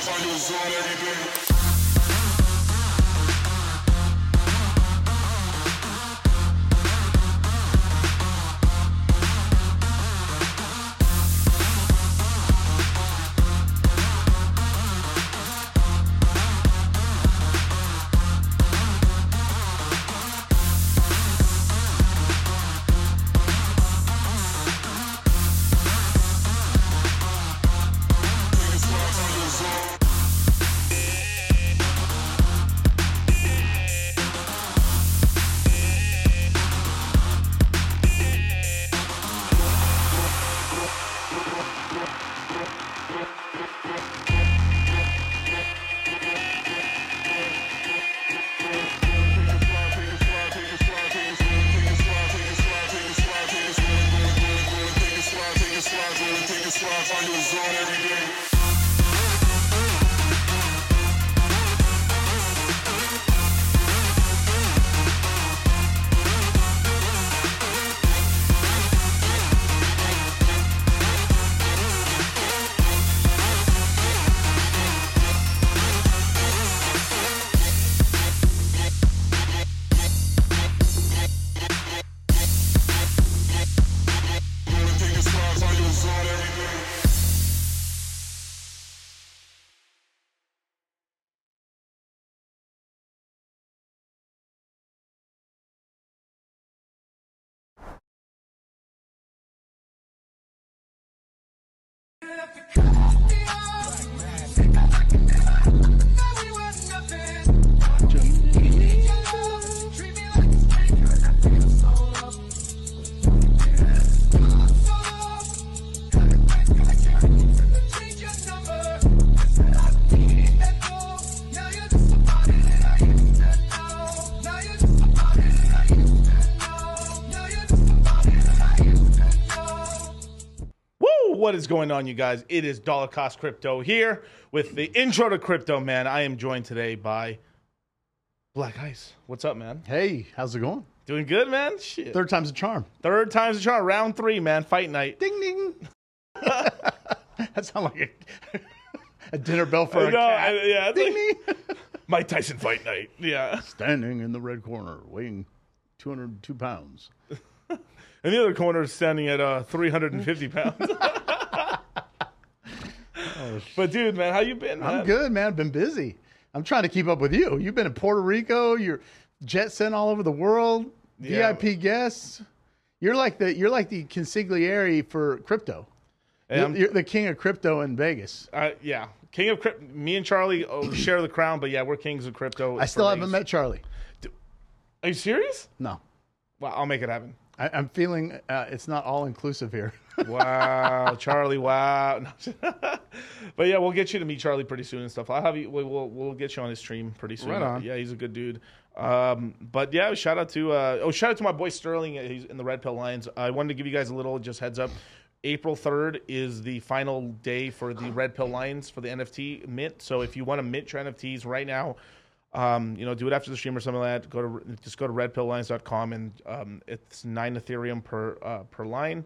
strides, find your zone every day. Is going on, you guys? It is Dollar Cost Crypto here with the intro to crypto, man. I am joined today by Black Ice. What's up, man? Hey, how's it going? Doing good, man? Shit. Third time's a charm. Third time's a charm. Round three, man. Fight night. Ding ding. that sounds like a, a dinner bell for I a know, cat. I- yeah, Ding like ding. Mike Tyson fight night. Yeah. Standing in the red corner, weighing 202 pounds. And the other corner is standing at uh, 350 pounds. but dude, man, how you been? Man? I'm good, man. I've been busy. I'm trying to keep up with you. You've been in Puerto Rico. You're jet sent all over the world. Yeah. VIP guests. You're like the you're like the consigliere for crypto. You're, you're the king of crypto in Vegas. Uh, yeah, King of Crypto. Me and Charlie oh, share the crown, but yeah, we're kings of crypto. I still haven't Vegas. met Charlie. Are you serious? No, Well, I'll make it happen. I, I'm feeling uh, it's not all inclusive here. Wow, Charlie. Wow. But yeah, we'll get you to meet Charlie pretty soon and stuff. I'll have you. We'll we'll, we'll get you on his stream pretty soon. Right on. Yeah, he's a good dude. Um, but yeah, shout out to uh, oh, shout out to my boy Sterling. He's in the Red Pill Lions. I wanted to give you guys a little just heads up. April 3rd is the final day for the Red Pill Lions for the NFT mint. So if you want to mint your NFTs right now, um, you know, do it after the stream or something like that. Go to just go to redpilllions.com and um, it's nine Ethereum per uh, per line.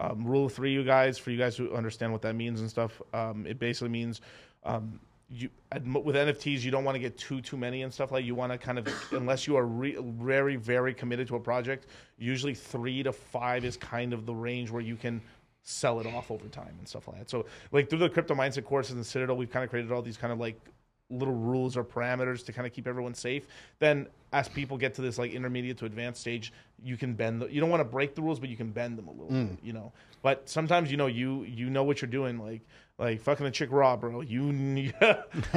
Um, rule of three, you guys, for you guys who understand what that means and stuff. Um, it basically means um, you with NFTs, you don't want to get too too many and stuff like. You want to kind of unless you are re- very very committed to a project. Usually three to five is kind of the range where you can sell it off over time and stuff like that. So like through the crypto mindset courses and Citadel, we've kind of created all these kind of like little rules or parameters to kind of keep everyone safe. Then as people get to this like intermediate to advanced stage, you can bend the, you don't want to break the rules, but you can bend them a little mm. bit, you know. But sometimes you know you you know what you're doing, like like fucking the chick raw, bro. You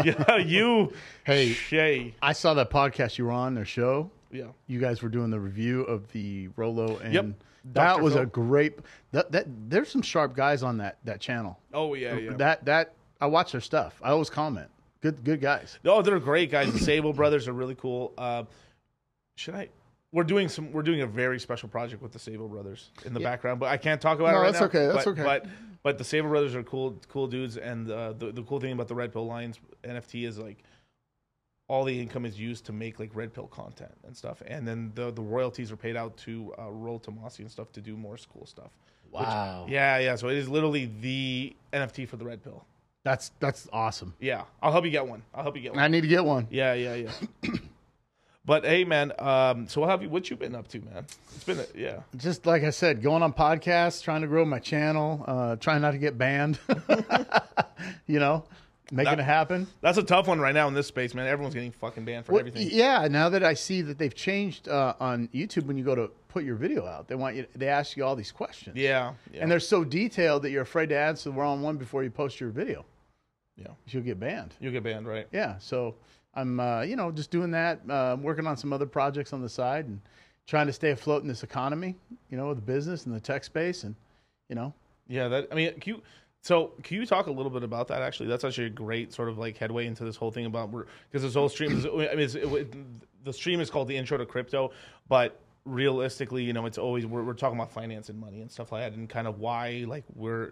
yeah, you Hey. Shay. I saw that podcast you were on, their show. Yeah. You guys were doing the review of the Rolo, and Yep. that Dr. was Phil. a great. That, that there's some sharp guys on that that channel. Oh yeah, yeah. That that I watch their stuff. I always comment. Good good guys. Oh, they're great guys. The Sable brothers are really cool. Uh, should I? We're doing some. We're doing a very special project with the Sable brothers in the background, but I can't talk about No, it right that's now. okay, that's but, okay. But but the Sable brothers are cool, cool dudes, and uh, the the cool thing about the Red Pill Lions NFT is like all the income is used to make like Red Pill content and stuff, and then the the royalties are paid out to uh, Rollo Tomassi and stuff to do more cool stuff. Which- Wow. yeah, yeah. So it is literally the NFT for the Red Pill. That's that's awesome. Yeah, I'll help you get one. I'll help you get one. I need to get one. Yeah, yeah, yeah. but hey, man. Um, so what have you? What you been up to, man? It's been a, yeah. Just like I said, going on podcasts, trying to grow my channel, uh, trying not to get banned. you know, making That- it happen. That's a tough one right now in this space, man. Everyone's getting fucking banned for Well, everything. Yeah, now that I see that they've changed uh, on YouTube when you go to put your video out, they want you. They ask you all these questions. Yeah, yeah, And they're so detailed that you're afraid to answer the wrong one before you post your video. Yeah. You'll get banned. You'll get banned, right? Yeah, so I'm, uh, you know, just doing that, uh, working on some other projects on the side, and trying to stay afloat in this economy, you know, with the business and the tech space, and you know, Yeah, that. I mean, can you, so can you talk a little bit about that? Actually, that's actually a great sort of like headway into this whole thing about because this whole stream is. I mean, it's, it, the stream is called the Intro to Crypto, but realistically, you know, it's always we're, we're talking about finance and money and stuff like that, and kind of why like we're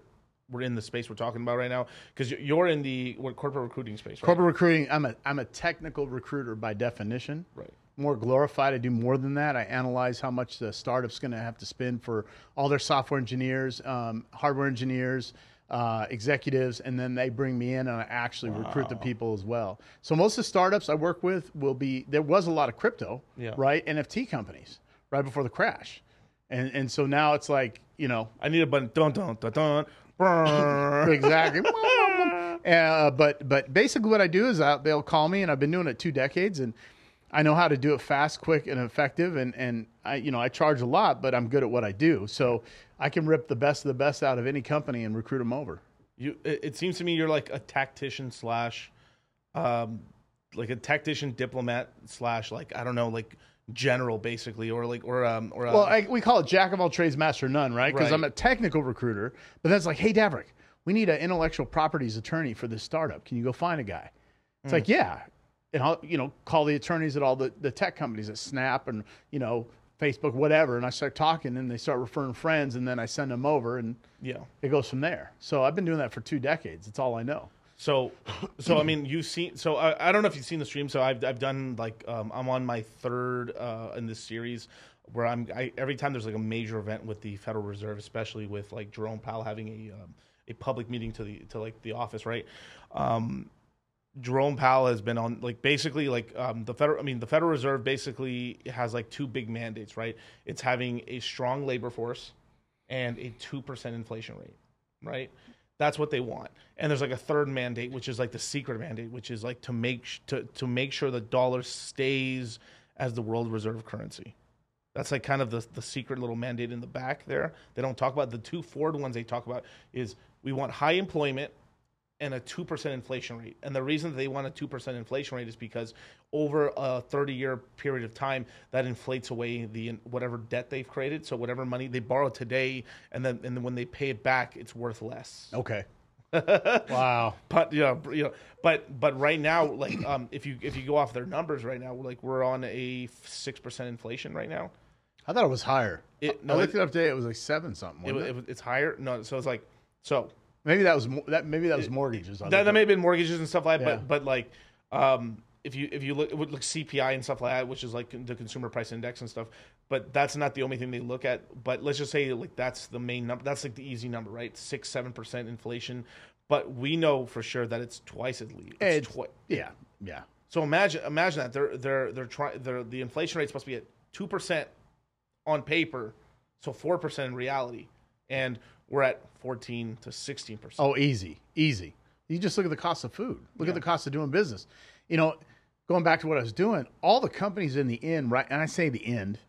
we're in the space we're talking about right now because you're in the what, corporate recruiting space, right? corporate recruiting. I'm a I'm a technical recruiter by definition. Right. More glorified. I do more than that. I analyze how much the startup's going to have to spend for all their software engineers, um, hardware engineers, uh, executives, and then they bring me in and I actually recruit the people as well. So most of the startups I work with will be. There was a lot of crypto, Yeah. right? NFT companies right before the crash, and and so now it's like you know I need a button. Dun dun dun dun. Exactly. uh, but but basically, what I do is I, they'll call me, and I've been doing it two decades, and I know how to do it fast, quick, and effective. And and I you know I charge a lot, but I'm good at what I do, so I can rip the best of the best out of any company and recruit them over. You, it, it seems to me you're like a tactician slash, um, like a tactician diplomat slash like I don't know like general basically or like or um or Well, I, we call it jack of all trades, master none, right? Because Right. I'm a technical recruiter, but that's like, hey, Davrick, we need an intellectual properties attorney for this startup. Can you go find a guy? It's Hmm. like, yeah, and I'll you know call the attorneys at all the, the tech companies at Snap and you know Facebook, whatever, and I start talking, and they start referring friends, and then I send them over, and yeah. it goes from there. So I've been doing that for two decades. It's all I know. So, so I mean, you've seen. So I, I don't know if you've seen the stream. So I've I've done like um, I'm on my third uh, in this series where I'm I, every time there's like a major event with the Federal Reserve, especially with like Jerome Powell having a um, a public meeting to the to like the office, right? Um, Jerome Powell has been on like basically like um, the federal. I mean, the Federal Reserve basically has like two big mandates, right? It's having a strong labor force and a two percent inflation rate, right? That's what they want. And there's like a third mandate, which is like the secret mandate, which is like to make sh- to to make sure the dollar stays as the world reserve currency. That's like kind of the the secret little mandate in the back there. They don't talk about the two forward ones. They talk about is we want high employment and a 2% inflation rate. And the reason they want a 2% inflation rate is because over a 30 year period of time, that inflates away the whatever debt they've created. So whatever money they borrow today, and then, and then when they pay it back, it's worth less. Okay. wow. But yeah, you know, but but right now, like um, if you if you go off their numbers right now, like we're on a six percent inflation right now. I thought it was higher. It- I looked it- it up today. It was like seven something. It, it? it's higher. No, so it's like so Maybe that was that. Maybe that was mortgages. That, that may have been mortgages and stuff like that, Yeah. but but like um, if you if you look it would look CPI and stuff like that, which is like the consumer price index and stuff, but that's not the only thing they look at. But let's just say like that's the main number. That's like the easy number, right? Six seven percent inflation. But we know for sure that it's twice as lead. It's, It's- twi- yeah, yeah. so imagine imagine that they're they're they're trying they're the inflation rate's supposed to be at two percent on paper, so four percent in reality, and we're at fourteen to sixteen percent. Oh, easy, easy. You just look at the cost of food. Look at the cost of doing business. You know, going back to what I was doing, all the companies in the end, right? And I say the end.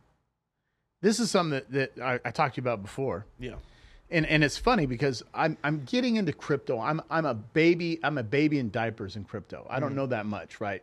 This is something that, that I, I talked to you about before. Yeah. and and it's funny because I'm I'm getting into crypto. I'm I'm a baby. I'm a baby in diapers in crypto. I don't know that much, right?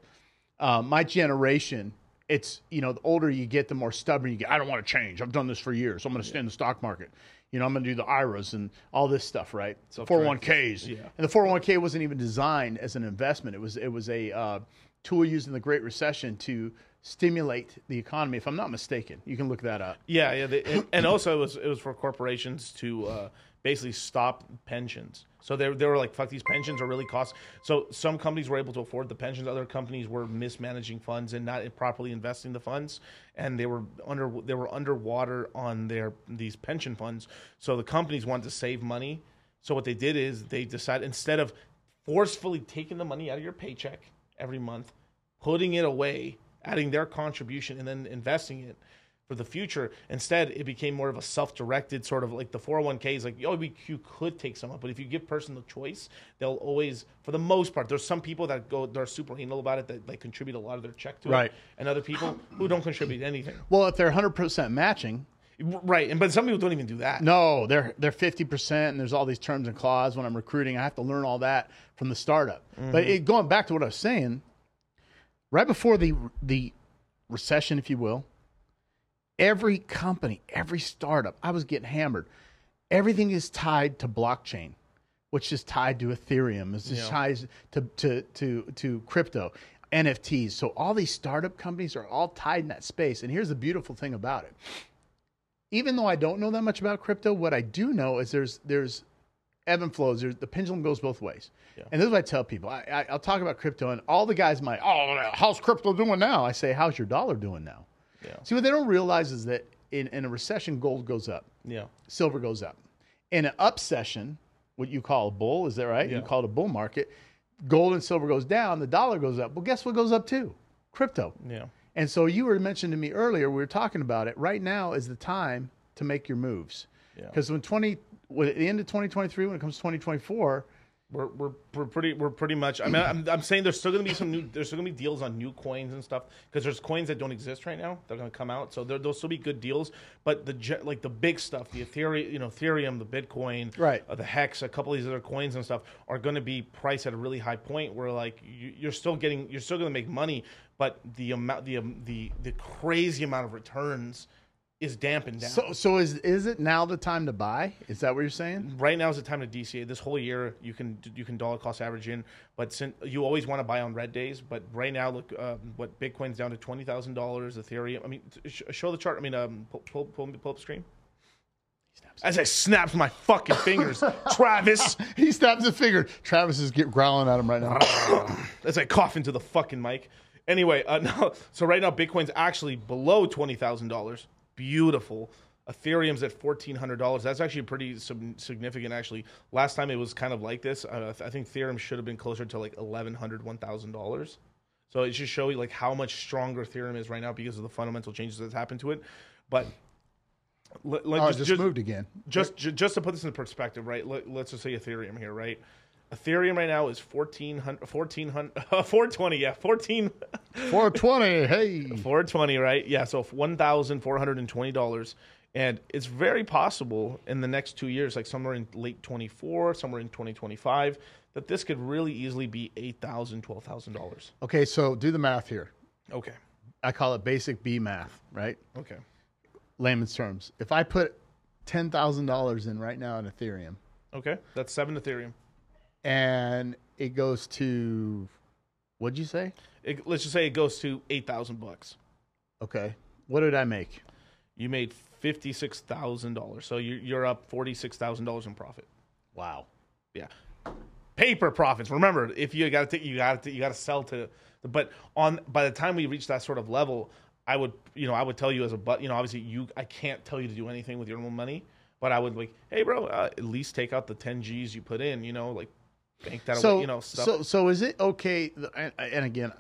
Uh, my generation, it's you know, the older you get, the more stubborn you get. I don't want to change. I've done this for years. so I'm going to stay in the stock market. You know, I'm going to do the IRAs and all this stuff, right? So 401ks. Yeah. And the 401k wasn't even designed as an investment. It was it was a uh, tool used in the Great Recession to stimulate the economy. If I'm not mistaken, you can look that up. Yeah, yeah, they, and, and also it was it was for corporations to uh, basically stop pensions. So they they were like, "Fuck, these pensions are really cost." So some companies were able to afford the pensions, other companies were mismanaging funds and not properly investing the funds, and they were under they were underwater on their these pension funds. So the companies wanted to save money. So what they did is they decided instead of forcefully taking the money out of your paycheck every month, putting it away, adding their contribution, and then investing it for the future. Instead, it became more of a self-directed sort of like the 401k is like, oh, we- you could take some up, but if you give person the choice, they'll always, for the most part, there's some people that go, they're super anal about it, that like contribute a lot of their check to Right. it, and other people who don't contribute anything. Well, if they're 100% matching, Right, and but some people don't even do that. no, they're they're 50% and there's all these terms and clause when I'm recruiting. I have to learn all that from the startup. Mm-hmm. But it, going back to what I was saying, right before the the recession, if you will, every company, every startup, I was getting hammered. Everything is tied to blockchain, which is tied to Ethereum, is Yeah. tied to, to to to crypto, NFTs. So all these startup companies are all tied in that space. And here's the beautiful thing about it. Even though I don't know that much about crypto, what I do know is there's there's ebb and flows. There's, the pendulum goes both ways. And this is what I tell people. I, I, I'll talk about crypto, and all the guys might, oh, how's crypto doing now? I say, how's your dollar doing now? Yeah. See, what they don't realize is that in, in a recession, gold goes up, Yeah, silver goes up. In an up session, what you call a bull, is that right? Yeah. You call it a bull market. Gold and silver goes down, the dollar goes up. Well, guess what goes up too? Crypto. yeah, And so you were mentioning to me earlier, we were talking about it. Right now is the time to make your moves. Yeah. Because when 20, when at the end of 2023, when it comes to 2024, we're, we're, we're pretty we're pretty much. I mean, I'm, I'm saying there's still going to be some new there's still going to be deals on new coins and stuff because there's coins that don't exist right now. They're going to come out, so there, there'll still be good deals. But the like the big stuff, the Ethereum, you know, Ethereum, the Bitcoin, Right. uh, the Hex, a couple of these other coins and stuff are going to be priced at a really high point where like you, you're still getting you're still going to make money, but the amount the um, the the crazy amount of returns is dampened down. so so is is it now the time to buy? Is that what you're saying? right now is the time to DCA. This whole year, you can you can dollar cost average in, but since you always want to buy on red days. But right now, look, um, what Bitcoin's down to twenty thousand dollars. Ethereum. I mean, sh- show the chart. I mean, um, pull pull pull, pull up the screen. As I snapped my fucking fingers, Travis, He snaps a finger. Travis is get growling at him right now. as I cough into the fucking mic. Anyway, uh, no, so right now Bitcoin's actually below twenty thousand dollars. Beautiful. Ethereum's at fourteen hundred dollars. That's actually pretty significant. Actually, last time it was kind of like this. Uh, I think Ethereum should have been closer to like eleven hundred, one thousand dollars. So it should show you like how much stronger Ethereum is right now because of the fundamental changes that's happened to it. But let, let- Oh, it just, moved again. just ju- just to put this in perspective, right? Let, us just say Ethereum here, right? Ethereum right now is 1400 1400 420, yeah, 14 420. Hey. 420, right? Yeah, so $1,420 and it's very possible in the next 2 years like somewhere in late 24, somewhere in 2025 that this could really easily be $8,000, $12,000. Okay, so do the math here. Okay. I call it basic B math, right? Okay. Layman's terms. If I put ten thousand dollars in right now in Ethereum, Okay. That's 7 Ethereum. And it goes to, what'd you say? It, let's just say it goes to 8,000 bucks. Okay, what did I make? You made $56,000. So you're, you're up $46,000 in profit. Wow. Yeah. Paper profits. Remember, if you got to you got to you got to sell to, but on by the time we reach that sort of level, I would you know I would tell you as a but you know obviously you I can't tell you to do anything with your own money, but I would like hey bro uh, at least take out the ten G's you put in you know like bank that So away you know stuff. so so is it okay? And, and again,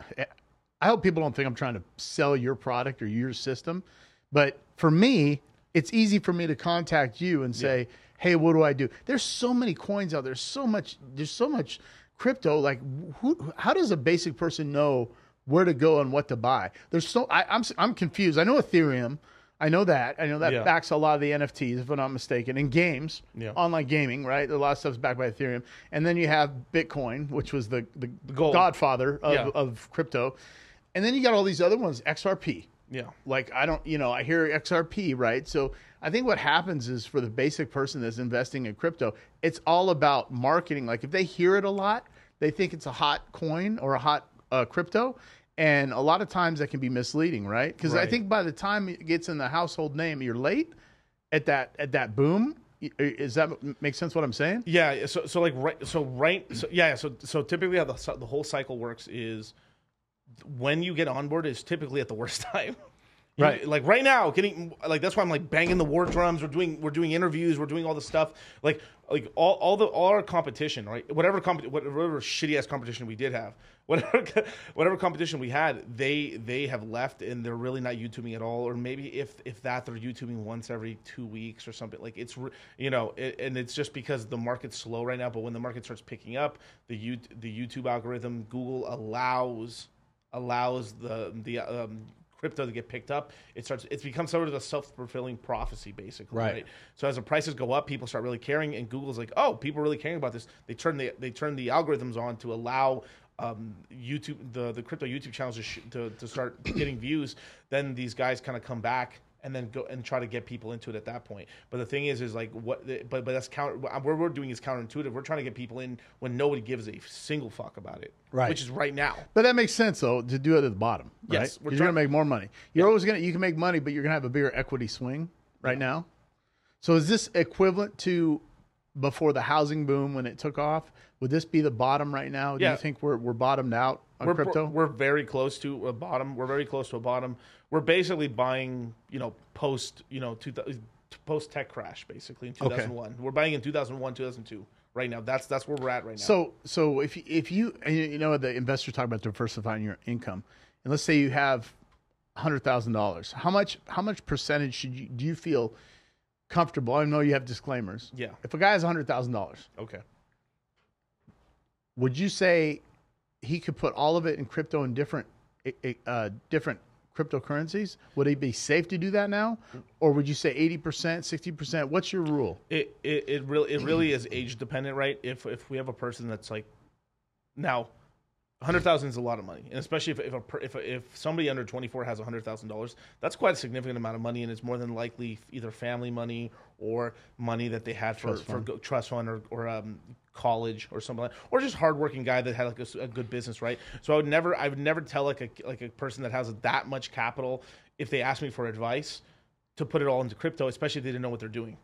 I hope people don't think I'm trying to sell your product or your system, but for me, it's easy for me to contact you and say, "Hey, what do I do?" There's so many coins out there. So much. There's so much crypto. Like, who? How does a basic person know where to go and what to buy? There's so I, I'm I'm confused. I know Ethereum. I know that. I know that Yeah. backs a lot of the NFTs, if I'm not mistaken, in games, Yeah. online gaming, right? A lot of stuff's backed by Ethereum, and then you have Bitcoin, which was the the, godfather of, Yeah. of crypto, and then you got all these other ones, XRP. yeah. Like I don't, you know, I hear XRP, right? So I think what happens is for the basic person that's investing in crypto, it's all about marketing. Like if they hear it a lot, they think it's a hot coin or a hot uh, crypto, and a lot of times that can be misleading, right? Because I think by the time it gets in the household name, you're late at that at that boom. Uh, is that make sense? What I'm saying? Yeah, so so like right, so right, so yeah, so so typically how the the whole cycle works is when you get on board is typically at the worst time. Right. like right now, getting like that's why I'm like banging the war drums. We're doing we're doing interviews. We're doing all the stuff. Like like all, all the all our competition, right? Whatever comp- whatever shitty ass competition we did have, whatever whatever competition we had, they they have left and they're really not YouTubing at all. Or maybe if if that they're YouTubing once every two weeks or something. Like it's you know, it, and it's just because the market's slow right now. But when the market starts picking up, the you the YouTube algorithm, Google allows allows the the um, crypto to get picked up, it starts. It's become sort of a self fulfilling prophecy, basically. Right. Right. So as the prices go up, people start really caring, and Google's like, oh, people are really caring about this. They turn the they turn the algorithms on to allow. Um, YouTube, the the crypto YouTube channels to, sh- to to start getting views. Then these guys kind of come back and then go and try to get people into it at that point. But the thing is, is like what? But but that's counter. What we're doing is counterintuitive. We're trying to get people in when nobody gives a single fuck about it. Right. Which is right now. But that makes sense though to do it at the bottom, right? Yes, we're you're gonna make more money. You're always gonna you can make money, but you're gonna have a bigger equity swing right now. So is this equivalent to before the housing boom when it took off? Would this be the bottom right now? Do Yeah. you think we're we're bottomed out on we're, crypto? We're very close to a bottom. We're very close to a bottom. We're basically buying, you know, post, you know, two, post tech crash, basically in 2001. We're buying in 2001, 2002 right now. That's that's where we're at right now. So, so if if you you know the investors talk about diversifying your income, and let's say you have hundred thousand dollars, how much how much percentage should you do you feel comfortable? I know you have disclaimers. Yeah. If a guy has hundred thousand dollars, okay. would you say he could put all of it in crypto in different uh, different cryptocurrencies? Would it be safe to do that now, or would you say eighty percent, sixty percent? What's your rule? It, it it really it really is age dependent, right? If if we have a person that's like now, hundred thousand is a lot of money, and especially if if a, if a, if somebody under twenty four has hundred thousand dollars, that's quite a significant amount of money, and it's more than likely either family money or money that they had for Trust for fund. go, trust fund or or um, college or something, like, or just hardworking guy that had like a, a good business, right? So I would never I would never tell like a like a person that has that much capital if they ask me for advice to put it all into crypto, especially if they didn't know what they're doing.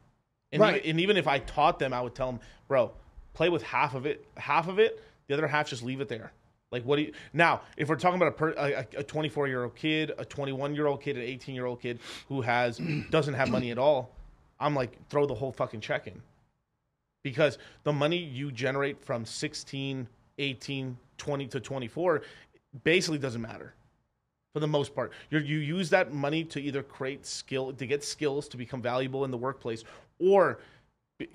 And, Right. even, and even if I taught them, I would tell them, bro, play with half of it, half of it, the other half just leave it there. Like what do you now? If we're talking about a per, a, a 24 year old kid, a 21 year old kid, an 18 year old kid who has doesn't have money at all, I'm like throw the whole fucking check in, because the money you generate from 16, 18, 20 to 24 basically doesn't matter for the most part. you you use that money to either create skill, to get skills to become valuable in the workplace, or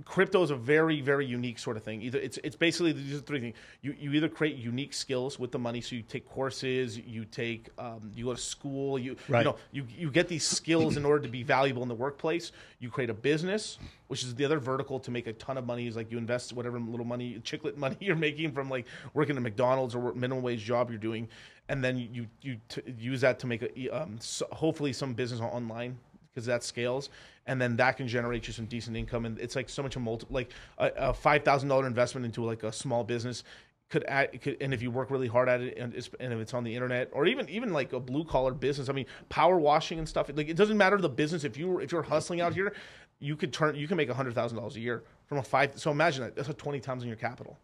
crypto is a very very unique sort of thing. Either it's it's basically these are three things. You you either create unique skills with the money so you take courses you take um, you go to school you Right. you know you you get these skills in order to be valuable in the workplace. You create a business which is the other vertical to make a ton of money is like you invest whatever little money chiclet money you're making from like working at McDonald's or minimum wage job you're doing. And then you you t- use that to make a um, so hopefully some business online because that scales and then that can generate you some decent income. And it's like so much a multi like a, a five thousand dollar investment into like a small business could add could, and if you work really hard at it and, it's, and if it's on the internet or even even like a blue collar business i mean power washing and stuff like it doesn't matter the business. If you if you're hustling out here you could turn you can make a hundred thousand dollars a year from a five so imagine that that's a 20 times in your capital.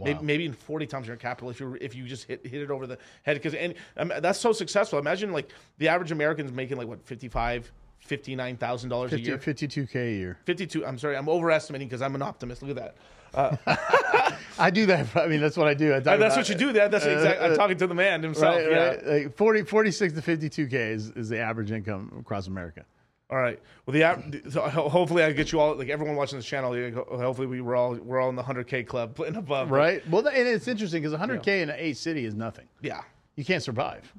Maybe, maybe in 40 times your capital if you if you just hit hit it over the head. Because and um, that's so successful. Imagine like the average American's making like what 55 $59,000 a 50, year. 52k a year. 52 I'm sorry, I'm overestimating because I'm an optimist. Look at that. Uh, I do that. I mean, that's what I do. I that's what you do. That that's exactly. I'm uh, uh, talking to the man himself. Right, yeah. right. Like 40, 46 to 52k is, is the average income across America. All right. Well, the so hopefully I get you all like everyone watching this channel. Hopefully we were all we're all in the 100k club and above. Right. Well, and it's interesting because 100k in A city is nothing. Yeah. You can't survive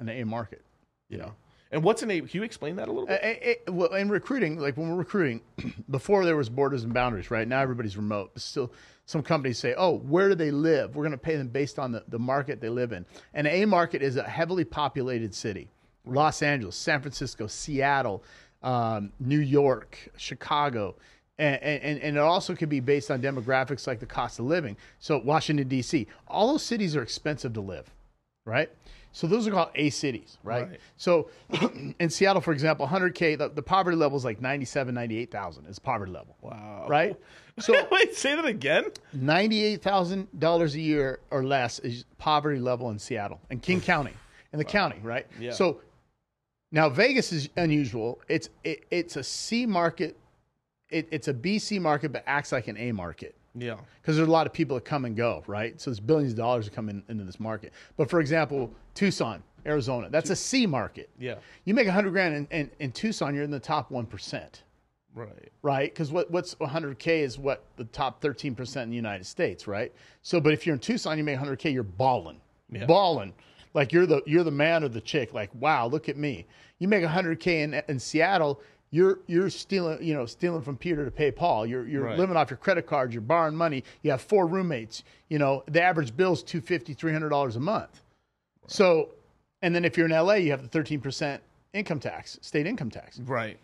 in the A market. Yeah. And what's an A? Can you explain that a little bit? well, in recruiting, like when we're recruiting, before there was borders and boundaries, right? Now everybody's remote. But still, some companies say, oh, where do they live? We're going to pay them based on the, the market they live in. And A market is a heavily populated city. Los Angeles, San Francisco, Seattle, um, New York, Chicago. And, and, and it also can be based on demographics like the cost of living. So Washington, D.C., all those cities are expensive to live, right? So those are called A cities, right? Right. So in Seattle, for example, 100K, the, the poverty level is like 97, 98,000 is poverty level. Wow. Right? So Wait, say that again. $98,000 a year or less is poverty level in Seattle and King County, in the county, right? Yeah. So Now Vegas is unusual. It's it, it's a C market. It, it's a BC market, but acts like an A market Yeah. because there's a lot of people that come and go, right? So there's billions of dollars that come in, into this market. But for example, Tucson, Arizona, that's a C market. Yeah. You make a hundred grand in, in, in Tucson, you're in the top one percent, Right. right? Because what what's 100k is what the top 13 percent in the United States, right? So, but if you're in Tucson, you make 100k, you're balling, Yeah. balling, like you're the you're the man or the chick. Like, wow, look at me. You make 100k in in Seattle. You're you're stealing you know stealing from Peter to pay Paul. You're you're Right. living off your credit cards. You're borrowing money. You have four roommates. You know the average bill's 250 300 dollars a month. So, and then if you're in LA, you have the 13 percent income tax, state income tax. Right.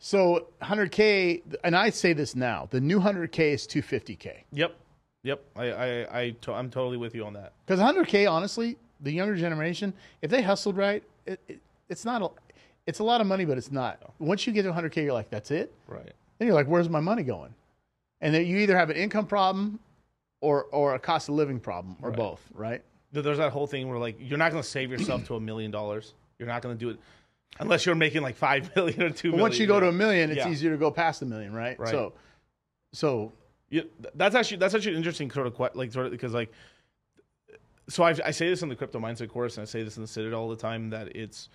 So 100k, and I say this now: the new 100k is 250k Yep. Yep. I I, I to, I'm totally with you on that. because 100k, honestly, the younger generation, if they hustled right, it, it, it's not a, it's a lot of money, but it's not. Once you get to 100k, you're like, that's it. Right. Then you're like, where's my money going? And then you either have an income problem, or or a cost of living problem, or Right. both, right? There- There's that whole thing where like you're not going to save yourself to a million dollars. You're not going to do it unless you're making like five million or two But million. once you go to a million, it's Yeah. easier to go past a million, right? Right. So, so Yeah, that's actually that's actually an interesting sort of like sort of because like so I, I say this in the crypto mindset course and I say this in the citadel all the time that it's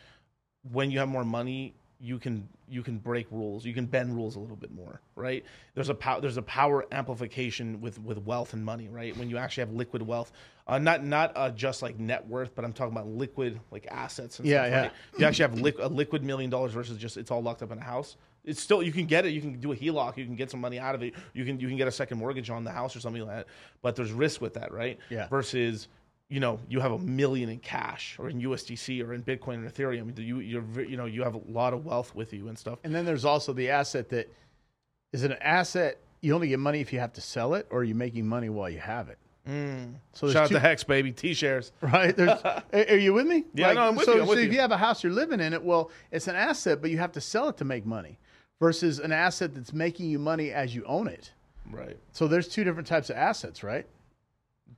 when you have more money you can you can break rules you can bend rules a little bit more right there's a power there's a power amplification with with wealth and money right when you actually have liquid wealth uh, not not uh, just like net worth but I'm talking about liquid like assets and Yeah, stuff, yeah. right? you actually have liq- a liquid million dollars versus just it's all locked up in a house. It's still you can get it. You can do a HELOC. You can get some money out of it. You can you can get a second mortgage on the house or something like that. But there's risk with that, right? Yeah. Versus you know you have a million in cash or in USDC or in Bitcoin or Ethereum. You you're you know you have a lot of wealth with you and stuff. And then there's also the asset that is it an asset you only get money if you have to sell it, or are you making money while you have it? Mm. So there's Shout out to Hex baby T shares. right? There's, are you with me? Yeah, no, I'm with so, you, I'm with so if you. you have a house you're living in it, well, it's an asset, but you have to sell it to make money, versus an asset that's making you money as you own it. Right. So there's two different types of assets, right?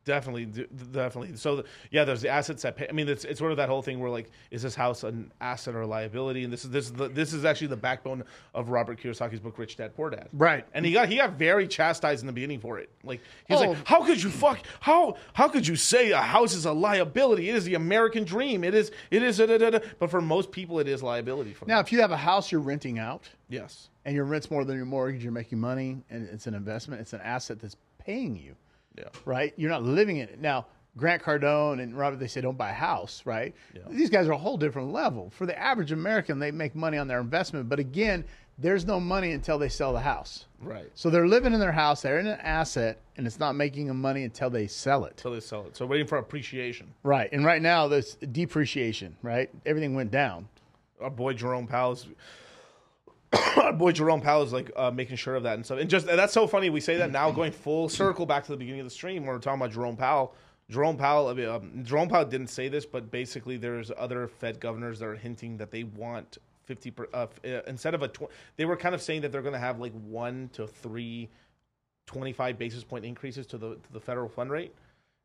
Definitely, definitely. So, yeah, there's the assets that pay. I mean, it's, it's sort of that whole thing where like, is this house an asset or a liability? And this is this is the, this is actually the backbone of Robert Kiyosaki's book, Rich Dad Poor Dad. Right. And he got he got very chastised in the beginning for it. Like he's Oh. like, how could you fuck? How how could you say a house is a liability? It is the American dream. It is it is. Da, da, da, da. But for most people, it is liability. For Now, them. if you have a house you're renting out yes, and your rent's more than your mortgage, you're making money, and it's an investment. It's an asset that's paying you. Yeah, right? You're not living in it. Now, Grant Cardone and Robert, they say don't buy a house, right? These guys are a whole different level. For the average American, they make money on their investment. But again, there's no money until they sell the house. right. So they're living in their house, they're in an asset, and it's not making them money until they sell it. Until they sell it. So waiting for appreciation. Right. And right now, there's depreciation, right? Everything went down. our boy Jerome Powell is our boy Jerome Powell is like uh, making sure of that and stuff. And just and that's so funny. We say that now, going full circle back to the beginning of the stream when we're talking about Jerome Powell. Jerome Powell, I mean, um, Jerome Powell didn't say this, but basically, there's other Fed governors that are hinting that they want fifty per, uh, uh, instead of a. Tw- they were kind of saying that they're going to have like one to three 25 basis point increases to the to the federal fund rate.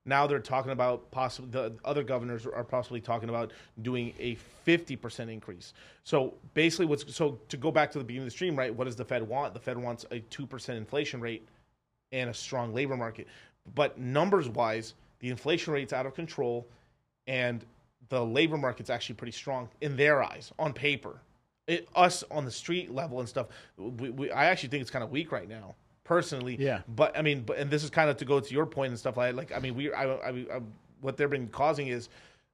Now they're talking about possibly the other governors are possibly talking about doing a 50% increase. So basically what's so to go back to the beginning of the stream, right? What does the Fed want? The Fed wants a 2% inflation rate and a strong labor market. But numbers wise, the inflation rate's out of control and the labor market's actually pretty strong in their eyes on paper. It, us on the street level and stuff, we, we, I actually think it's kind of weak right now, personally. Yeah. But I mean, but and this is kind of to go to your point and stuff like like I mean, we I, I, I what they've been causing is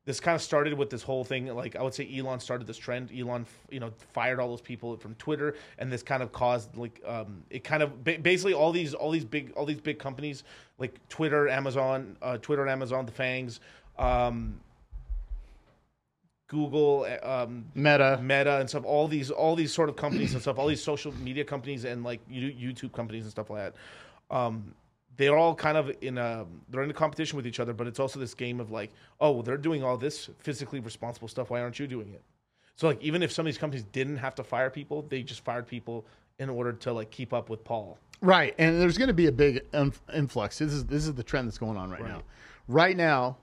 this kind of started with this whole thing. Like I would say, Elon started this trend. Elon, you know, fired all those people from Twitter, and this kind of caused like um, it kind of basically all these all these big all these big companies like Twitter, Amazon, uh, Twitter and Amazon, the FAANGs. Um, Google, uh, um, Meta. Meta and stuff, all these all these sort of companies and stuff, all these social media companies and like YouTube companies and stuff like that. Um, they're all kind of in a they're in a competition with each other, but it's also this game of like, oh, well, they're doing all this physically responsible stuff. Why aren't you doing it? So like, even if some of these companies didn't have to fire people, they just fired people in order to like keep up with Paul. Right, and there's going to be a big influx. This is this is the trend that's going on right, now. Right now,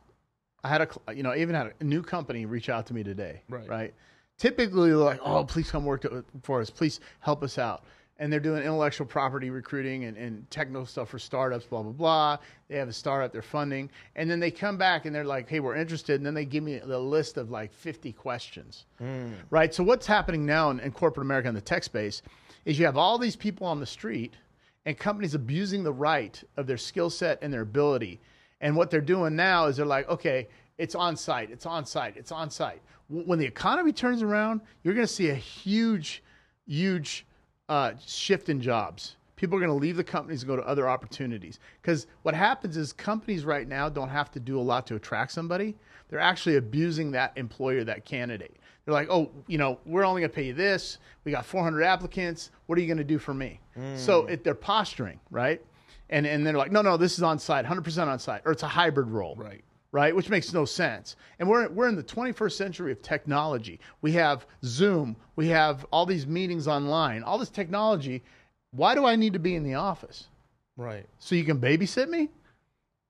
I had a you know I even had a new company reach out to me today. Right. right. typically they're like, oh, please come work to, for us. Please help us out. And they're doing intellectual property recruiting and, and technical stuff for startups, blah, blah, blah. They have a startup, they're funding. And then they come back and they're like, hey, we're interested. And then they give me the list of like 50 questions. Mm. Right. So what's happening now in, in corporate America in the tech space is you have all these people on the street and companies abusing the right of their skill set and their ability. And what they're doing now is they're like, okay, it's on site, it's on site, it's on site. When the economy turns around, you're going to see a huge, huge uh, shift in jobs. People are going to leave the companies and go to other opportunities. Because what happens is companies right now don't have to do a lot to attract somebody. They're actually abusing that employer, that candidate. They're like, oh, you know, we're only going to pay you this. We got 400 applicants. What are you going to do for me? So it, they're posturing, right? And, and they're like, no, no, this is on site, 100% on site, or it's a hybrid role Right. right? Which makes no sense. And we're we're in the 21st century of technology. We have Zoom, we have all these meetings online, all this technology. Why do I need to be in the office? Right. So you can babysit me?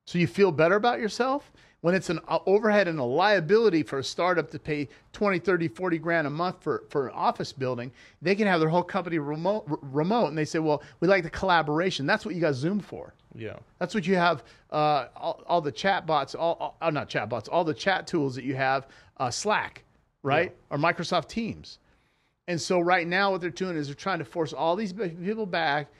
So you feel better about yourself? When it's an overhead and a liability for a startup to pay 20, 30, 40 grand a month for, for an office building, they can have their whole company remote, remote. And they say, well, we like the collaboration. That's what you got Zoom for. Yeah. That's what you have. Uh, all, all the chat bots, all, all uh, not chat bots, all the chat tools that you have, uh, Slack, right, or Microsoft Teams. And so right now, what they're doing is they're trying to force all these people back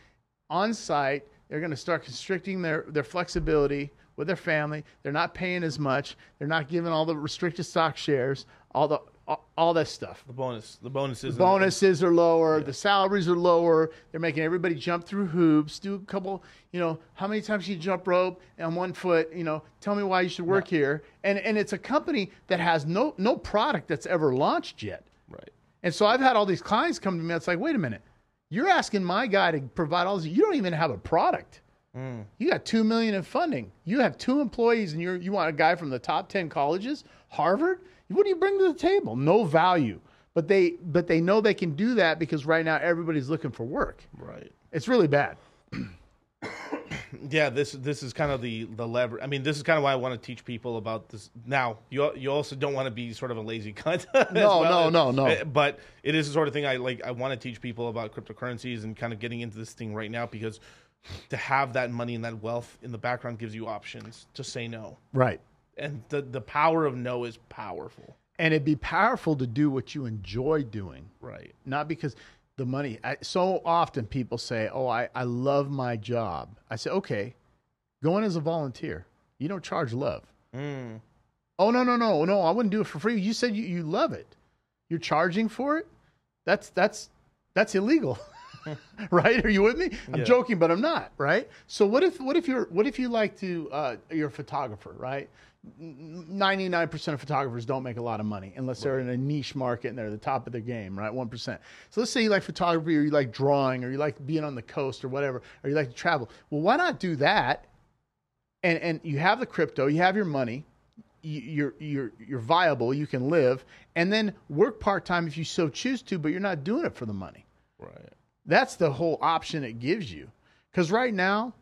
on site. They're going to start constricting their their flexibility with their family. They're not paying as much. They're not giving all the restricted stock shares, all the all, all that stuff The bonus. The bonuses. bonuses are lower, the salaries are lower. They're making everybody jump through hoops, do a couple, you know, how many times you jump rope on one foot, you know, tell me why you should work here. And and it's a company that has no no product that's ever launched yet. Right. And so I've had all these clients come to me. It's like, wait a minute, you're asking my guy to provide all this. You don't even have a product. Mm. You got two million in funding. You have two employees, and you're you want a guy from the top ten colleges, Harvard. What do you bring to the table? No value. But they but they know they can do that because right now everybody's looking for work. Right. It's really bad. Yeah, this this is kind of the the lever. I mean, this is kind of why I want to teach people about this. Now, you you also don't want to be sort of a lazy cunt. No, well. no, no, no. Uh, But it is the sort of thing I like. I want to teach people about cryptocurrencies and kind of getting into this thing right now because to have that money and that wealth in the background gives you options to say no, Right. and the the power of no is powerful. And it'd be powerful to do what you enjoy doing. Right. not because the money. I, so often people say oh I, I love my job. I say okay go in as a volunteer. You don't charge love. Mm. oh no no no no i wouldn't do it for free. You said you, you love it. You're charging for it? That's that's that's illegal right are you with me i'm Yeah. joking but i'm not right so what if what if you're what if you like to uh, you're a photographer right 99% of photographers don't make a lot of money unless they're in a niche market and they're at the top of their game, right? 1%. So let's say you like photography or you like drawing or you like being on the coast or whatever, or you like to travel. Well, why not do that? And, and you have the crypto, you have your money, you're, you're, you're viable, you can live, and then work part time if you so choose to, but you're not doing it for the money. Right. That's the whole option it gives you. Because right now,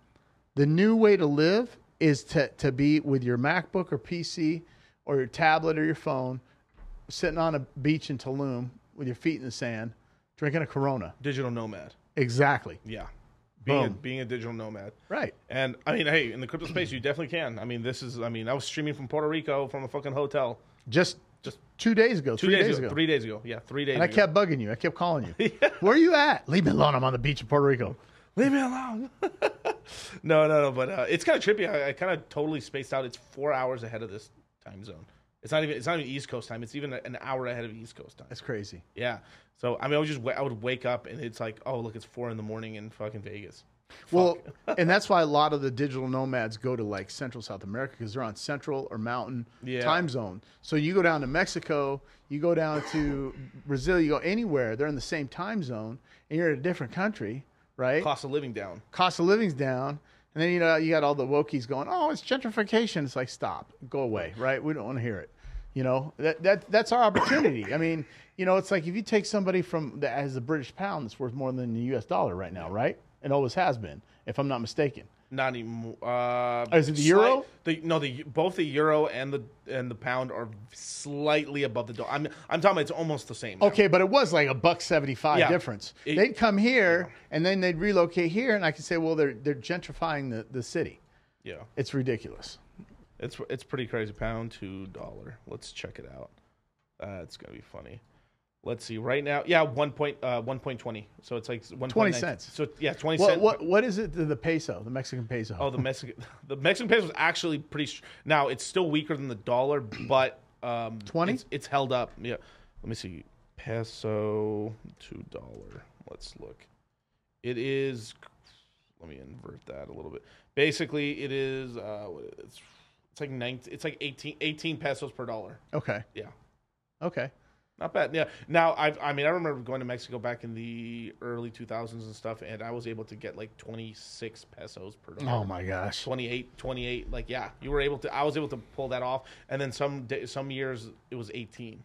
the new way to live is to, to be with your MacBook or PC or your tablet or your phone, sitting on a beach in Tulum with your feet in the sand, drinking a Corona. Digital nomad. Exactly. Yeah. Being a, being a digital nomad. Right. And I mean, hey, in the crypto space, you definitely can. I mean, this is. I mean, I was streaming from Puerto Rico from a fucking hotel Just just two days ago, two three days, days, ago, ago. Three days ago. Yeah, three days. and I ago. kept bugging you. I kept calling you. Where are you at? Leave me alone. I'm on the beach in Puerto Rico. Leave me alone. no, no, no. But uh, it's kind of trippy. I, I kind of totally spaced out. It's four hours ahead of this time zone. It's not even. It's not even East Coast time. It's even an hour ahead of East Coast time. That's crazy. Yeah. So I mean, I would just I would wake up and it's like, oh look, it's four in the morning in fucking Vegas. Well, and that's why a lot of the digital nomads go to like Central South America because they're on Central or Mountain Yeah. time zone. So you go down to Mexico, you go down to Brazil, you go anywhere, they're in the same time zone, and you're in a different country, right? Cost of living down. Cost of living's down, and then you know you got all the wokies going, "Oh, it's gentrification." It's like, stop, go away, right? We don't want to hear it. You know that that that's our opportunity. I mean, you know, it's like if you take somebody from that has a British pound that's worth more than the U.S. dollar right now, right? It always has been, if I'm not mistaken. Not anymore. Uh, Oh, is it the euro? The, no, the both the euro and the and the pound are slightly above the dollar. I'm I'm talking about it's almost the same. now. Okay, but it was like a buck seventy five Yeah. difference. It- they'd come here and then they'd relocate here, and I could say, well, they're they're gentrifying the, the city. Yeah, It's ridiculous. it's it's pretty crazy. Pound to dollar. Let's check it out. That's gonna be funny. Let's see. Right now, yeah, one point uh, one point twenty. So it's like one 20 cents. So yeah, twenty What cents. what what is it the peso, the Mexican peso? Oh, the Mexican the Mexican peso is actually pretty. Str- now it's still weaker than the dollar, but um, 20? It's, it's held up. Yeah. Let me see. Peso to dollar. Let's look. It is. Let me invert that a little bit. Basically, it is. Uh, it's it's like 19, It's like 18, 18 pesos per dollar. okay, Yeah. okay. Not bad. Yeah. Now, I I mean, I remember going to Mexico back in the early 2000s and stuff, and I was able to get like 26 pesos per dollar. Oh my gosh. 28 28 like yeah you were able to i was able to pull that off and then some day, some years it was 18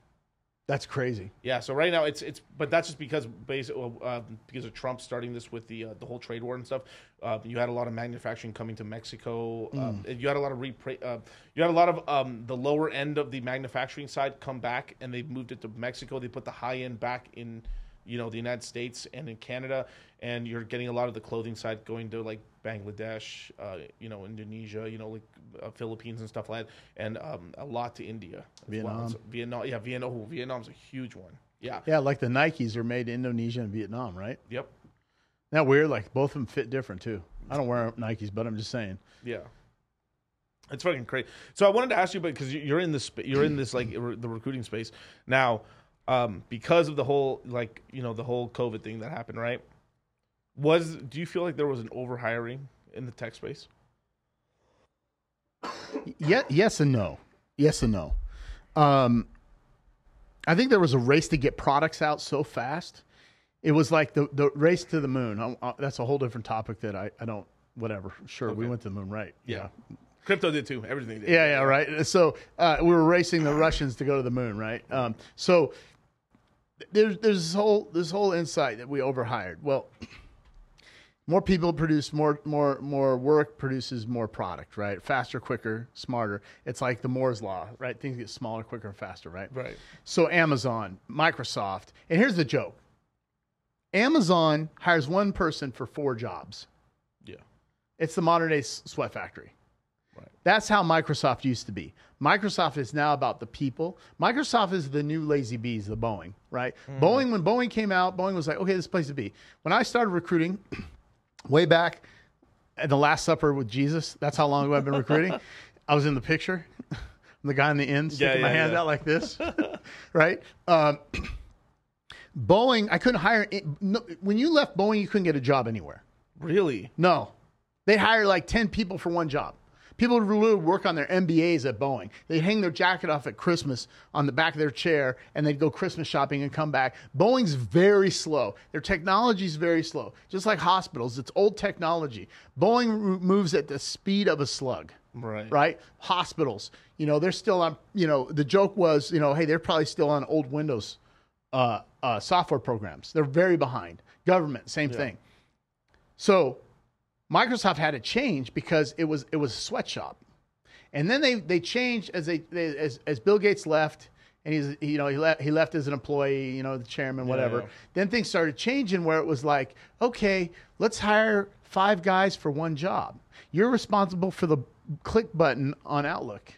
That's crazy. yeah so right now it's it's but that's just because basically uh, because of trump starting this with the uh, the whole trade war and stuff uh, you had a lot of manufacturing coming to mexico um, Mm. you had a lot of repra- uh, you had a lot of um, the lower end of the manufacturing side come back and they moved it to mexico they put the high end back in you know the united states and in canada and you're getting a lot of the clothing side going to like bangladesh uh, you know indonesia you know like uh, philippines and stuff like that and um, a lot to india as well. Vietnam. So vietnam yeah vietnam oh, vietnam's a huge one yeah Yeah, like the Nikes are made in Indonesia and Vietnam, right? yep Now weird. Like both of them fit different too. I don't wear Nikes, but I'm just saying. Yeah. It's fucking crazy. So I wanted to ask you, but because you're in this, you're in this like the recruiting space now, um, because of the whole like you know the whole COVID thing that happened, right? Was do you feel like there was an overhiring in the tech space? Yeah, yes and no. Yes and no. Um, I think there was a race to get products out so fast. It was like the, the race to the moon. I, I, that's a whole different topic that I, I don't, whatever. Sure, we went to the moon, right? Yeah. Crypto did too. Everything did. Yeah, yeah, right. So uh, we were racing the Russians to go to the moon, right? Um, so there's there's this whole this whole insight that we overhired. Well, more people produce more more more work produces more product, right? Faster, quicker, smarter. It's like the Moore's law, right? Things get smaller, quicker, and faster, right? Right. So Amazon, Microsoft, and here's the joke: Amazon hires one person for four jobs. Yeah. It's the modern day sweat factory. Right. That's how Microsoft used to be. Microsoft is now about the people. Microsoft is the new lazy bees, the Boeing, right? Mm-hmm. Boeing, when Boeing came out, Boeing was like, okay, this place to be. When I started recruiting way back at the Last Supper with Jesus, that's how long ago I've been recruiting. I was in the picture. I'm the guy in the end sticking Yeah, my hand yeah. out like this, right? Um, Boeing, I couldn't hire. No, when you left Boeing, you couldn't get a job anywhere. Really? No, they hire like ten people for one job. People would literally work on their MBAs at Boeing. They'd hang their jacket off at Christmas on the back of their chair, and they'd go Christmas shopping and come back. Boeing's very slow. Their technology's very slow, just like hospitals. It's old technology. Boeing moves at the speed of a slug Right. right? Hospitals, you know, they're still on. You know, the joke was, you know, hey, they're probably still on old Windows uh, uh, software programs. They're very behind. Government, same thing. So Microsoft had to change because it was it was a sweatshop, and then they they changed as they, they as as Bill Gates left. And he's, you know, he left, he left as an employee, you know, the chairman, whatever. yeah. Then things started changing where it was like, okay, let's hire five guys for one job. You're responsible for the click button on Outlook.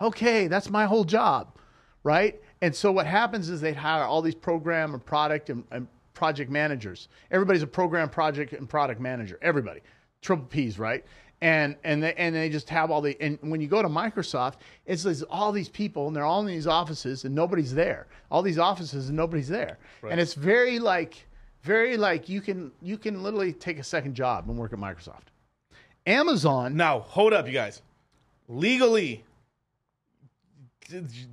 Okay, that's my whole job, right? And so what happens is they hire all these program and product and, and project managers. Everybody's a program, project, and product manager. Everybody, triple P's, right? And and they and they just have all the and when you go to Microsoft, it's there's all these people and they're all in these offices and nobody's there. All these offices and nobody's there, and it's very like very like you can you can literally take a second job and work at Microsoft. Amazon, Now, hold up, you guys. Legally,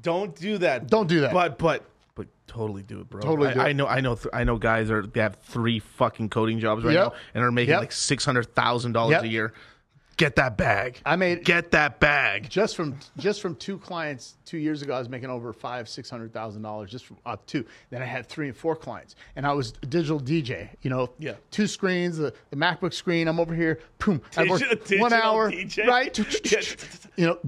don't do that. Don't do that. But but totally do it, bro. Totally I. I know. I know. Th- I know. Guys are they have three fucking coding jobs right Yep. now and are making Yep. like six hundred thousand dollars Yep. a year. Get that bag. I made Get that bag. just from just from two clients two years ago. I was making over five six hundred thousand dollars just from uh, two. Then I had three and four clients, and I was a digital DJ. You know, Yeah. two screens, the, the MacBook screen. I'm over here, boom. I worked Digital- one hour, DJ? right? You know,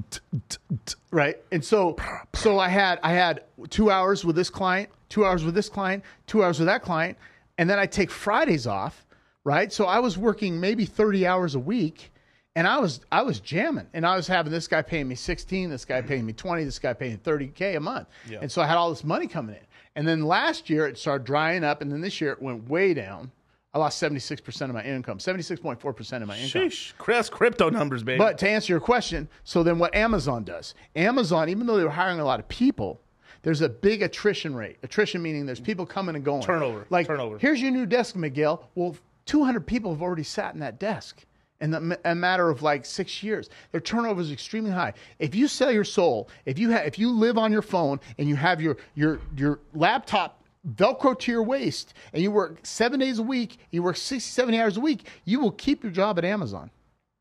right. And so, so I had I had two hours with this client, two hours with this client, two hours with that client, and then I take Fridays off, right? So I was working maybe thirty hours a week, and I was I was jamming, and I was having this guy paying me sixteen, this guy paying me twenty, this guy paying thirty k a month, Yeah. and so I had all this money coming in. And then last year it started drying up, and then this year it went way down. I lost seventy six percent of my income, seventy six point four percent of my income. Sheesh. Chris, crypto numbers, baby. But to answer your question, so then what Amazon does? Amazon, even though they were hiring a lot of people, there's a big attrition rate. Attrition meaning there's people coming and going. Turnover. Like, Turnover. here's your new desk, Miguel. Well, 200 people have already sat in that desk in the, a matter of like six years. Their turnover is extremely high. If you sell your soul, if you have, if you live on your phone and you have your your your laptop Velcro to your waist and you work seven days a week, you work 60, 70 hours a week, you will keep your job at Amazon.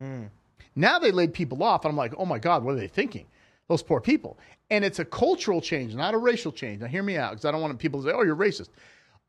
Hmm. Now they laid people off, and I'm like, oh my God, what are they thinking? Those poor people. And it's a cultural change, not a racial change. Now, hear me out, because I don't want people to say, oh, you're racist.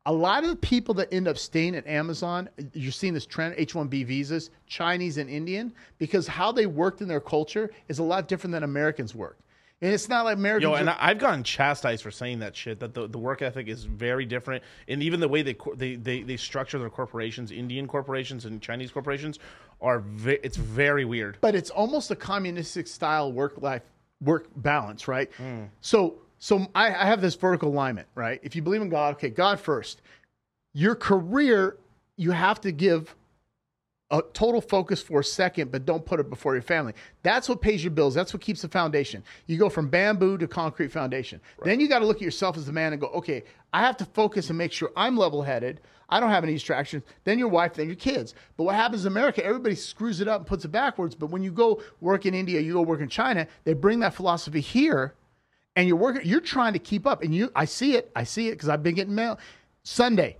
A lot of the people that end up staying at Amazon, you're seeing this trend, H 1B visas, Chinese and Indian, because how they worked in their culture is a lot different than Americans work. And it's not like Americans. Yo, and I- I've gotten chastised for saying that shit. That the, the work ethic is very different, and even the way they they, they, they structure their corporations, Indian corporations and Chinese corporations, are ve- it's very weird. but it's almost a communistic style work life work balance, right? Hmm. So so I, I have this vertical alignment, right? If you believe in God, okay, God first. Your career, you have to give a total focus for a second, but don't put it before your family. That's what pays your bills. That's what keeps the foundation. You go from bamboo to concrete foundation. Then you got to look at yourself as the man and go, okay, I have to focus and make sure I'm level headed. I don't have any distractions. Then your wife, then your kids. But what happens in America, everybody screws it up and puts it backwards. But when you go work in India, you go work in China, they bring that philosophy here and you're working, you're trying to keep up. And you, I see it, I see it because I've been getting mail. Sunday,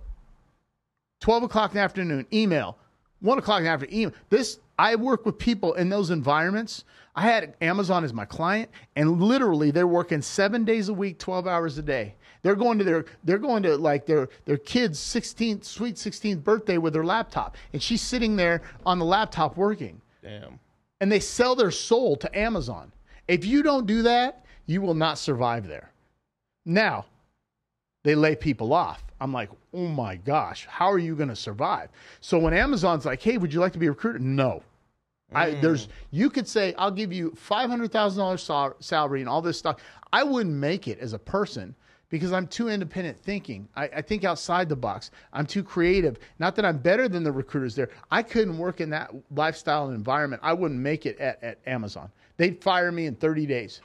12 o'clock in the afternoon, email, 1 o'clock in the afternoon, email. This, I work with people in those environments. I had Amazon as my client, and literally they're working seven days a week, 12 hours a day. They're going to their, they're going to like their, their kid's 16th, sweet 16th birthday with their laptop. And she's sitting there on the laptop working Damn. and they sell their soul to Amazon. If you don't do that, you will not survive there. Now, they lay people off. I'm like, oh my gosh, how are you going to survive? So when Amazon's like, hey, would you like to be a recruiter? No. I, mm. there's you could say I'll give you five hundred thousand dollars salary and all this stuff. I wouldn't make it as a person because I'm too independent thinking. I, I think outside the box. I'm too creative. Not that I'm better than the recruiters there. I couldn't work in that lifestyle and environment. I wouldn't make it at, at Amazon. They'd fire me in 30 days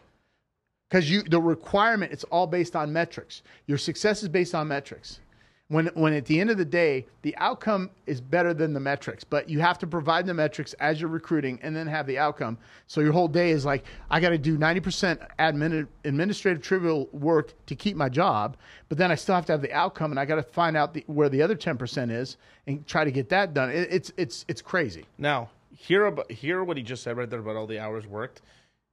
because you the requirement it's all based on metrics. Your success is based on metrics. When when at the end of the day the outcome is better than the metrics but you have to provide the metrics as you're recruiting and then have the outcome. So your whole day is like i got to do 90% admin, administrative trivial work to keep my job but then i still have to have the outcome and i got to find out the, where the other 10% is and try to get that done. It, it's it's it's crazy. Now, hear about hear what he just said right there about all the hours worked.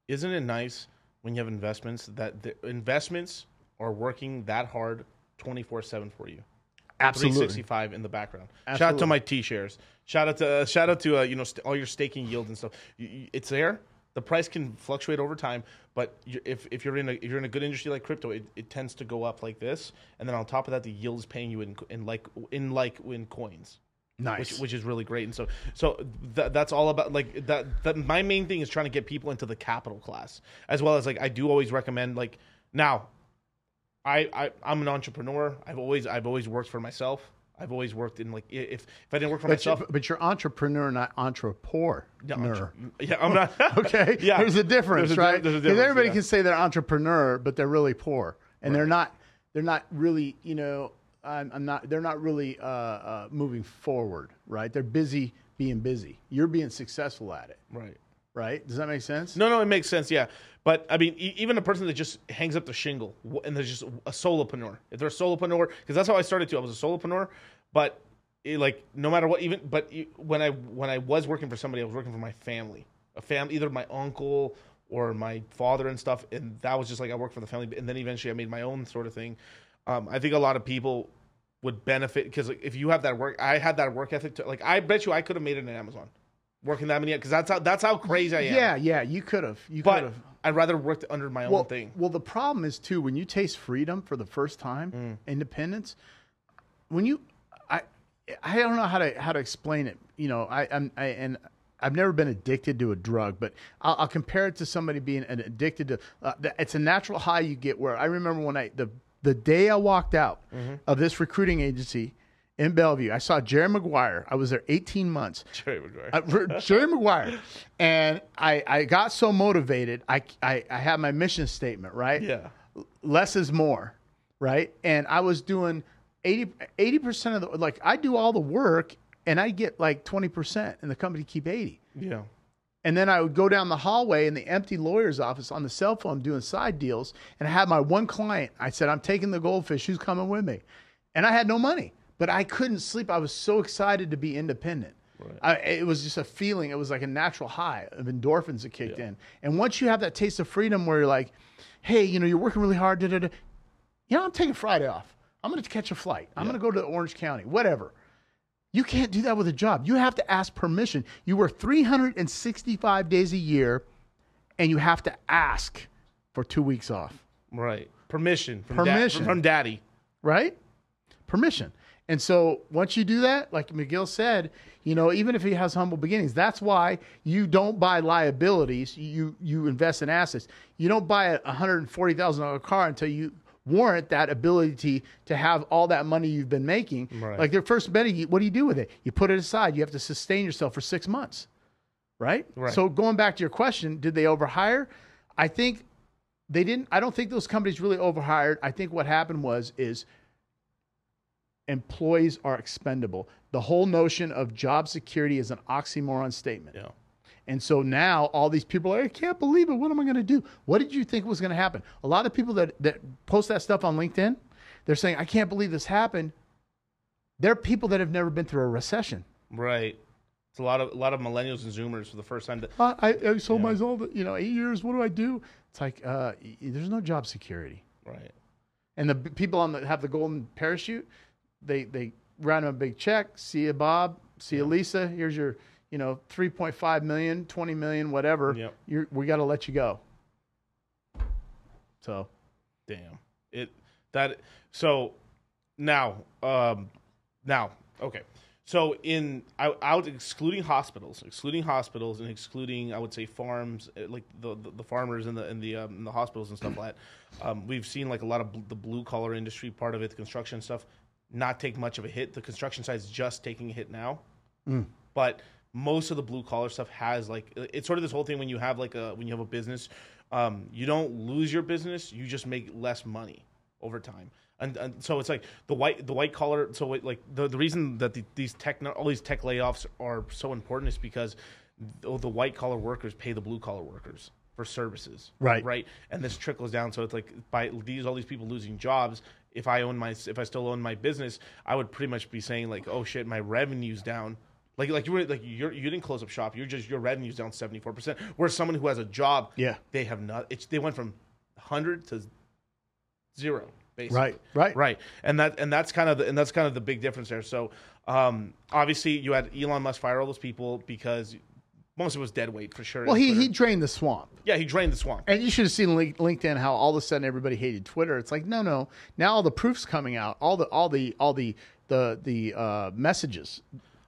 Isn't it nice when you have investments that the investments are working that hard 24/7 for you? Absolutely. 365 in the background. Shout out to my T shares. Shout out to uh, shout out to uh, you know st- all your staking yields and stuff. You, you, it's there. The price can fluctuate over time, but you, if, if you're in a if you're in a good industry like crypto, it, it tends to go up like this, and then on top of that, the yield is paying you in in like in like in coins nice which, which is really great. And so, so th- that's all about like that, that. My main thing is trying to get people into the capital class, as well as like I do always recommend like now. I, I I'm an entrepreneur. I've always I've always worked for myself. I've always worked in like if if I didn't work for but, myself, you're, but you're entrepreneur not entrepreneur yeah, entre- yeah, I'm not okay Yeah, there's a difference There's a right there's a 'Cause difference, everybody yeah. can say they're entrepreneur but they're really poor and they're not they're not really you know I'm, I'm not they're not really uh, uh, moving forward right they're busy being busy you're being successful at it right. right does that make sense No, no, it makes sense. Yeah, but I mean, e- even a person that just hangs up the shingle and there's just a solopreneur. If they're a solopreneur, because that's how I started too. I was a solopreneur, but it, like no matter what, even but you- when I when I was working for somebody, I was working for my family. a family, either my uncle or my father and stuff, and that was just like I worked for the family, and then eventually I made my own sort of thing. Um, I think a lot of people would benefit because like, if you have that work, I had that work ethic. To, like I bet you I could have made it in Amazon, working that many because that's how that's how crazy I am. Yeah, yeah, you could have. You could have. I'd rather work under my Well, own thing. well, the problem is too when you taste freedom for the first time, Mm. independence. When you, I, I don't know how to how to explain it. You know, I, I'm I and. I've never been addicted to a drug, but I'll, I'll compare it to somebody being an addicted to. Uh, it's a natural high you get. Where I remember when I the the day I walked out Mm-hmm. of this recruiting agency in Bellevue, I saw Jerry Maguire. I was there 18 months. Jerry Maguire. For Jerry Maguire. And I, I got so motivated. I, I, I had my mission statement, right? yeah, Less is more, right? And I was doing 80, percent of the, like, I do all the work and I get like 20% and the company keep 80. yeah, And then I would go down the hallway in the empty lawyer's office on the cell phone doing side deals. And I had my one client. I said, I'm taking the goldfish. Who's coming with me? And I had no money, but I couldn't sleep. I was so excited to be independent. I, it was just a feeling. It was like a natural high of endorphins that kicked in. And once you have that taste of freedom where you're like, hey, you know, you're working really hard. Da, da, da. You know, I'm taking Friday off. I'm going to catch a flight. I'm going to go to Orange County, whatever. You can't do that with a job. You have to ask permission. You work 365 days a year and you have to ask for two weeks off, right. Permission from Permission. from daddy. right? Permission. And so once you do that, like McGill said, you know, even if he has humble beginnings, that's why you don't buy liabilities. You you invest in assets. You don't buy a hundred and forty thousand dollar car until you warrant that ability to have all that money you've been making. Right. Like their first betting, what do you do with it? You put it aside. You have to sustain yourself for six months, right? Right. So going back to your question, did they overhire? I think they didn't. I don't think those companies really overhired. I think what happened was is employees are expendable. The whole notion of job security is an oxymoron statement. Yeah. And so now all these people are, I can't believe it. What am I going to do? What did you think was going to happen? A lot of people that, that post that stuff on LinkedIn, they're saying, I can't believe this happened. They're people that have never been through a recession. Right. It's a lot of a lot of millennials and Zoomers for the first time. That, Uh, I, I sold myself, you know, eight years. What do I do? It's like, uh, there's no job security. right. And the people on the have the golden parachute, they they write them a big check. See you, Bob. See you, Lisa. Here's your, you know, 3.5 million, 20 million, whatever. Yep. You're, we got to let you go. So Damn. It that so now um now okay. So in out, out excluding hospitals, excluding hospitals and excluding I would say farms eh, like the the, the farmers and the and the um, the hospitals and stuff like that. Um, we've seen like a lot of bl- the blue collar industry part of it, the construction stuff, not take much of a hit. The construction side's just taking a hit now. but most of the blue collar stuff has like it's sort of this whole thing when you have like a when you have a business um, you don't lose your business you just make less money over time. And, and so it's like the white the white collar so it, like the, the reason that the, these tech all these tech layoffs are so important is because the, the white collar workers pay the blue collar workers for services Right. right? And this trickles down. So it's like by these all these people losing jobs if i own my if i still own my business i would pretty much be saying like oh shit my revenue's down like like you were like you're you didn't close up shop you're just your revenue's down 74% whereas someone who has a job Yeah. they have not it's they went from 100 to zero basically Right, right. right and that and that's kind of the, and that's kind of the big difference there so um obviously you had elon musk fire all those people because most of it was dead weight for sure well, he Twitter. he drained the swamp. yeah he drained the swamp And you should have seen LinkedIn how all of a sudden everybody hated Twitter. It's like no, no. Now all the proofs coming out, all the all the all the the the uh, messages,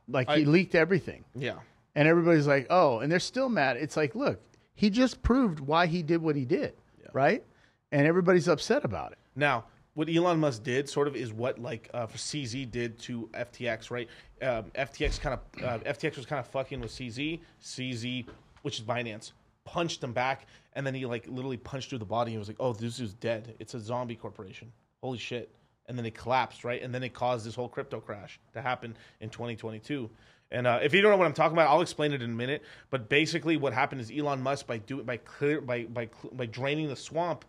like he leaked everything, yeah and everybody's like, oh, and they're still mad. It's like, look, he just proved why he did what he did, right? And everybody's upset about it. Now, what Elon Musk did sort of is what like uh, CZ did to FTX, right? Um, FTX kind of uh, FTX was kind of fucking with CZ. CZ, which is Binance, punched him back, and then he like literally punched through the body. and was like, "Oh, this is dead. It's a zombie corporation. Holy shit!" And then it collapsed, right? And then it caused this whole crypto crash to happen in 2022. And uh, if you don't know what I'm talking about, I'll explain it in a minute. But basically, what happened is Elon Musk by doing by clear by by by draining the swamp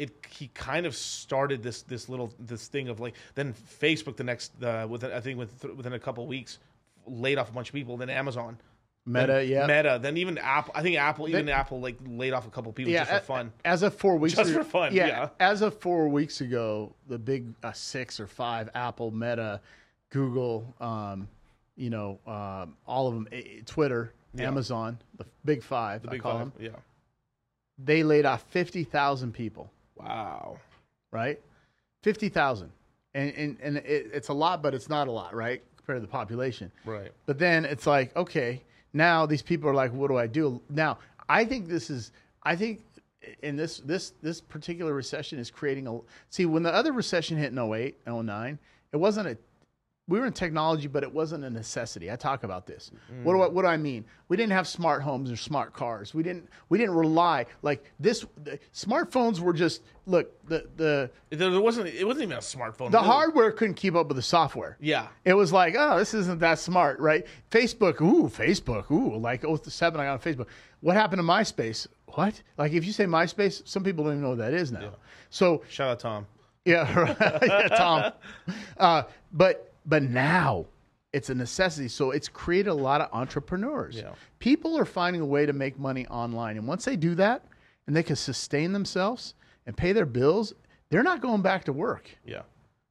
it he kind of started this this little this thing of like then Facebook the next uh, within I think with, within a couple weeks laid off a bunch of people then Amazon Meta, yeah. Meta. Then even Apple. I think Apple. Even Apple like laid off a couple people just for a- fun. As of four weeks, Just ago- for fun, yeah. As of four weeks ago, the big uh, six or five Apple, Meta, Google, um, you know, um, all of them, eh, eh, Twitter, Amazon, the big five, I Big call five. them. Yeah. They laid off fifty thousand people. Wow. right? Fifty thousand, and and and it, it's a lot, but it's not a lot, right? Compared to the population. Right. But then it's like, okay, now these people are like, what do I do? Now, I think this is, I think in this this this particular recession is creating a see when the other recession hit in 08 and 09 it wasn't a we were in technology but it wasn't a necessity i talk about this what do I, what do i mean we didn't have smart homes or smart cars we didn't we didn't rely like this the, smartphones were just look the the There wasn't. It wasn't even a smartphone. the really. hardware couldn't keep up with the software Yeah. it was like, oh, this isn't that smart, right? Facebook, ooh, Facebook, ooh, like oh seven, I got on Facebook. What happened to MySpace? What? Like if you say MySpace, some people don't even know what that is now. So Shout out Tom. yeah, right. yeah, Tom. Uh, but but now it's a necessity. So it's created a lot of entrepreneurs. Yeah. People are finding a way to make money online, and once they do that, and they can sustain themselves and pay their bills, they're not going back to work. Yeah.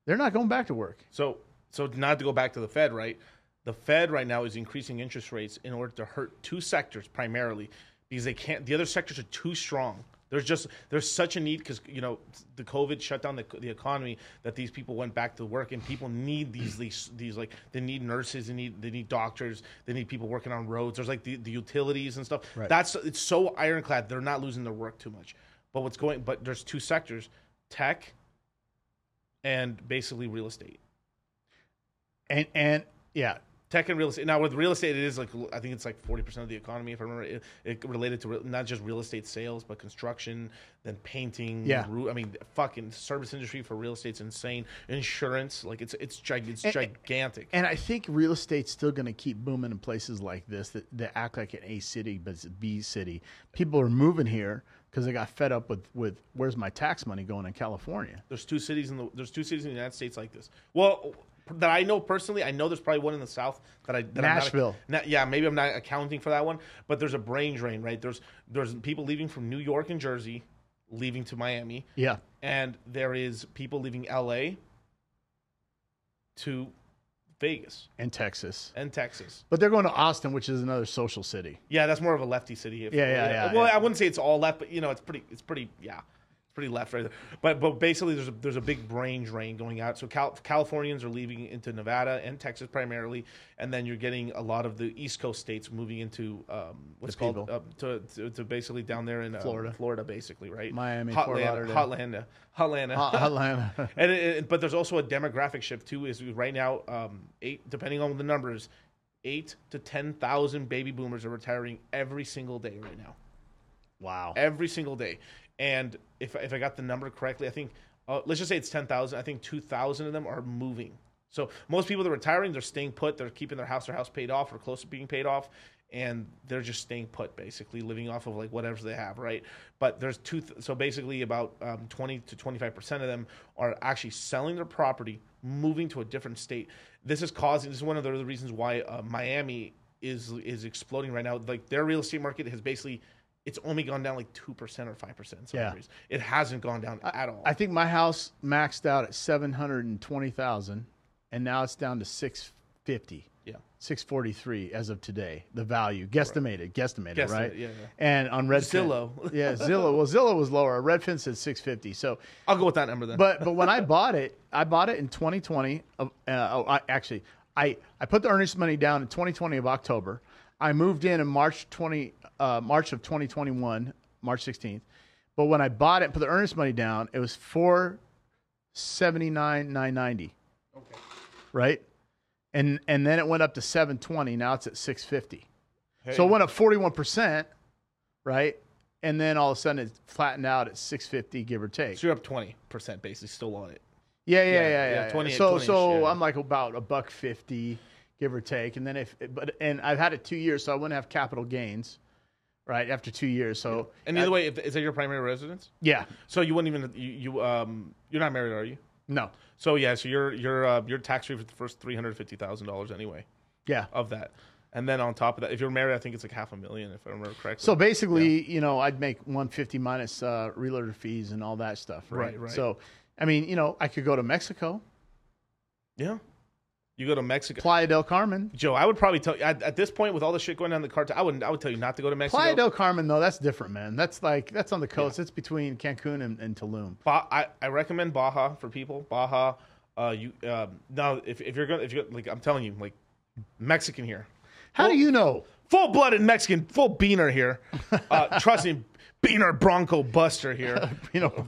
They're not going back to work. So, so not to go back to the Fed, right? The Fed right now is increasing interest rates in order to hurt two sectors primarily because they can't. The other sectors are too strong. There's just there's such a need because you know the COVID shut down the, the economy that these people went back to work and people need these these these like they need nurses they need they need doctors they need people working on roads. There's like the, the utilities and stuff. Right. that's it's so ironclad. They're not losing their work too much. But what's going but there's two sectors tech and basically real estate. And and yeah, tech and real estate. Now with real estate, it is like I think it's like forty percent of the economy. If I remember, it, it related to re- not just real estate sales, but construction, then painting. Yeah. roo- I mean, fucking service industry for real estate's insane. Insurance, like it's it's gig- it's And- gigantic. And I think real estate's still going to keep booming in places like this that, that act like an A city, but it's a B city. People are moving here because they got fed up with, with where's my tax money going in California? There's two cities in the there's two cities in the United States like this. Well, that I know personally, I know there's probably one in the South that I that Nashville. I'm not, yeah, maybe I'm not accounting for that one, but there's a brain drain, right? There's there's people leaving from New York and Jersey, leaving to Miami. Yeah. and there is people leaving LA to Vegas And Texas. and Texas. But they're going to Austin, which is another social city. Yeah, that's more of a lefty city. If, Yeah, yeah, yeah, Well. I wouldn't say it's all left, but you know, it's pretty. It's pretty. Yeah, pretty left right there. But but basically, there's a, there's a big brain drain going out. So Cal- Californians are leaving into Nevada and Texas primarily, and then you're getting a lot of the East Coast states moving into um, what's The called uh, to, to to basically down there in uh, Florida. Florida, basically, right? Miami, Hotlanta. Hotlanta, Hotlanta. Atlanta. And it, it- but there's also a demographic shift too. Is right now um, eight, depending on the numbers, eight to ten thousand baby boomers are retiring every single day right now. wow. Every single day. And if if I got the number correctly, I think uh, let's just say it's ten thousand. I think two thousand of them are moving. So most people that are retiring, they're staying put. They're keeping their house, their house paid off, or close to being paid off, and they're just staying put, basically living off of like whatever they have, right? But there's two. Th- so basically, about um, twenty to twenty five percent of them are actually selling their property, moving to a different state. This is causing. This is one of the reasons why uh, Miami is is exploding right now. Like their real estate market has basically. It's only gone down like two percent or five percent. Yeah. it hasn't gone down at all. I think my house maxed out at 720,000 and now it's down to 650. yeah, 643 as of today, the value guesstimated, guesstimated, Guesstimate, right? yeah, yeah. And on Redfin, Zillow. yeah, Zillow. Well, Zillow was lower. Redfin said 650. So, I'll go with that number then. but but when I bought it, I bought it in 2020. Of, uh, oh, I, actually, I I put the earnest money down in 2020 of October. I moved in in March 20 uh, March of 2021, March 16th. But when I bought it, and put the earnest money down, it was 479 990. okay. Right? And and then it went up to 720. Now it's at 650. Hey, So it went up 41%, right? And then all of a sudden it flattened out at 650, give or take. so you're up twenty percent, basically, still on it. Yeah, yeah, Yeah, yeah, yeah, yeah. yeah. 20 so 20 -ish, so yeah. I'm like about a buck 50, give or take. And then if, but, and I've had it two years, so I wouldn't have capital gains, right? After two years. So, And either way, if, is that your primary residence? yeah, So you wouldn't even you, you um you're not married, are you? no, So yeah, so you're you're uh, you're tax free for the first three hundred fifty thousand dollars anyway yeah. of that. and then on top of that, if you're married, I think it's like half a million, if I remember correctly. So basically, you know, I'd make 150 minus uh, reloader fees and all that stuff, right? Right, right. So, I mean, you know, I could go to Mexico, yeah, you go to Mexico. Playa del Carmen. Joe, I would probably tell you at, at this point with all the shit going on in the cartel, I wouldn't. I would tell you not to go to Mexico. Playa del Carmen, though, that's different, man. That's like that's on the coast. It's between Cancun and, and Tulum. Ba- I, I recommend Baja for people. Baja, uh, you um, now if, if you're gonna if you're like I'm telling you like Mexican here, How do you know? full blooded Mexican, full beaner here. Uh, trust me, beaner Bronco Buster here. You know,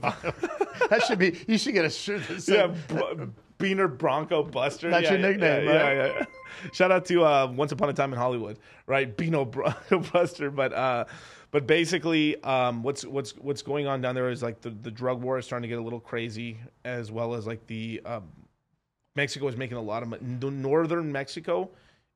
that should be. You should get a shirt that says yeah, beaner Bronco Buster. That's yeah, your nickname, yeah, right? Yeah, yeah, yeah. Shout out to uh, Once Upon a Time in Hollywood, right? Beano Bronco Buster, but. Uh, but basically, um, what's what's what's going on down there is like the, the drug war is starting to get a little crazy, as well as like the um, Mexico is making a lot of money. The northern Mexico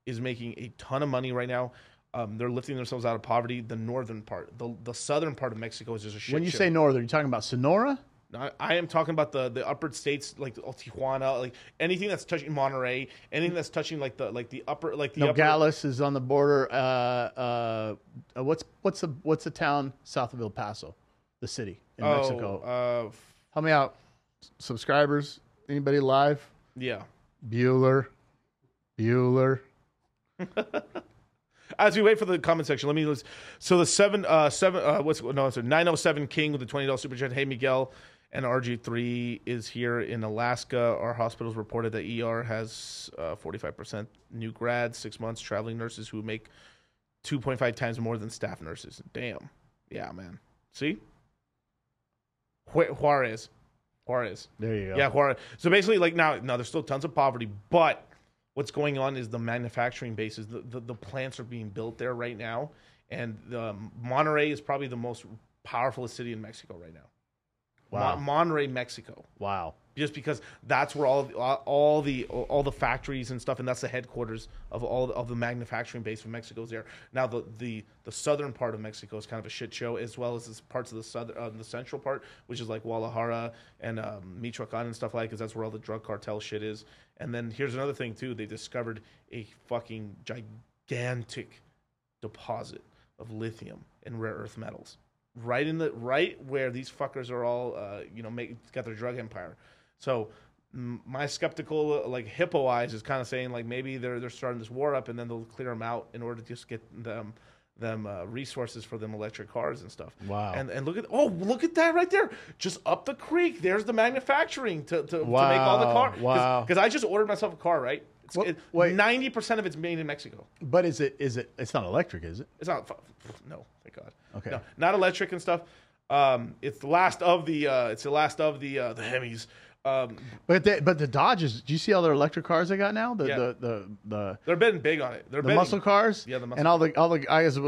is making a ton of money right now. Um, they're lifting themselves out of poverty. The northern part, the the southern part of Mexico is just a shit. when you show. say northern, you're talking about Sonora. I, I am talking about the the upper states like oh, Tijuana, like anything that's touching Monterrey, anything that's touching like the like the upper like the upper, Nogales is on the border. Uh, uh, uh, what's what's the what's the town south of El Paso, the city in oh, Mexico? Uh, Help me out, subscribers. Anybody live? yeah. Bueller, Bueller. As we wait for the comment section, let me. List. So the seven, uh, seven, uh, what's no, it's nine oh seven King with the twenty dollars super chat. Hey Miguel, and RG three is here in Alaska. Our hospitals reported that ER has five percent new grads, six months traveling nurses who make two point five times more than staff nurses. Damn, yeah, man. See, Ju- Juarez, Juarez. There you go. Yeah, Juarez. So basically, like now, now there's still tons of poverty, but what's going on is the manufacturing bases. The, the, the plants are being built there right now, and um, Monterrey is probably the most powerful city in Mexico right now. Wow. Mon- Monterrey, Mexico. Wow. Just because that's where all all all the all the factories and stuff, and that's the headquarters of all of the manufacturing base of Mexico is there. Now the the the southern part of Mexico is kind of a shit show, as well as this parts of the southern uh, the central part, which is like Guadalajara and um, Michoacan and stuff like, because that's where all the drug cartel shit is. And then here's another thing too: they discovered a fucking gigantic deposit of lithium and rare earth metals right in the right where these fuckers are all uh, you know make got their drug empire. So my skeptical uh, like hippo eyes is kind of saying like maybe they're they're starting this war up and then they'll clear them out in order to just get them them uh, resources for them electric cars and stuff. Wow. And and look at oh look at that right there, just up the creek. There's the manufacturing to to, to make all the Wow, car. wow. Because I just ordered myself a car right. It's, What- it, wait. 90% of it's made in Mexico. But is it is it? It's not electric, is it? It's not. No, thank God. Okay. No, not electric and stuff. Um, it's the last of the. Uh, it's the last of the uh, the Hemis. Um, But the, but the Dodges. Do you see all their electric cars they got now? The Yeah. the the the, they're betting big on it. They're the betting. muscle cars. Yeah, the muscle and all the all the guys the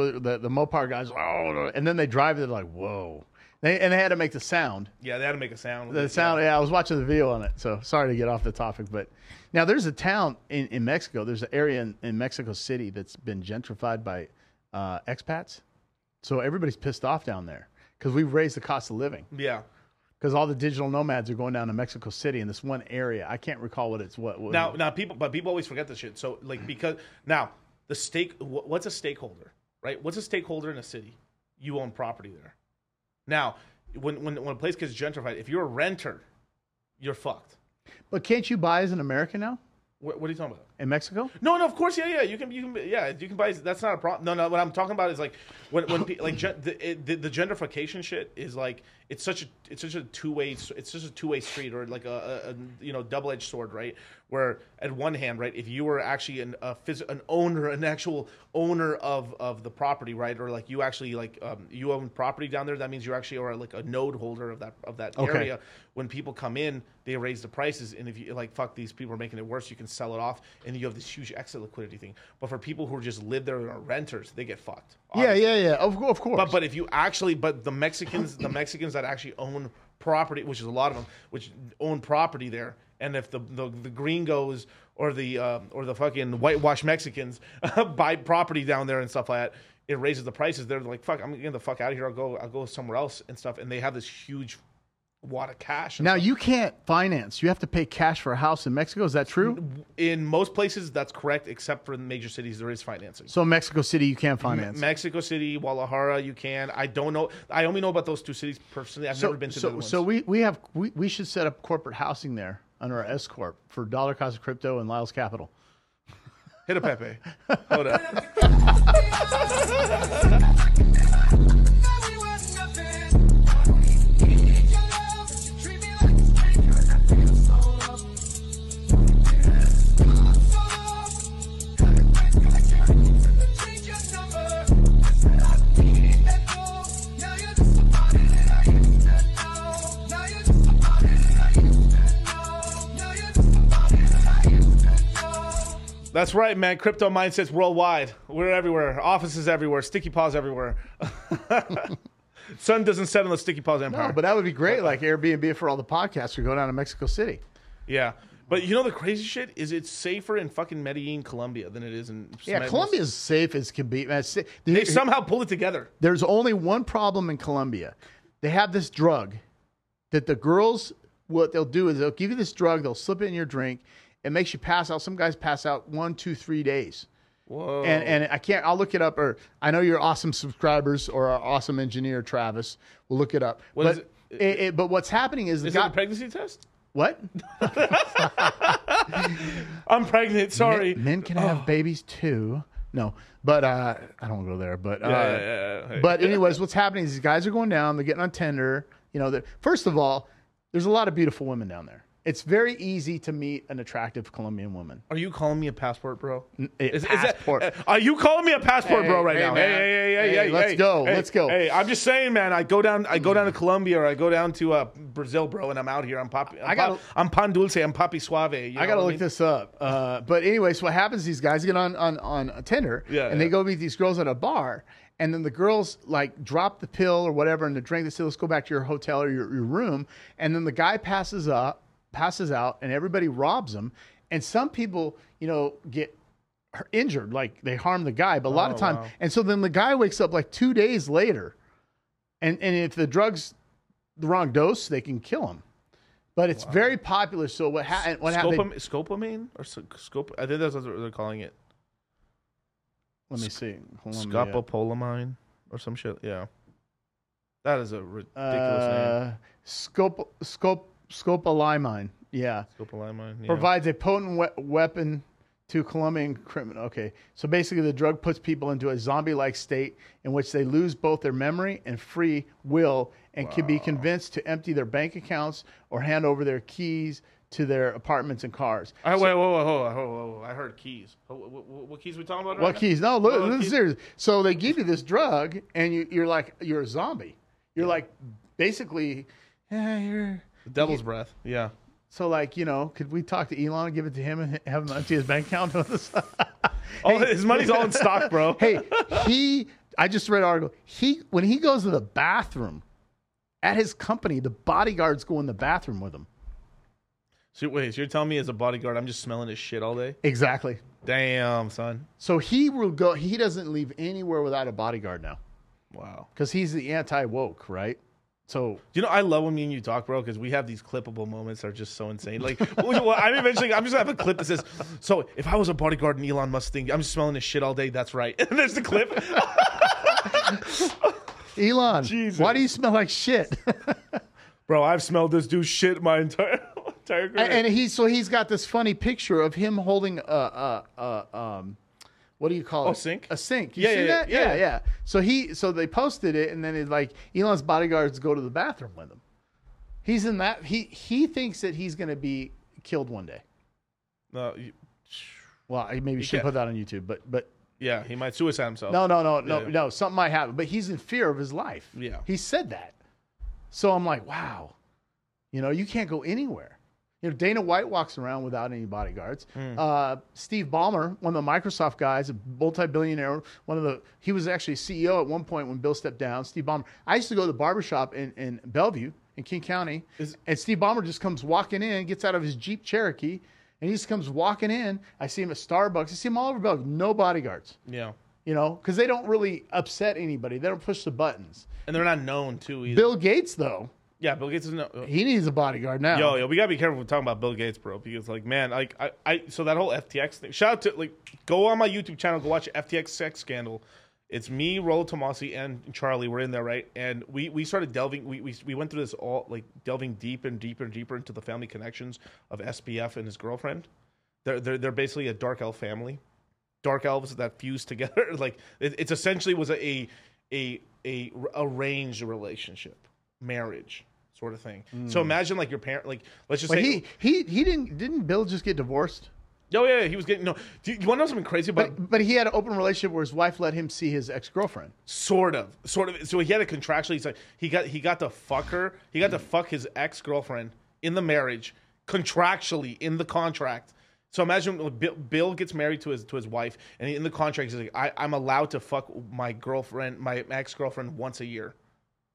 the Mopar guys. Oh, and then they drive. it, They're like, whoa. They, and they had to make the sound. Yeah, they had to make a sound. The sound. yeah. Yeah, I was watching the video on it. So sorry to get off the topic, but now there's a town in, in Mexico. There's an area in, in Mexico City that's been gentrified by uh, expats. So everybody's pissed off down there because we've raised the cost of living. Yeah. Because all the digital nomads are going down to Mexico City in this one area. I can't recall what it's what. what Now, now people, but people always forget this shit. So, like, because now the stake. What's a stakeholder, right? What's a stakeholder in a city? You own property there. Now, when when when a place gets gentrified, if you're a renter, you're fucked. but can't you buy as an American now What, what are you talking about? in Mexico? No, no, of course, yeah, yeah. You can, you can, yeah, you can buy. That's not a problem. No, no. What I'm talking about is like when, when, pe- like, gen, the, it, the the gentrification shit is like it's such a, it's such a two way, it's just a two way street or like a, a, a you know double edged sword, right? Where at one hand, right, if you were actually an a phys- an owner, an actual owner of of the property, right, or like you actually like um, you own property down there, that means you actually are like a node holder of that of that Okay. area. When people come in, they raise the prices, and if you like, fuck these people are making it worse, you can sell it off, and you have this huge exit liquidity thing. But for people who just live there and are renters, they get fucked. Yeah, yeah, yeah. Of, of course. But but if you actually, but the Mexicans, the Mexicans that actually own property, which is a lot of them, which own property there, and if the the, the gringos or the um, or the fucking whitewash Mexicans buy property down there and stuff like that, it raises the prices. They're like, fuck, I'm getting the fuck out of here. I'll go, I'll go somewhere else and stuff. And they have this huge wad of cash. Now you can't finance. You have to pay cash for a house in Mexico. Is that true? in most places, that's correct, except for the major cities, there is financing. So in Mexico City, you can't finance. Mexico City, Guadalajara, you can. I don't know. I only know about those two cities personally. I've so, never been to the so, other ones. so we, we have we, we should set up corporate housing there under our S corp for Dollar Cost of Crypto and Lyle's Capital. Hit a Pepe. Hold up. That's right, man. Crypto mindsets worldwide. We're everywhere. Offices everywhere. Sticky paws everywhere. Sun doesn't set on the sticky paws empire. No, but that would be great. Like Airbnb for all the podcasts who go down to Mexico City. yeah. But you know the crazy shit is it's safer in fucking Medellin, Colombia than it is in Yeah, Medellin. Colombia's safe as can be. Man, it's- They somehow pull it together. There's only one problem in Colombia. They have this drug that the girls, what they'll do is they'll give you this drug, they'll slip it in your drink. It makes you pass out. Some guys pass out one, two, three days. Whoa. And and I can't. I'll look it up. Or I know your awesome subscribers or our awesome engineer Travis will look it up. What but is it? it- it- but what's happening is the is guy. a pregnancy test? what? I'm pregnant. Sorry. Men, men can have babies too. No, but uh, I don't go there. But uh, Yeah, yeah, yeah. but anyways, what's happening is these guys are going down. They're getting on Tinder. You know, first of all, there's a lot of beautiful women down there. It's very easy to meet an attractive Colombian woman. Are you calling me a passport, bro? a Is, is that- passport. uh, are you calling me a passport, Hey, bro, right hey, now? man. Hey, hey, hey, Hey, hey, let's go, let's go. Hey, I'm just saying, man. I go down, I go down to Colombia, or I go down to uh, Brazil, bro, and I'm out here. I'm poppy. I'm, I gotta- pop, I'm pan dulce. I'm papi suave. You I got to what look mean? this up. Uh, but anyways, what happens? These guys get on on on a Tinder, Yeah, and they go meet these girls at a bar, and then the girls like drop the pill or whatever in the drink. They say, "Let's go back to your hotel or your, your room," and then the guy passes up, passes out, and everybody robs him. And some people, you know, get injured, like they harm the guy. But a lot of Oh, time, wow. and so then the guy wakes up like two days later, and and if the drugs the wrong dose, they can kill him. But it's very popular. So what happened? What happened? Scopam- Scopamine or sc- scope? I think that's what they're calling it. Let me see. Colombia. Scopolamine or some shit. Yeah. That is a ridiculous Uh, scope, scope, scopolamine. Yeah. Scopolamine. Yeah. Provides a potent we- weapon to Colombian criminal. Okay. So basically, the drug puts people into a zombie like state in which they lose both their memory and free will and can be convinced to empty their bank accounts or hand over their keys to their apartments and cars. I, wait, whoa, whoa, whoa, whoa, whoa, I heard keys. What, what, what keys we talking about? Right What now? keys? No, look, oh, What look keys? serious. So they give you this drug, and you, you're like, you're a zombie. You're like, basically, yeah, you're. Devil's breath. Yeah. So like, you know, could we talk to Elon, give it to him, and have him empty his bank account with us? All his money's all in stock, bro. hey, he. I just read an article. He when he goes to the bathroom at his company, the bodyguards go in the bathroom with him. So wait, so you're telling me as a bodyguard, I'm just smelling his shit all day? Exactly. Damn, son. So he will go. He doesn't leave anywhere without a bodyguard now Wow. because he's the anti woke, right? So You know, I love when me and you talk, bro, because we have these clippable moments that are just so insane. Like, well, I'm eventually, I'm just gonna have a clip that says, "So if I was a bodyguard in Elon Musk thing, I'm just smelling his shit all day." That's right. And there's the clip. Elon, Jesus. why do you smell like shit? bro, I've smelled this dude's shit my entire entire career. and, and he's so he's got this funny picture of him holding a, a, a um what do you call Oh, it? A sink? A sink. You Yeah, see yeah, that? yeah, Yeah, yeah. So he so they posted it and then it's like Elon's bodyguards go to the bathroom with him. He's in that he he thinks that he's gonna be killed one day. Uh, no, you- Well, I maybe should can't- put that on YouTube, but but yeah, he might suicide himself. no, no, no, no, Yeah. no. Something might happen, but he's in fear of his life. Yeah. he said that. So I'm like, wow, you know, you can't go anywhere. You know, Dana White walks around without any bodyguards. Hmm. Uh, Steve Ballmer, one of the Microsoft guys, a multi-billionaire, one of the he was actually CEO at one point when Bill stepped down. Steve Ballmer. I used to go to the barbershop in, in Bellevue in King County, Is- and Steve Ballmer just comes walking in, gets out of his Jeep Cherokee, and he just comes walking in. I see him at Starbucks. I see him all over Bellevue. No bodyguards. Yeah, You know, because they don't really upset anybody. They don't push the buttons. and they're not known too either. Bill Gates, though, Yeah, Bill Gates is no. Uh, he needs a bodyguard now. Yo, yo, we gotta be careful talking about Bill Gates, bro, because like, man, like, I, I, so that whole FTX thing. Shout out to like, go on my YouTube channel, go watch FTX sex scandal. It's me, Rollo Tomasi, and Charlie. We're in there, right? And we we started delving. We we we went through this all like delving deep and deeper and deeper into the family connections of SBF and his girlfriend. They're they're they're basically a dark elf family, dark elves that fuse together. like it, it's essentially was a a a, a arranged relationship, marriage sort of thing. So hmm. imagine like your parent, like let's just say, he he he didn't didn't Bill just get divorced? oh yeah, he was getting no. Do you, you want to know something crazy about? But but he had an open relationship where his wife let him see his ex girlfriend. Sort of, sort of. So he had a contractually. He's like he got he got to fuck her. He got to hmm. fuck his ex girlfriend in the marriage contractually in the contract. So imagine Bill, Bill gets married to his to his wife, and in the contract he's like, I, I'm allowed to fuck my girlfriend, my ex girlfriend, once a year,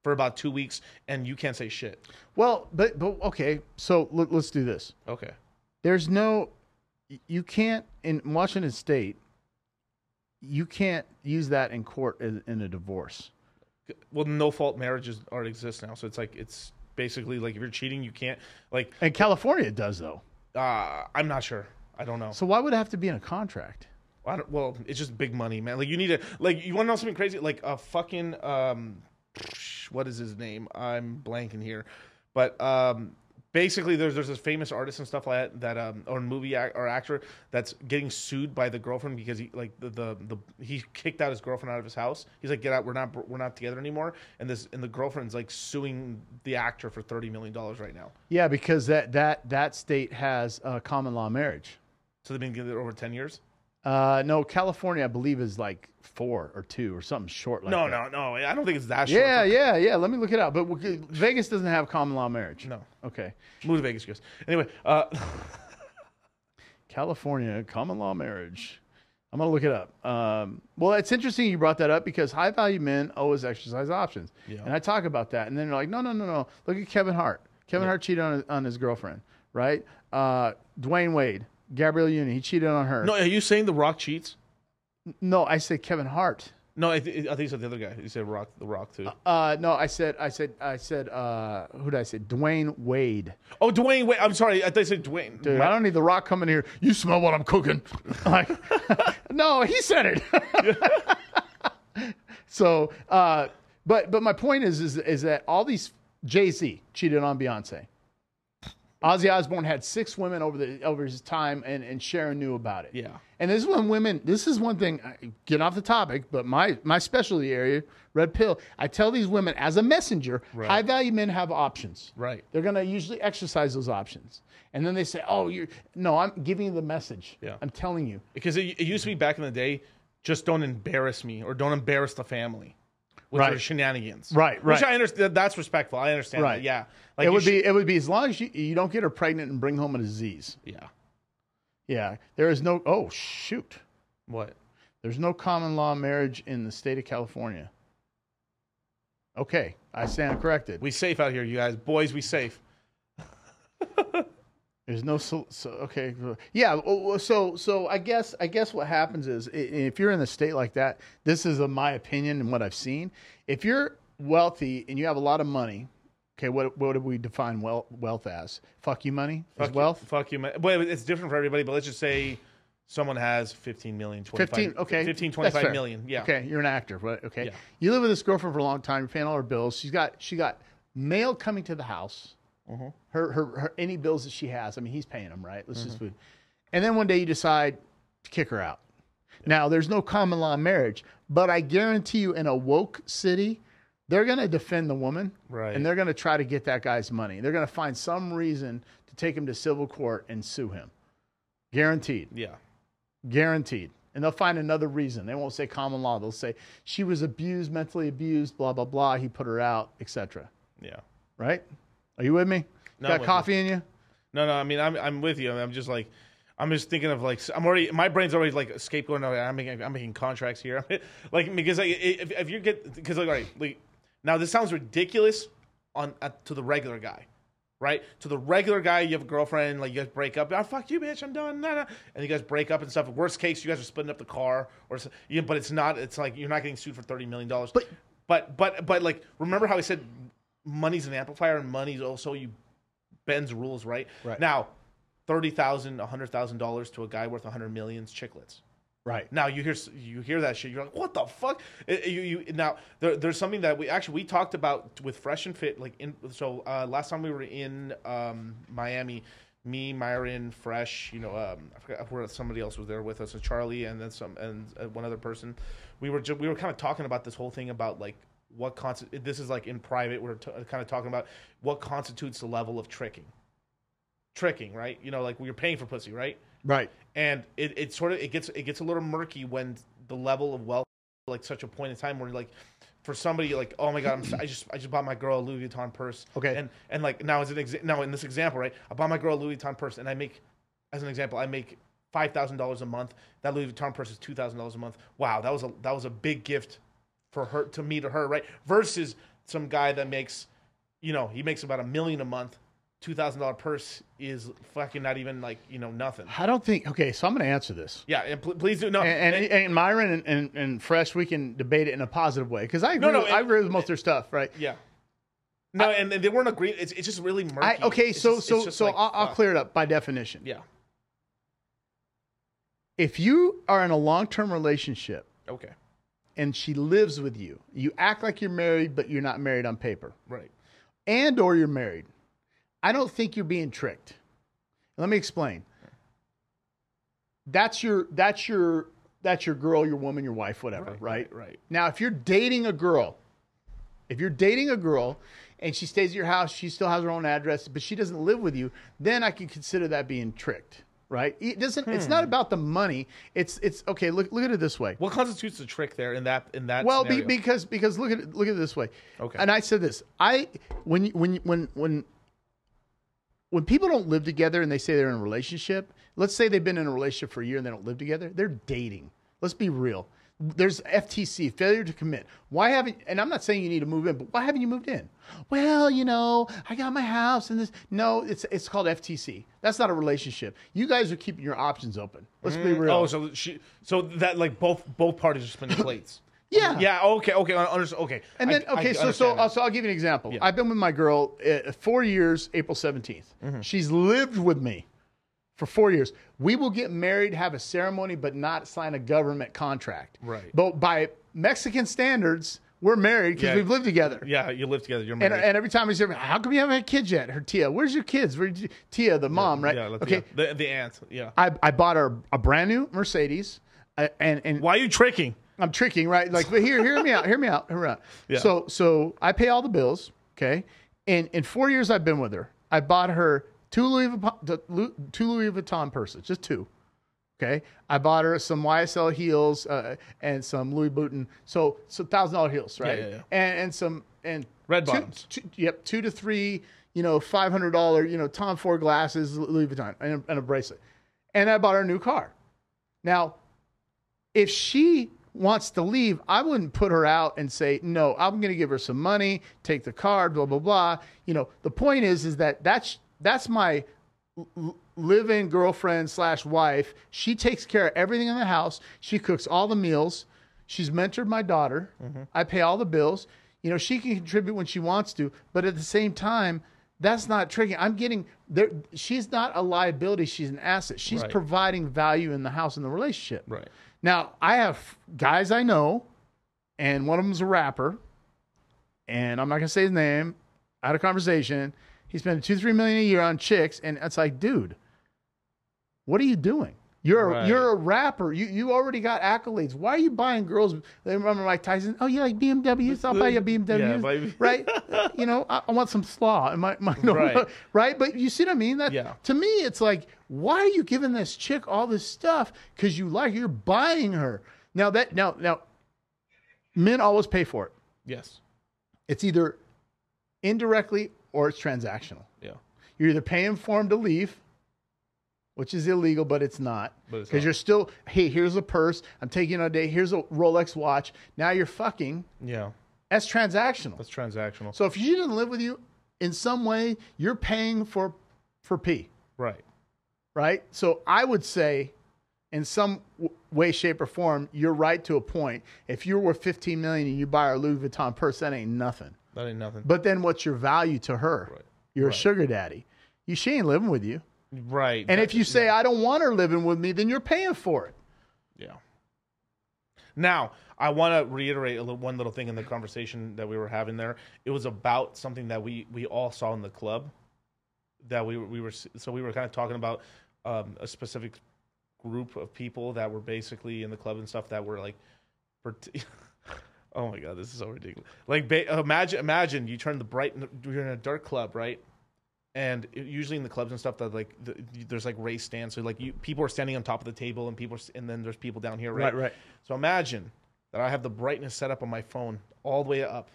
for about two weeks, and you can't say shit. Well, but but okay, so let, let's do this. Okay. There's no, you can't in Washington State. You can't use that in court in, in a divorce. Well, no fault marriages already exist now, so it's like it's basically like if you're cheating, you can't like. In California, does though. Uh, I'm not sure. I don't know. So why would it have to be in a contract? I don't, well, it's just big money, man. Like you need to like you want to know something crazy? Like a fucking um, what is his name? I'm blanking here, but um, basically there's there's this famous artist and stuff like that that um or movie act, or actor that's getting sued by the girlfriend because he like the, the the he kicked out his girlfriend out of his house. He's like, get out, we're not we're not together anymore. And this and the girlfriend's like suing the actor for thirty million dollars right now. Yeah, because that that that state has a common law marriage. So they've been together over ten years. Uh, no, California, I believe, is like four or two or something short like No, that. no, no. I don't think it's that short. Yeah, yeah, yeah. Let me look it up. But we- Vegas doesn't have common law marriage. No. Okay. Move to Vegas, Chris. Anyway, uh, California common law marriage. I'm gonna look it up. Um, well, it's interesting you brought that up because high value men always exercise options, Yeah. and I talk about that, and then they're like, no, no, no, no. Look at Kevin Hart. Kevin Hart cheated on his, on his girlfriend, right? Uh, Dwyane Wade, Gabrielle Union, he cheated on her. no, are you saying The Rock cheats? no, I said Kevin Hart. No, I, th- I think you said the other guy. You said Rock, The Rock too. Uh, no, I said, I said, I said, uh, who did I say? Dwyane Wade. oh, Dwayne. Wait, I'm sorry. I thought you said Dwayne. Dude, I don't need The Rock coming here. You smell what I'm cooking. like, no, he said it. so, uh, but but my point is is is that all these Jay Z cheated on Beyonce. Ozzy Osbourne had six women over the over his time, and, and Sharon knew about it. Yeah. And this is when women. This is one thing. Get off the topic, but my my specialty area, red pill. I tell these women as a messenger, high value men have options. Right. They're going to usually exercise those options, and then they say, "Oh, you're no." I'm giving you the message. Yeah. I'm telling you. Because it, it used to be back in the day, just don't embarrass me or don't embarrass the family with Right. shenanigans. Right, Which right. I understand. That's respectful. I understand. Right. That. Yeah. Like it would sh- be. It would be as long as you you don't get her pregnant and bring home a disease. Yeah. Yeah. There is no. Oh shoot. What? There's no common law marriage in the state of California. Okay, I stand corrected. We safe out here, you guys. Boys, we safe. There's no so, so okay uh, yeah oh, so so I guess I guess what happens is if you're in a state like that this is a, my opinion and what I've seen if you're wealthy and you have a lot of money okay what what do we define wealth wealth as fuck you money as Fuck you- wealth Fuck you, man. Well, it's different for everybody, but let's just say someone has 15 million, 25, 15 okay 15, that's fair. million. Yeah. okay you're an actor right okay Yeah. you live with this girlfriend for a long time you're paying all her bills she's got she got mail coming to the house Mm-hmm. her, her her any bills that she has I mean he's paying them right let's Mm-hmm. just food and then one day you decide to kick her out now there's no common law marriage but I guarantee you in a woke city they're going to defend the woman Right. and they're going to try to get that guy's money they're going to find some reason to take him to civil court and sue him guaranteed Yeah. guaranteed. And they'll find another reason. They won't say common law. They'll say she was abused, mentally abused, blah blah blah. He put her out, etc. Yeah. Right? Are you with me? No, I'm Got with coffee in you? No, no. I mean, I'm I'm with you. I'm just like, I'm just thinking of like, I'm already my brain's already like scapegoating. I'm making I'm making contracts here, like because like, if if you get because like right, like now this sounds ridiculous on uh, to the regular guy. Right to the regular guy, you have a girlfriend, like you guys break up. Oh, fuck you, bitch! I'm done. Nah, nah. And you guys break up and stuff. Worst case, you guys are splitting up the car, or yeah, but it's not. It's like you're not getting sued for thirty million dollars. But- but but but like remember how I said money's an amplifier, and money's also you bends rules, right? Right. Now, thirty thousand, a hundred thousand dollars to a guy worth a hundred millions, chicklets. Right. Now you hear you hear that shit. You're like, what the fuck? It- you, you now there, there's something that we actually we talked about with Fresh and Fit. Like in so uh, last time we were in um, Miami, me, Myron, Fresh. You know, um, I forgot where somebody else was there with us, and Charlie, and then some and uh, one other person. We were ju- we were kind of talking about this whole thing about like what constitutes. This is like in private. We're t- kind of talking about what constitutes the level of tricking. Tricking, right? You know, like you're paying for pussy, right? Right. and it, it sort of it gets it gets a little murky when the level of wealth like such a point in time where like for somebody like oh my god I'm, si just I just bought my girl a Louis Vuitton purse Okay. and and like now as an exa- now in this example right I bought my girl a Louis Vuitton purse and I make as an example I make five thousand dollars a month that Louis Vuitton purse is two thousand dollars a month wow that was a that was a big gift for her to me to her right versus some guy that makes you know he makes about a million a month two thousand dollar purse is fucking not even like you know nothing I don't think. Okay, so I'm going to answer this. yeah, and pl- please do no. And, and, and Myron and, and, and Fresh, we can debate it in a positive way because I agree. no, with, I agree with most of their stuff, right? yeah, no, and, and they weren't agreeing. It's, it's just really murky. I, okay, It's so just- so so like, I'll, I'll clear it up by definition. Yeah. If you are in a long term relationship Okay. And she lives with you, you act like you're married, but you're not married on paper, Right. and or you're married. I don't think you're being tricked. Let me explain. That's your that's your that's your girl, your woman, your wife, whatever, right? Right. Right. Now, if you're dating a girl, if you're dating a girl and she stays at your house, she still has her own address, but she doesn't live with you, then I can consider that being tricked, right? It doesn't. It's Hmm. not about the money. It's it's okay. Look look at it this way. What constitutes a trick there in that in that? Well, be, because because look at it, look at it this way. Okay. And I said this. I when you- when you- when when when people don't live together and they say they're in a relationship, let's say they've been in a relationship for a year and they don't live together, they're dating. Let's be real. There's FTC, failure to commit. Why haven't, and I'm not saying you need to move in, but why haven't you moved in? Well, you know, I got my house and this. No, it's it's called FTC. That's not a relationship. You guys are keeping your options open. Let's be real. oh, so she so that like both both parties are spinning plates. yeah. yeah. Okay. Okay. I understand. Okay. And I- then, I okay, so so, understand uh, so I'll give you an example. I've been with my girl uh, four years, April 17th. Mm-hmm. She's lived with me for four years. We will get married, have a ceremony, but not sign a government contract. Right. But by Mexican standards, we're married because Yeah. we've lived together. yeah, you live together. You're And, married. and every time we say, "How come you haven't had kids yet?" Her Tia, where's your kids? Where's Where Tia, the mom, right? Yeah. okay. The the aunt. Yeah. I, I bought her a brand new Mercedes, uh, and and Why are you tricking? I'm tricking, right? Like, but here, hear me out, hear me out, hear me out. Yeah. So, so I pay all the bills, okay? And in four years I've been with her, I bought her two Louis Vuitton, two Louis Vuitton purses, just two. Okay, I bought her some YSL heels uh, and some Louis Vuitton, so so thousand dollar heels, right? yeah, yeah. And and some and Red two- bottoms. two- yep, two to three, you know, five hundred dollar, you know, Tom Ford glasses, Louis Vuitton, and a, and a bracelet. And I bought her a new car. Now, if she wants to leave, I wouldn't put her out and say, no, I'm going to give her some money, take the car, blah, blah, blah. You know, the point is, is that that's, that's my live-in girlfriend slash wife. She takes care of everything in the house. She cooks all the meals. She's mentored my daughter. Mm-hmm. I pay all the bills. You know, she can contribute when she wants to, but at the same time, that's not tricky. I'm getting there. She's not a liability. She's an asset. She's Right. providing value in the house and the relationship. Right. Now, I have guys I know, and one of them's a rapper, and I'm not gonna say his name. I had a conversation. He's spending two, three million a year on chicks, and it's like, dude, what are you doing? You're Right. you're a rapper. You you already got accolades. Why are you buying girls? They remember Mike Tyson. Oh, you like BMWs? I'll buy you a BMW. Yeah, right? you know, I, I want some slaw. in my, my no, Right. right. But you see what I mean? That Yeah. to me, it's like, why are you giving this chick all this stuff? Because you like you're buying her. Now that now now, men always pay for it. Yes. It's either indirectly or it's transactional. Yeah. You're either paying for him to leave, which is illegal, but it's not. Because you're still, hey, here's a purse. I'm taking on a date. Here's a Rolex watch. Now you're fucking. Yeah. That's transactional. That's transactional. So if she doesn't live with you, in some way, you're paying for for P, right. right? So I would say, in some w- way, shape, or form, you're right to a point. If you're worth 15 million and you buy a Louis Vuitton purse, that ain't nothing. That ain't nothing. But then what's your value to her? Right. You're a sugar daddy. You she ain't living with you. right. And if you say I don't want her living with me, then you're paying for it. Yeah. Now, I want to reiterate a little, one little thing in the conversation that we were having there. It was about something that we we all saw in the club. That we were- we were so we were kind of talking about um, a specific group of people that were basically in the club and stuff that were like. Oh my god, this is so ridiculous! Like, ba- imagine, imagine you turn the bright, you're in a dark club, right? and it- usually in the clubs and stuff that like the, there's like race stands so like you people are standing on top of the table and people are, and then there's people down here right Right, right. so imagine that i have the brightness set up on my phone all the way up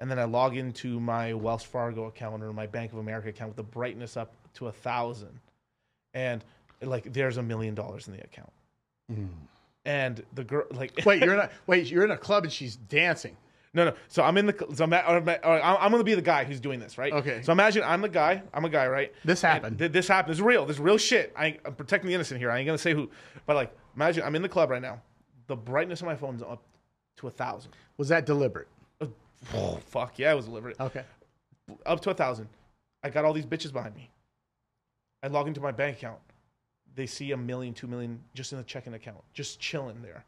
and then i log into my wells fargo account or my bank of america account with the brightness up to a thousand and like there's a million dollars in the account mm. And the girl like. Wait, you're in a wait, you're in a club and she's dancing. No, no. So I'm in the. So I'm, I'm, I'm going to be the guy who's doing this, right? Okay. So imagine I'm the guy. I'm a guy, right? This happened. th- this happened. This is real. This is real shit. I, I'm protecting the innocent here. I ain't gonna say who, but like, imagine I'm in the club right now. The brightness of my phone's up to a thousand. Was that deliberate? Oh fuck yeah, it was deliberate. Okay. Up to a thousand. I got all these bitches behind me. I log into my bank account. They see a million, two million just in the checking account, just chilling there.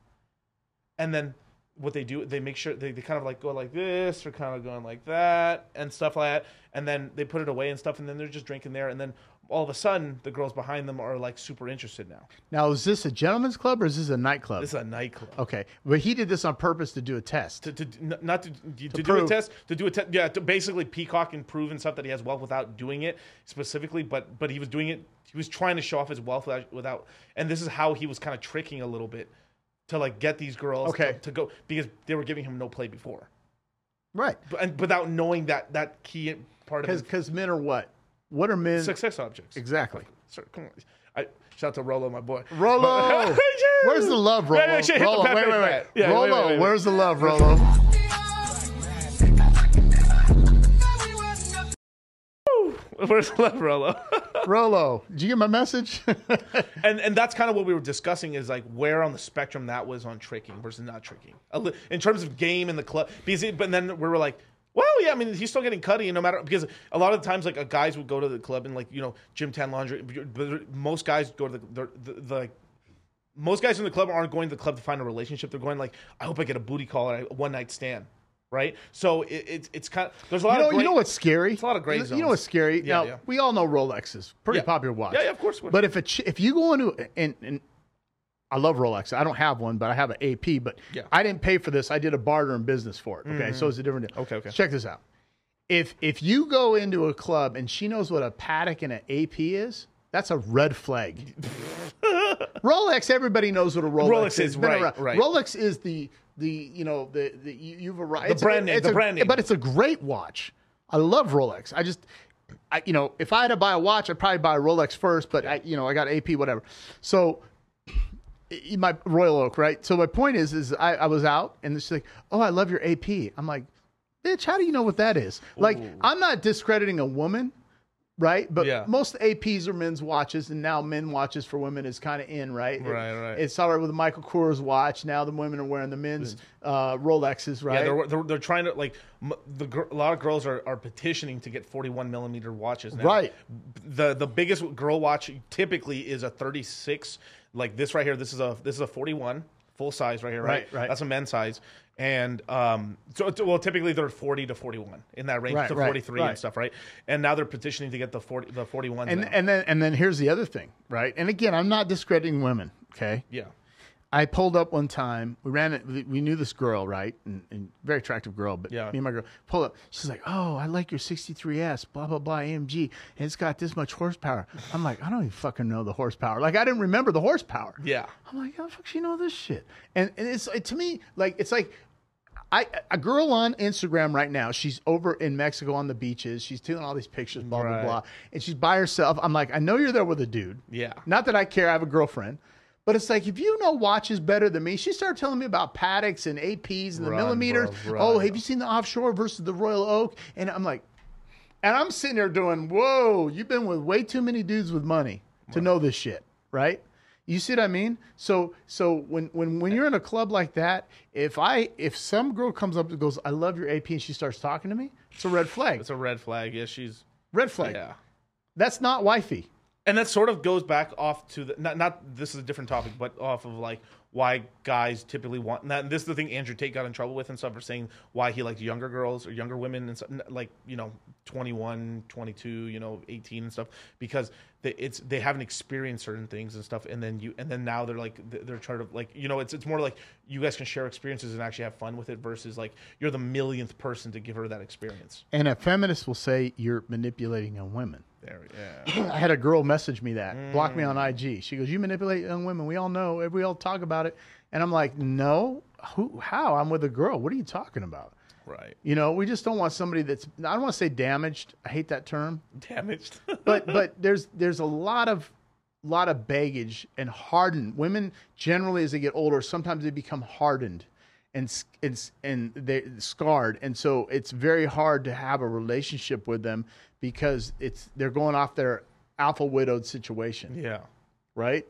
And then what they do, they make sure they, they kind of like go like this or kind of going like that and stuff like that. And then they put it away and stuff. And then they're just drinking there. And then all of a sudden, the girls behind them are like super interested now. Now, is this a gentleman's club or is this a nightclub? This is a nightclub. okay, but he did this on purpose to do a test. to, to not to to, do a test to do a test yeah to basically peacock and prove and stuff that he has wealth without doing it specifically but but he was doing it he was trying to show off his wealth without, without and this is how he was kind of tricking a little bit to like get these girls Okay. to, to go because they were giving him no play before Right. but and without knowing that that key part of his Because men are what? What are men? success objects Exactly. Sir, come on. I, shout out to Rollo, my boy. Rollo! Where's the love, Rollo? Yeah, yeah, shit, hit the Rollo, wait, wait, wait. Yeah, Rollo, wait, wait, wait. where's the love, Rollo? Where's the love, Rollo? Rollo, did you get my message? and and that's kind of what we were discussing is like where on the spectrum that was on tricking versus not tricking in terms of game in the club because it, but then we were like well yeah i mean he's still getting cutty and no matter because a lot of the times like uh, guys would go to the club and like you know gym tan laundry but most guys go to the the, the, the like most guys in the club aren't going to the club to find a relationship they're going like i hope i get a booty call or a one night stand right so it, it's it's kind of there's a lot you know, of great, you know what's scary? It's a lot of gray You know what's scary? Yeah, now yeah. we all know Rolexes, pretty Yeah. popular watch. Yeah, yeah, of course. But if a ch- if you go into and, and I love Rolex. I don't have one, but I have an AP. But Yeah. Mm-hmm. I didn't pay for this. I did a barter in business for it. Okay, so it's a different deal. Okay, okay. Check this out. If if you go into a club and she knows what a Patek and an AP is, that's a red flag. Rolex, everybody knows what a Rolex, Rolex is. is, right, right. Rolex is the the you know the the you, you've arrived. The brand name, the a- brand name. but it's a great watch. I love Rolex. I just, I you know, if I had to buy a watch, I'd probably buy a Rolex first. But I, you know, I got AP, whatever. So my Royal Oak, right? So my point is, is I, I was out and she's like, "Oh, I love your AP." I'm like, "Bitch, how do you know what that is?" Like, I'm not discrediting a woman, right? But Yeah. most APs are men's watches, and now men watches for women is kind of in, right? Right, right. It's all right with the Michael Kors watch. Now the women are wearing the men's uh, Rolexes, right? Yeah, they're, they're, they're trying to like m- the a lot of girls are, are petitioning to get 41 millimeter watches now. Right. The the biggest girl watch typically is a 36. Like this right here. This is a this is a 41 full size right here. Right. Right, right. That's a men's size. And um, so it's- well, typically they're 40 to 41 in that range Right, to right, 43 right. and stuff, right? And now they're petitioning to get the 40 the 41. and now. and then and then here's the other thing, right? And again, I'm not discrediting women. Okay, yeah, I pulled up one time. We ran it. we- knew this girl, right? And, and very attractive girl. But Yeah. me and my girl pulled up. She's like, "Oh, I like your 63s, blah blah blah, AMG, and it's got this much horsepower." I'm like, I don't even fucking know the horsepower. Like, I didn't remember the horsepower. yeah. I'm like, how the fuck she know this shit? And and it's it, to me like it's like. I, a girl on Instagram right now, she's over in Mexico on the beaches. She's taking all these pictures, blah, Right. blah, blah. And she's by herself. I'm like, I know you're there with a dude. Yeah. Not that I care. I have a girlfriend. But it's like, if you know watches better than me, she started telling me about Pateks and APs and the Run, millimeters. bro, Oh, have you seen the offshore versus the Royal Oak? And I'm like, and I'm sitting there doing, whoa, you've been with way too many dudes with money to know this shit, right? You You see what I mean? So so when when when you're in a club like that, if I if some girl comes up and goes, "I love your AP," and she starts talking to me, it's a red flag. It's a red flag. Yeah, she's red flag. yeah. That's not wifey. And that sort of goes back off to the not not this is a different topic, but off of like why guys typically want and that. And this is the thing Andrew Tate got in trouble with and stuff for saying why he liked younger girls or younger women and stuff, like you know 21, 22, you know 18 and stuff because they, it's they haven't experienced certain things and stuff, and then you and then now they're like they're trying to like you know it's it's more like you guys can share experiences and actually have fun with it versus like you're the millionth person to give her that experience. And a feminist will say you're manipulating young women. There, yeah. I had a girl message me that, block me on mm. IG. She goes, "You manipulate young women. We all know. We all talk about it." And I'm like, "No, who? How? I'm with a girl. What are you talking about?" Right. You know, we just don't want somebody that's. I don't want to say damaged. I hate that term, Damaged. but but there's there's a lot of lot of baggage and hardened women generally as they get older. Sometimes they become hardened and and and they scarred, and so it's very hard to have a relationship with them because it's they're going off their alpha widowed situation yeah. right?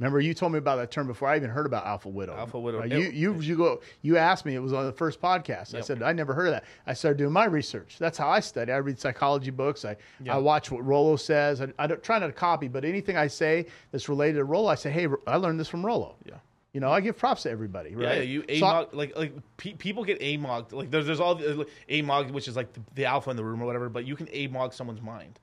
Remember, you told me about that term before I even heard about alpha widow. Alpha widow. Right? You you you go. You asked me. It was on the first podcast. I said I never heard of that. I started doing my research. That's how I study. I read psychology books. I Yeah. I watch what Rollo says. I, I don't try not to copy, but anything I say that's related to Rollo, I say, hey, I learned this from Rollo. Yeah. You know, I give props to everybody, right? Yeah, you So I- like like pe- people get amog like there's there's all the, like, amog which is like the, the alpha in the room or whatever, but you can amog someone's mind.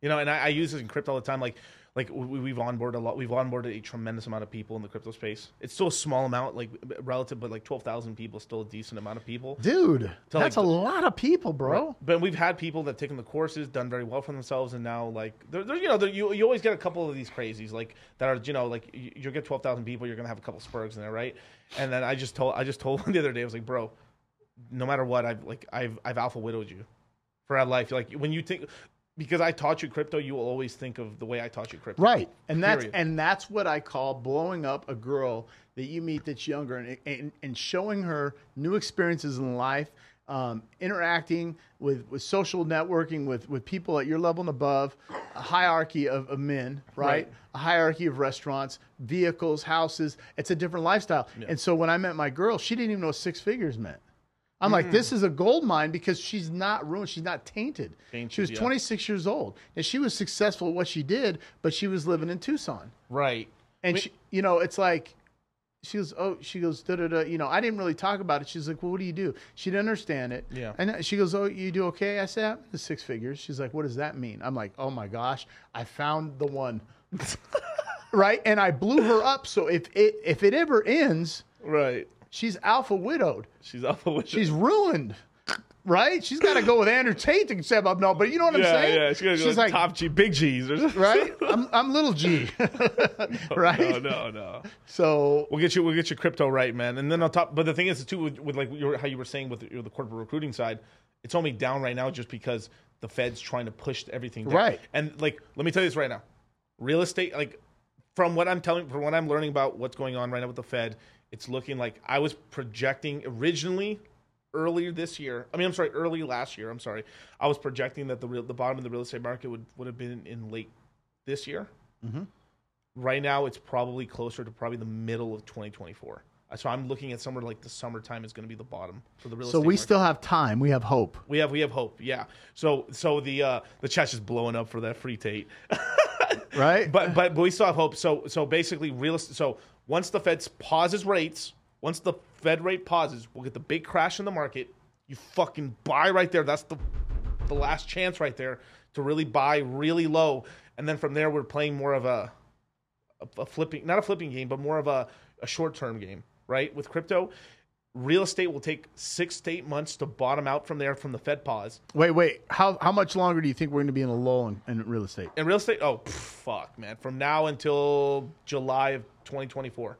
You know, and I, I use this in crypto all the time. Like like we, we've onboarded a lot. We've onboarded a tremendous amount of people in the crypto space. It's still a small amount, like relative, but like twelve thousand people, is still a decent amount of people. dude, So, that's like, a lot of people, bro. But we've had people that taken the courses, done very well for themselves, and now like they're you know you you always get a couple of these crazies like that are you know like you, you get twelve thousand people, you're gonna have a couple spurgs in there, right? And then I just told I just told one the other day I was like, bro, no matter what, I've like I've I've alpha widowed you for our life. Like when you think because I taught you crypto, you will always think of the way I taught you crypto. Right, and that's Period. and that's what I call blowing up a girl that you meet that's younger and and, and showing her new experiences in life, um, interacting with, with social networking with with people at your level and above, a hierarchy of, of men, right? Right. A hierarchy of restaurants, vehicles, houses. It's a different lifestyle. And so when I met my girl, she didn't even know what six figures meant. I'm like, this mm. is a gold mine because she's not ruined. She's not tainted. Tainted, she was yeah. 26 years old, and she was successful at what she did, but she was living in Tucson. Right. And she, you know, it's like she goes, oh, she goes, da da da. You know, I didn't really talk about it. She's like, well, what do you do? She didn't understand it. Yeah. And she goes, oh, you do okay? I said, the six figures. She's like, what does that mean? I'm like, oh my gosh, I found the one. right, and I blew her up. So if it if it ever ends, Right. She's alpha widowed. She's alpha widowed. She's ruined. Right? She's got to go with Andrew Tate to say up. no, but you know what I'm saying? yeah. She's gonna go She's like, top G, big G's, or something. right? I'm, I'm little G, right? No, no, no. So We'll get you. We'll get your crypto right, man. And then on top, but the thing is too, with, with like your, how you were saying with the, the corporate recruiting side, it's only down right now just because the Fed's trying to push everything down. Right. And like, let me tell you this right now, real estate, like, from what I'm telling, from what I'm learning about what's going on right now with the Fed, it's looking like I was projecting originally earlier this year. I mean, I'm sorry, early last year. I'm sorry, I was projecting that the real, the bottom of the real estate market would would have been in late this year. Right now, it's probably closer to probably the middle of 2024. Uh, So I'm looking at somewhere like the summertime is going to be the bottom for the real estate so estate. we market. still have time. We have hope. we have we have hope. Yeah. So so the uh the chat's just blowing up for that free Tate. Right? but but but we still have hope. So so basically, real estate. So once the Fed pauses rates, once the Fed rate pauses, we'll get the big crash in the market. You fucking buy right there. That's the the last chance right there to really buy really low, and then from there we're playing more of a a, a flipping, not a flipping game, but more of a, a short term game, right? With crypto, real estate will take six to eight months to bottom out from there from the Fed pause. Wait, wait. How how much longer do you think we're going to be in a lull in, in real estate? In real estate, oh pff, fuck, man, from now until July of 2024.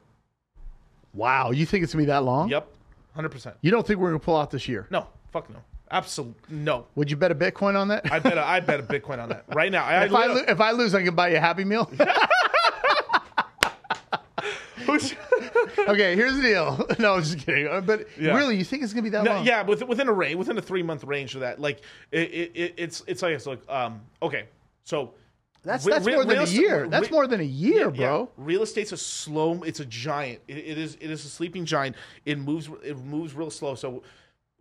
Wow, you think it's going to be that long? Yep, hundred percent. You don't think we're going to pull out this year? No, fuck no, absolutely no. Would you bet a Bitcoin on that? I bet a, I bet a Bitcoin on that right now. I, if I lo- if I lose, I can buy you a Happy Meal. okay, here's the deal. No, I'm just kidding. Uh, But Yeah. really, you think it's going to be that No, long? yeah, within, within a range, within a three month range of that, like it, it, it, it's it's like it's like um okay, so That's that's re- more than a year. re- That's more than a year, bro. Real estate's a slow. It's a giant. It, it is. It is a sleeping giant. It moves. It moves real slow. So,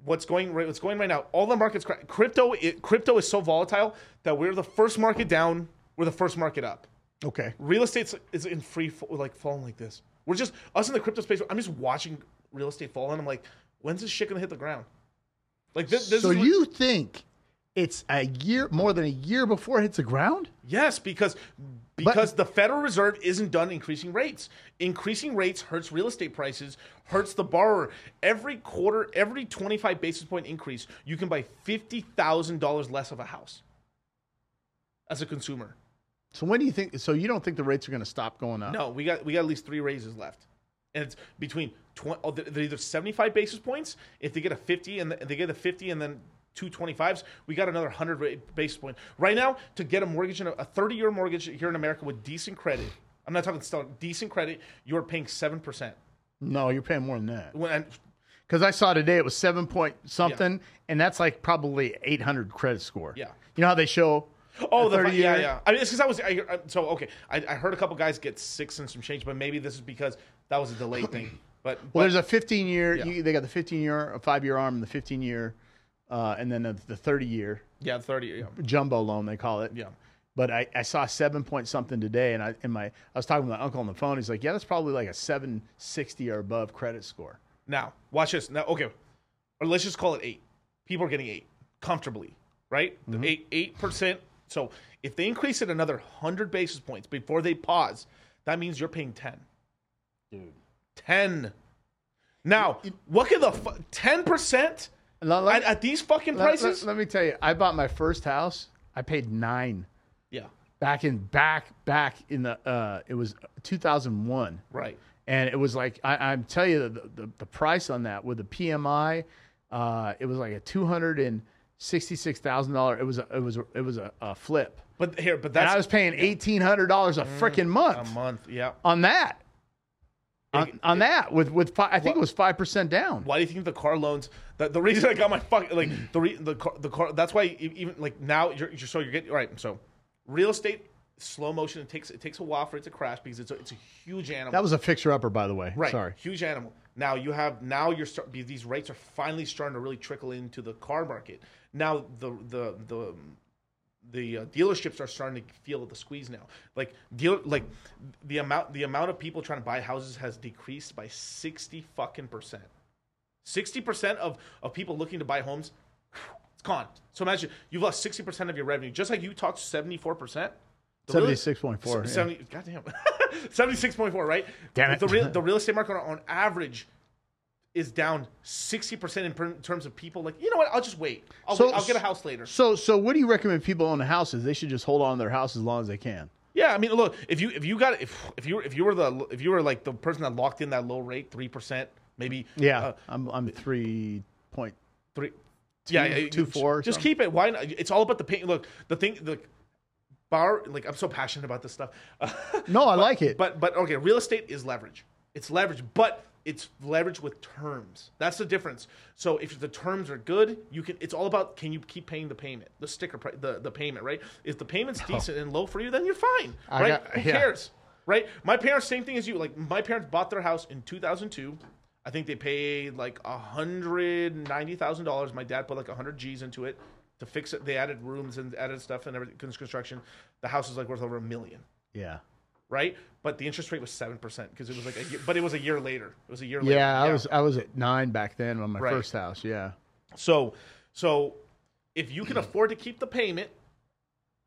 what's going right? What's going right now? All the markets. Crypto. It, crypto is so volatile that we're the first market down. We're the first market up. Okay. Real estate is in free, like falling like this. We're just us in the crypto space. I'm just watching real estate fall, and I'm like, when's this shit gonna hit the ground? Like this. this so you think it's a year more than a year before it hits the ground? Yes, because because the Federal Reserve isn't done increasing rates. Increasing rates hurts real estate prices, hurts the borrower. Every quarter, every 25 basis point increase, you can buy $50,000 less of a house as a consumer. So when do you think? So you don't think the rates are going to stop going up? No, we got we got at least 3 raises left. And it's between 20 oh, they're they're either 75 basis points if they get a 50 and they get a 50 and then two 25s, we got another 100 ra- basis point. Right now, to get a mortgage, in a 30 year mortgage here in America with decent credit, I'm not talking still decent credit, you're paying 7%. No, you're paying more than that. When, Because I saw today it was seven point something, and that's like probably eight hundred credit score. Yeah. You know how they show? Oh, the 30 yeah, yeah. I mean, it's because I was I, I- so okay. I, I heard a couple guys get six and some change, but maybe this is because that was a delayed thing. But, Well, but there's a 15 year. Yeah. You, they got the 15 year, a five year arm, and the 15 year, uh, and then the, the 30 year yeah, thirty. Yeah, jumbo loan they call it. yeah. But I, I saw seven point something today, and I in my I was talking with my uncle on the phone. He's like, "Yeah, that's probably like a 760 or above credit score." Now, watch this. Now, okay, or let's just call it eight. People are getting eight comfortably, right? The Eight eight percent. So if they increase it another hundred basis points before they pause, that means you're paying ten. Dude. Ten. Now, what can the ten percent Let, let- at, at these fucking let- prices? let- me tell you, I bought my first house. I paid nine yeah, back in back back in the uh, it was 2001. right. and it was like I, I'm tell you the, the the price on that with the PMI, uh, it was like a two hundred and sixty six thousand dollar. It was a, it was a, it was a, a flip, But here, but and I was paying eighteen hundred dollars a freaking month. a month. Yeah. on that. On, It- on that with with fi- I think it was five percent down. Why do you think the car loans? The, the reason I got my fuck like the re, the car, the car. That's why even like now you're, you're so you're getting right. So real estate slow motion. It takes it takes a while for it to crash because it's a, it's a huge animal. That was a fixer upper, by the way. right. Sorry. huge animal. Now you have now you're start these rates are finally starting to really trickle into the car market. Now the the the the uh, dealerships are starting to feel the squeeze now. Like deal like the amount the amount of people trying to buy houses has decreased by sixty fucking percent. Sixty percent of of people looking to buy homes, it's gone. So imagine you've lost sixty percent of your revenue, just like you talked seventy four percent. Seventy six point four. Seventy. Goddamn. Seventy-six point four. Right. Damn it. The real, the real estate market on, on average is down sixty percent in per- terms of people. Like, you know what? I'll just wait. I'll, So- wait. I'll get a house later. So so what do you recommend people own houses? They should just hold on to their house as long as they can. Yeah, I mean, look, if you if you got if if you if you were the if you were like the person that locked in that low rate, three percent, maybe. Yeah, uh, I'm I'm three point. three. yeah, yeah, two, four or Just keep it. Why? Not? It's all about the paint. Look, the thing, the bar. Like, I'm so passionate about this stuff. No, I But- like it. But but okay, real estate is leverage. It's leverage, but it's leverage with terms. That's the difference. So if the terms are good, you can. It's all about can you keep paying the payment, the sticker, pri- the the payment, right? If the payment's decent and low for you, then you're fine, right? got- Who yeah. cares, right? My parents, same thing as you. Like my parents bought their house in 2002. I think they paid like a hundred ninety thousand dollars. My dad put like a hundred G's into it to fix it. They added rooms and added stuff and everything. Construction. The house is like worth over a million Yeah. right? But the interest rate was seven percent because it was like a year, but it was a year later. It was a year later. Yeah, I was I was at nine back then on my Right. first house. Yeah. So, so if you can afford to keep the payment,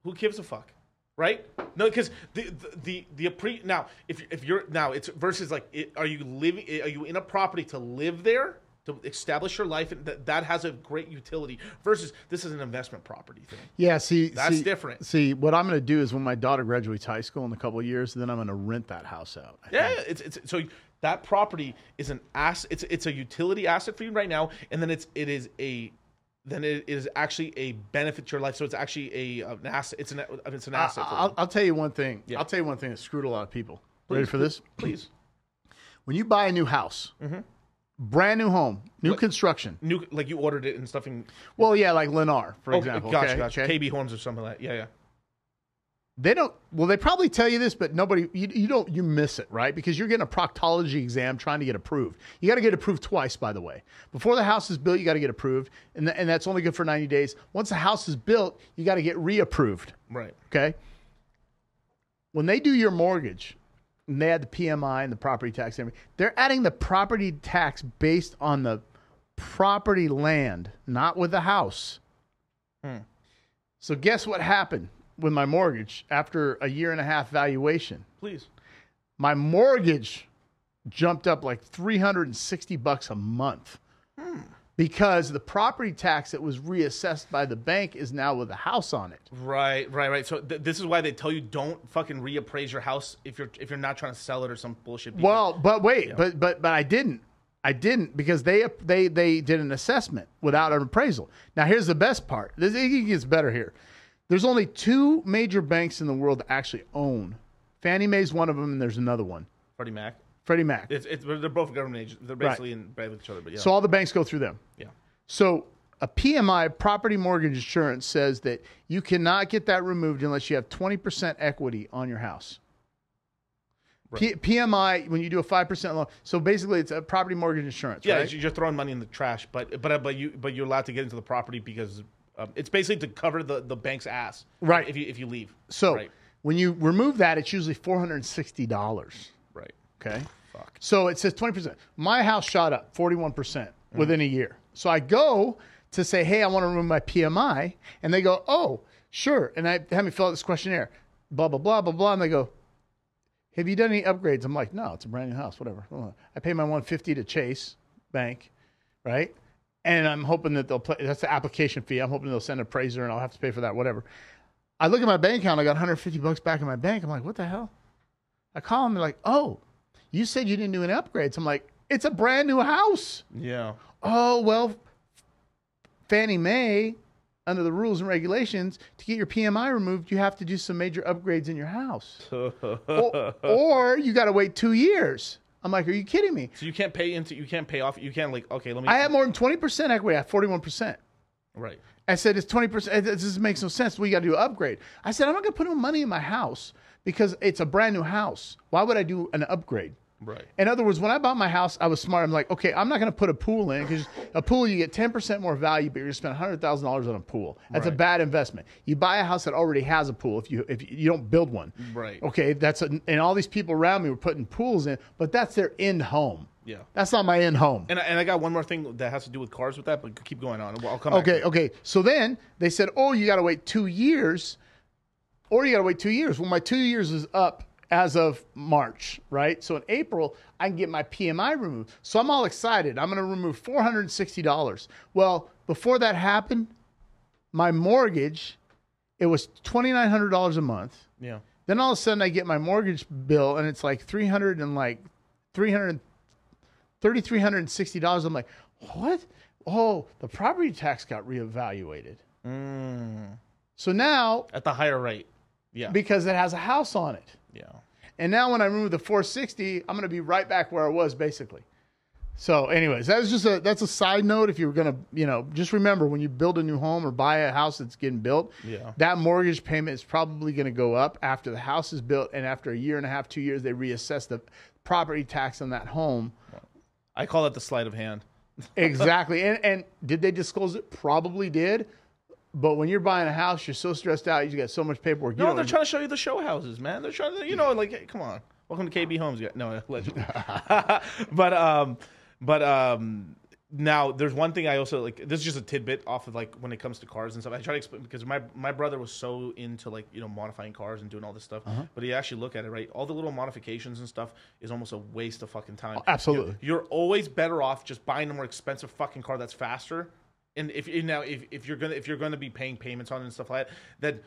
who gives a fuck, right? No, because the the the, the appre- now if if you're now it's versus like it, are you living eh, are you in a property to live there to establish your life and that that has a great utility versus this is an investment property thing. Yeah, see, That's see- different. See, what I'm going to do is when my daughter graduates high school in a couple of years, then I'm going to rent that house out. I Yeah, it's, it's so that property is an ass. It's it's a utility asset for you right now, and then it's it is a then it is actually a benefit to your life. So it's actually a an asset. It's an it's an I, asset. you. will I'll tell you one thing. Yeah. I'll tell you one thing that screwed a lot of people. Ready for this? Please, When you buy a new house, Mm-hmm. brand new home, new construction. new like you ordered it and stuff. In, Well, yeah, like Lennar, for oh, example. gotcha, okay? KB Homes or something like that. Yeah, yeah. They don't well they probably tell you this but nobody you, you don't you miss it right? Because you're getting a proctology exam trying to get approved. You got to get approved twice by the way. Before the house is built you got to get approved and, th- and that's only good for 90 days. Once the house is built you got to get reapproved. Right. okay? When they do your mortgage and they add the pmi and the property tax and everything they're adding the property tax based on the property land not with the house. Hmm. so guess what happened with my mortgage after a year and a half valuation? Please. My mortgage jumped up like 360 bucks a month. Hmm. Because the property tax that was reassessed by the bank is now with a house on it. Right, right, right. So th- this is why they tell you don't fucking reappraise your house if you're if you're not trying to sell it or some bullshit. because- Well, but wait, but but but I didn't. I didn't because they they they did an assessment without an appraisal. Now here's the best part. This it gets better here. There's only two major banks in the world that actually own. Fannie Mae's one of them, and there's another one, Freddie Mac. Freddie Mac. It's, it's they're both government agents. They're basically in bed with each other. But yeah, So all the banks go through them. yeah. So a PMI, property mortgage insurance, says that you cannot get that removed unless you have 20% equity on your house. P- PMI, when you do a 5% loan, so basically it's a property mortgage insurance, Yeah, right? you're throwing money in the trash, but but but you but you're allowed to get into the property because um, it's basically to cover the, the bank's ass, Right. If you if you leave, So right, when you remove that, it's usually $460. right, Okay. fuck, So it says 20%. My house shot up 41% within a year. So I go to say, hey, I want to remove my PMI. And they go, oh, sure. And I have me fill out this questionnaire, blah, blah, blah, blah, blah. And they go, have you done any upgrades? I'm like, no, it's a brand new house, whatever. I pay my 150 to Chase Bank, right? And I'm hoping that they'll play, that's the application fee. I'm hoping they'll send an appraiser and I'll have to pay for that, whatever. I look at my bank account, I got 150 bucks back in my bank. I'm like, what the hell? I call them, they're like, oh, you said you didn't do any upgrades. I'm like, it's a brand new house. yeah, Oh, well, Fannie Mae, under the rules and regulations, to get your PMI removed, you have to do some major upgrades in your house. or, or you got to wait two years. I'm like, are you kidding me? so you can't pay into you can't pay off. You can't like okay, let me. I have more than 20% equity. I have 41%. right, I said, it's 20%. This makes no sense. We got to do an upgrade. I said, I'm not going to put no money in my house because it's a brand new house. Why would I do an upgrade? Right, In other words, when I bought my house, I was smart. I'm like, okay, I'm not going to put a pool in because a pool you get 10% more value, but you're going to spend $100,000 on a pool. That's a bad investment. You buy a house that already has a pool if you if you don't build one. Right. Okay, that's a, and all these people around me were putting pools in, but that's their end home. yeah. That's not my end home. And I, and I got one more thing that has to do with cars with that, but keep going on. I'll come. Okay, okay. So then they said, "Oh, you got to wait two years, or you got to wait two years." Well, my two years is up as of March, right? So in April, I can get my PMI removed. So I'm all excited. I'm going to remove four hundred and sixty dollars. Well, before that happened, my mortgage it was twenty nine hundred dollars a month. Yeah. Then all of a sudden, I get my mortgage bill, and it's like three hundred and like three hundred thirty three hundred and sixty dollars. I'm like, what? Oh, the property tax got reevaluated. Mm. So now, At the higher rate. Yeah. because it has a house on it, yeah. and now when I remove the 460, I'm going to be right back where I was basically. So, anyways, that's just a that's a side note. If you're gonna, you know, just remember when you build a new home or buy a house that's getting built, Yeah. that mortgage payment is probably going to go up after the house is built, and after a year and a half, two years, they reassess the property tax on that home. I call it the sleight of hand. Exactly. and and did they disclose it? Probably did. But when you're buying a house, you're so stressed out. You got so much paperwork. You No, don't they're trying to show you the show houses, man. They're trying to, you know, like, hey, come on, welcome to KB Homes. Yeah, No, allegedly. but um, but um, now there's one thing I also like. This is just a tidbit off of like when it comes to cars and stuff. I try to explain because my my brother was so into like you know modifying cars and doing all this stuff. Uh-huh. But he actually look at it right. All the little modifications and stuff is almost a waste of fucking time. absolutely. You're, you're always better off just buying a more expensive fucking car that's faster. And if you now if, if you're gonna if you're gonna be paying payments on it and stuff like that, then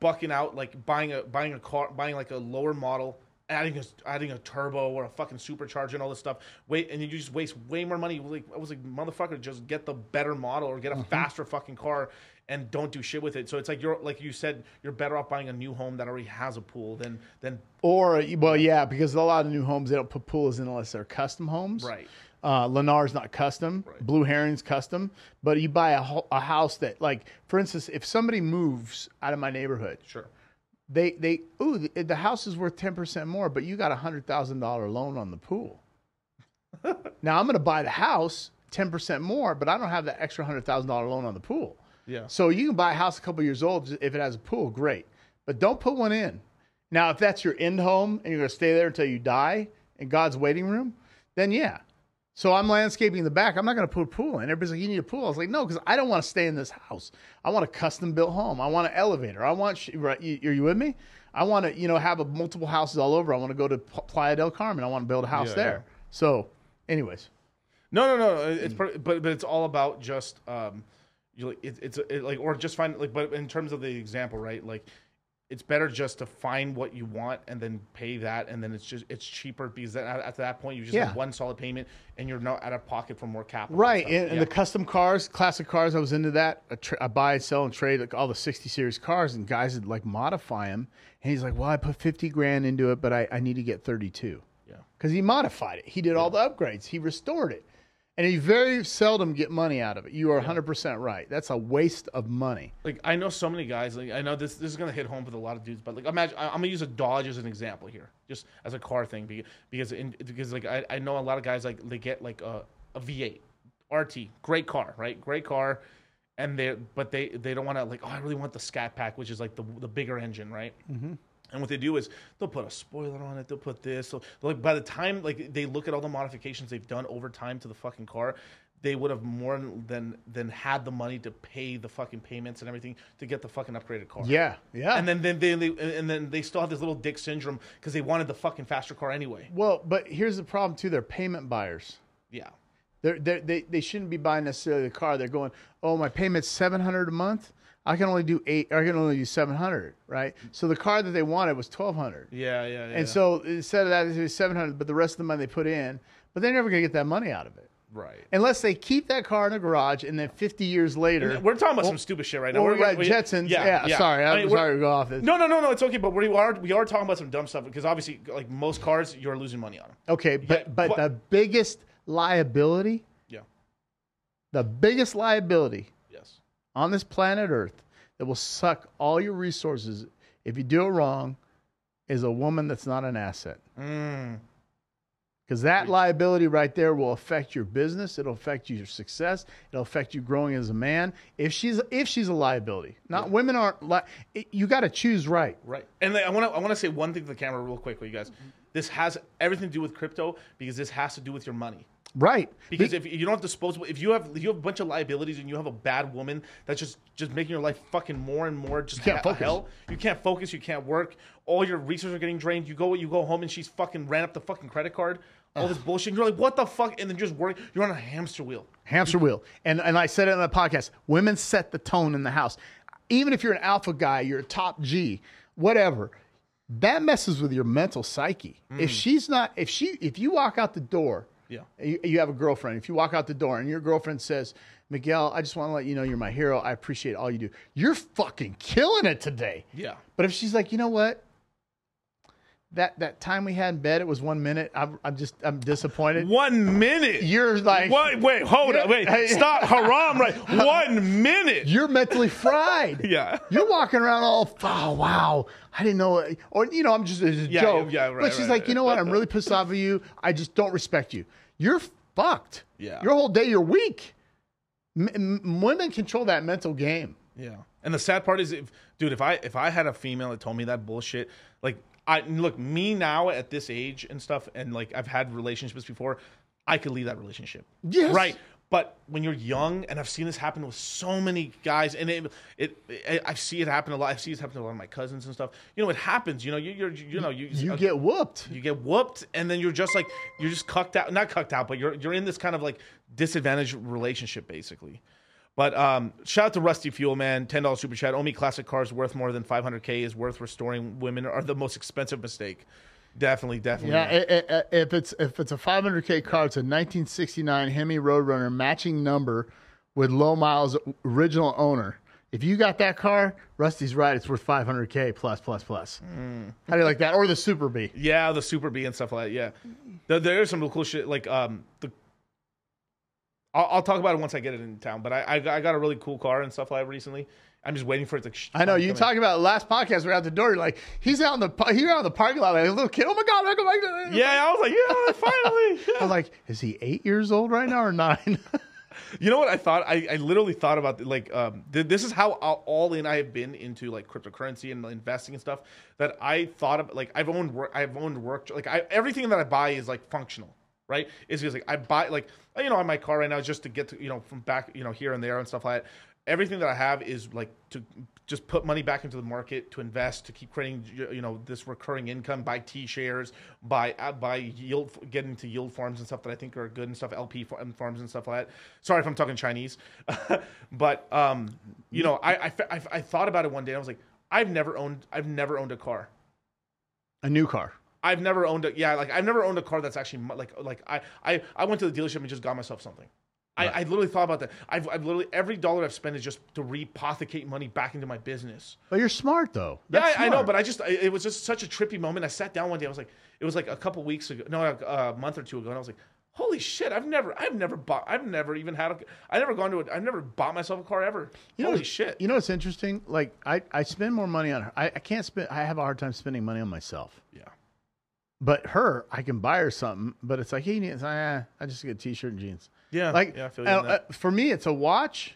bucking out like buying a buying a car buying like a lower model, adding a adding a turbo or a fucking supercharger and all this stuff. Wait, and you just waste way more money. Like I was like motherfucker, just get the better model or get a mm-hmm. faster fucking car and don't do shit with it. So it's like you're like you said, you're better off buying a new home that already has a pool than than Or well, yeah, because a lot of new homes they don't put pools in unless they're custom homes. right. Uh, Lennar's not custom. Blue Heron's custom. But you buy a, ho- a house that, like, for instance, if somebody moves out of my neighborhood, Sure. they they ooh the, the house is worth ten percent more, but you got a hundred thousand dollar loan on the pool. now I'm going to buy the house ten percent more, but I don't have that extra hundred thousand dollar loan on the pool. Yeah. So you can buy a house a couple years old if it has a pool, great. But don't put one in. Now, if that's your end home and you're going to stay there until you die in God's waiting room, then yeah. So I'm landscaping the back. I'm not going to put a pool in. Everybody's like, you need a pool. I was like, no, because I don't want to stay in this house. I want a custom built home. I want an elevator. I want, sh- right, you, are you with me? I want to, you know, have a, multiple houses all over. I want to go to Playa del Carmen. I want to build a house Yeah, there. So, anyways, No, no, no. It's per- but but it's all about just um, you like it, it's it, like or just find like but in terms of the example, right? Like it's better just to find what you want and then pay that, and then it's just it's cheaper because then at, at that point you just Yeah. have one solid payment and you're not out of pocket for more capital. Right, and, and Yeah. the custom cars, classic cars, I was into that. I, tra- I buy, sell, and trade like all the '60 series cars, and guys would like modify them. And he's like, "Well, I put 50 grand into it, but I, I need to get 32." Yeah. because he modified it. He did all the upgrades. He restored it, and you very seldom get money out of it. You are 100 percent right. That's a waste of money. like I know so many guys. Like I know this this is gonna hit home with a lot of dudes, but like imagine I, I'm gonna use a Dodge as an example here, just as a car thing, because because in, because like I, I know a lot of guys like they get like a, a V8 RT, great car, right? Great car, and they but they they don't want to like oh I really want the Scat Pack, which is like the the bigger engine, right? Mm-hmm. And what they do is they'll put a spoiler on it. They'll put this. So like by the time like they look at all the modifications they've done over time to the fucking car, they would have more than than had the money to pay the fucking payments and everything to get the fucking upgraded car. Yeah, yeah. And then then they, they and then they still have this little dick syndrome because they wanted the fucking faster car anyway. well, but here's the problem too. They're payment buyers. Yeah. They're, they're, they they shouldn't be buying necessarily the car. They're going, oh, my payment's seven hundred a month. I can only do eight. I can only do seven hundred, right? So the car that they wanted was twelve hundred. Yeah, yeah, yeah. And so instead of that, it was seven hundred. But the rest of the money they put in, but they're never gonna get that money out of it right. unless they keep that car in a garage, and then fifty years later, We're talking about some stupid shit right now. Well, We're right, Jetsons. Yeah, sorry, I'm I mean, sorry to go off this. No, no, no, no. It's okay, but we are we are talking about some dumb stuff because obviously, like most cars, you're losing money on them. Okay, but Yeah, but but- the biggest liability, Yeah. the biggest liability. On this planet Earth that will suck all your resources if you do it wrong is a woman that's not an asset. Mm. Because that liability right there will affect your business. It'll affect your success. It'll affect you growing as a man. If she's if she's a liability, not women aren't. Li- it- you got to choose right. Right. And I want to I want to say one thing to the camera real quick you guys. This has everything to do with crypto because this has to do with your money. Right. Because if you don't have disposable, if you have if you have a bunch of liabilities and you have a bad woman that's just just making your life fucking more and more just can't ha- hell, you can't focus, you can't work. All your resources are getting drained. You go you go home and she's fucking ran up the fucking credit card. All this bullshit. You're like, what the fuck? And then just work. You're on a hamster wheel. hamster wheel. And and I said it on the podcast. Women set the tone in the house. Even if you're an alpha guy, you're a top G, whatever. That messes with your mental psyche. If mm. she's not, if she, if you walk out the door, Yeah. you, you have a girlfriend. If you walk out the door and your girlfriend says, "Miguel, I just want to let you know you're my hero. I appreciate all you do. You're fucking killing it today." Yeah. But if she's like, you know what? That that time we had in bed, it was one minute. I'm I'm just I'm disappointed. One minute. You're like What? Wait, hold on. Wait, stop. Haram, right? One minute. you're mentally fried. Yeah. You're walking around all, oh, wow, I didn't know. Or, you know, I'm just, it's a Yeah, joke. yeah, right, but she's right, like, right. you know what? I'm really pissed off of you. I just don't respect you. You're fucked. Yeah. Your whole day, you're weak. M- m- women control that mental game. Yeah. And the sad part is, if dude, if I if I had a female that told me that bullshit, like I look me now at this age and stuff, and like I've had relationships before, I could leave that relationship. Yes. Right. But when you're young, and I've seen this happen with so many guys, and it, it, it I see it happen a lot. I see it happen to a lot of my cousins and stuff. You know, it happens. You know, you, you're, you know, you You uh, get whooped. you get whooped, and then you're just like you're just cucked out. Not cucked out, but you're you're in this kind of like disadvantaged relationship, basically. But um, shout out to Rusty Fuel, man. Ten dollars super chat. Only classic cars worth more than five hundred k is worth restoring. Women are the most expensive mistake. Definitely, definitely. Yeah, i- i- if it's if it's a 500k car, it's a 1969 Hemi Roadrunner matching number with low miles original owner. If you got that car, Rusty's right. It's worth 500k plus plus plus. How do you like that? Or the Super Bee? Yeah, the Super Bee and stuff like that. Yeah, there, there's some cool shit. Like um, the I'll, I'll talk about it once I get it in town. But I, I got- I got a really cool car and stuff like that recently, I'm just waiting for it to. sh- I know you talking about last podcast. We're out the door. You're like, he's out in the he's out in the parking lot like a little kid. Oh my god! I go back Yeah, I was like, yeah, finally. I was like, is he eight years old right now or nine? You know what I thought? I, I literally thought about like um, th- this is how all- all in I have been into like cryptocurrency and investing and stuff. That I thought of like I've owned work. I've owned work. Like I, everything that I buy is like functional, right? Is because like I buy like you know on my car right now just to get to you know from back you know here and there and stuff like that. Everything that I have is like to just put money back into the market to invest to keep creating you know this recurring income. Buy T shares, buy uh, buy yield, get into yield farms and stuff that I think are good and stuff. LP farms and stuff like that. Sorry if I'm talking Chinese, but um, you know I, I I I thought about it one day. and I was like, I've never owned I've never owned a car. a new car. I've never owned a yeah, like I've never owned a car that's actually like like I I I went to the dealership and just got myself something. I, I literally thought about that. I've, I've literally every dollar I've spent is just to repothecate money back into my business. But you're smart though. Yeah, That's I, I know, but I just I, it was just such a trippy moment. I sat down one day. I was like, it was like a couple weeks ago, no, a, a month or two ago, and I was like, holy shit! I've never, I've never bought, I've never even had a, I never gone to a, I've never bought myself a car ever. You know, holy what's- shit! You know what's interesting? Like I, I spend more money on her. I, I can't spend. I have a hard time spending money on myself. yeah, But her, I can buy her something. But it's like, hey, it's, ah, I just get a t-shirt and jeans. Yeah, Like yeah. I uh, uh, for me, it's a watch.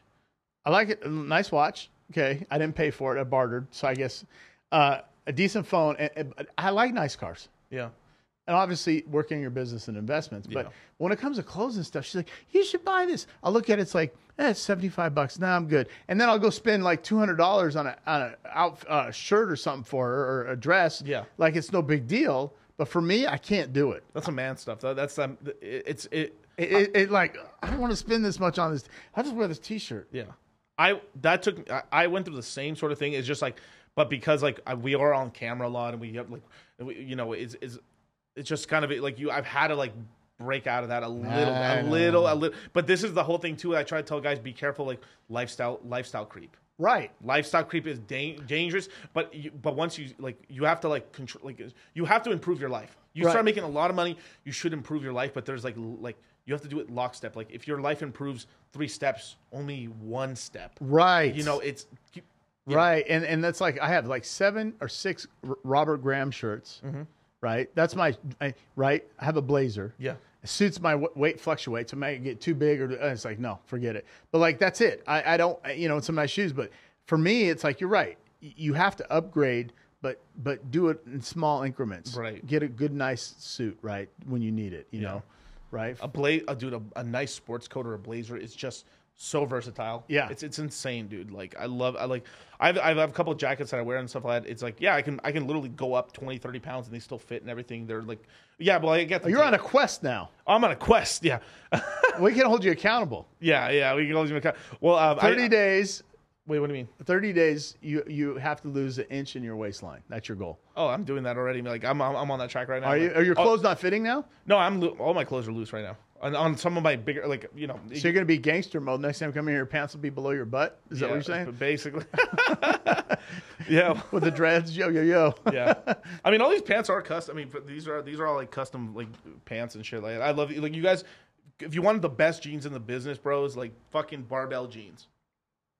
I like it. Nice watch. Okay, I didn't pay for it. I bartered. So I guess uh, a decent phone. And, and- I like nice cars. yeah, and obviously working your business and investments. But Yeah. when it comes to clothes and stuff, she's like, "You should buy this." I'll look at it, it's like, eh, it's seventy five bucks. Nah, I'm good. And then I'll go spend like two hundred dollars on a on a out uh, shirt or something for her or a dress. Yeah. like it's no big deal. But for me, I can't do it. that's a man stuff. That, that's um, it, it's it. It, it, it like I don't want to spend this much on this. I just wear this T-shirt. Yeah, I that took I, I went through the same sort of thing. It's just like, but because like I, we are on camera a lot and we have like, we, you know, it's it's it's just kind of like you. I've had to like break out of that a little, I a know. little, a little. But this is the whole thing too. I try to tell guys be careful, like lifestyle lifestyle creep. Right. Lifestyle creep is da- dangerous, but you, but once you like, you have to like control, like you have to improve your life. You Right. start making a lot of money, you should improve your life. But there's like like you have to do it lockstep. Like if your life improves three steps, only one step. Right. You know, it's Right, and and that's like I have like seven or six R- Robert Graham shirts. Mm-hmm. Right, that's my I, right. I have a blazer. Yeah. It suits my weight fluctuates. I might get too big, or uh, it's like no, forget it. But like that's it. I I don't you know it's of my shoes, but for me it's like you're right. You have to upgrade, but but do it in small increments. Right. Get a good nice suit right when you need it. You know, right. a blaze, dude, a, a nice sports coat or a blazer is just so versatile. Yeah. it's it's insane, dude. Like I love, I like, I have, I have a couple of jackets that I wear and stuff like that. It's like, yeah, I can, I can literally go up 20, 30 pounds and they still fit and everything. They're like, yeah, but I get. The You're on a quest now. I'm on a quest. Yeah, We can hold you accountable. yeah, yeah. We can hold you accountable. Well, um, I- Thirty days. Wait, what do you mean? 30 days you you have to lose an inch in your waistline that's your goal Oh, I'm doing that already. Like I'm, I'm, I'm on that track right now. are you are your Oh, clothes not fitting now no, I'm. lo- All my clothes are loose right now. On, on some of my bigger, like you know. so you're going to be gangster mode next time you come here your pants will be below your butt is that what you're saying Basically. yeah. with the dreads yo yo yo yeah. I mean, all these pants are custom. I mean, but these are these are all like custom like pants and shit. Like I love like you guys. If you wanted the best jeans in the business, bros, like fucking barbell jeans.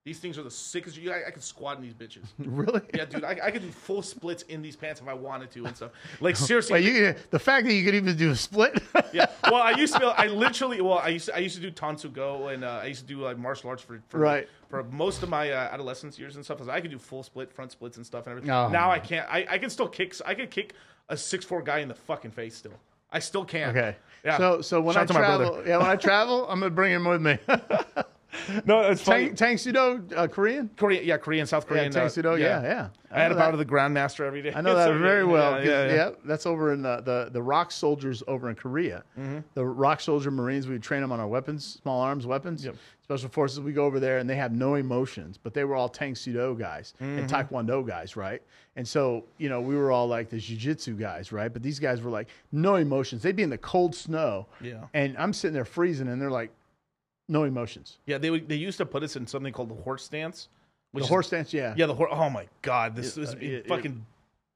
These things are the sickest. You, I, I could squat in these bitches. really Yeah, dude, I, I could do full splits in these pants if I wanted to and stuff. Like seriously, Wait, you, the fact that you could even do a split yeah. Well, I used to. Be, I literally. Well, I used. To, I used to do Tansu Go, and uh, I used to do like martial arts for, for Right. for most of my uh, adolescence years and stuff. I could do full split, front splits, and stuff and everything. Oh. Now I can't. I, I can still kick. I could kick a six four guy in the fucking face still. I still can. okay Yeah. so so when Shout i to travel yeah when i travel i'm going to bring him with me No, it's funny. Tang, Tang Soo Do, uh, Korean? Korean, yeah, Korean, South Yeah, Korean. Tang uh, Sudo, yeah, yeah. I, had a bout of the Grandmaster every day. I know that So, very well. Yeah, Yeah, yeah, that's over in the, the, the ROK Soldiers over in Korea. Mm-hmm. The ROK Soldier Marines, we train them on our weapons, small arms weapons. Yep. Special Forces, we go over there and they have no emotions, but they were all Tang Soo Do guys and Mm-hmm. Taekwondo guys, right? And so, you know, we were all like the Jiu Jitsu guys, right? But these guys were like no emotions. They'd be in the cold snow. Yeah. And I'm sitting there freezing and they're like, no emotions. Yeah, they would- they used to put us in something called the horse stance. The is- horse stance, yeah. Yeah, the horse. Oh my god, this is uh, it- it- fucking.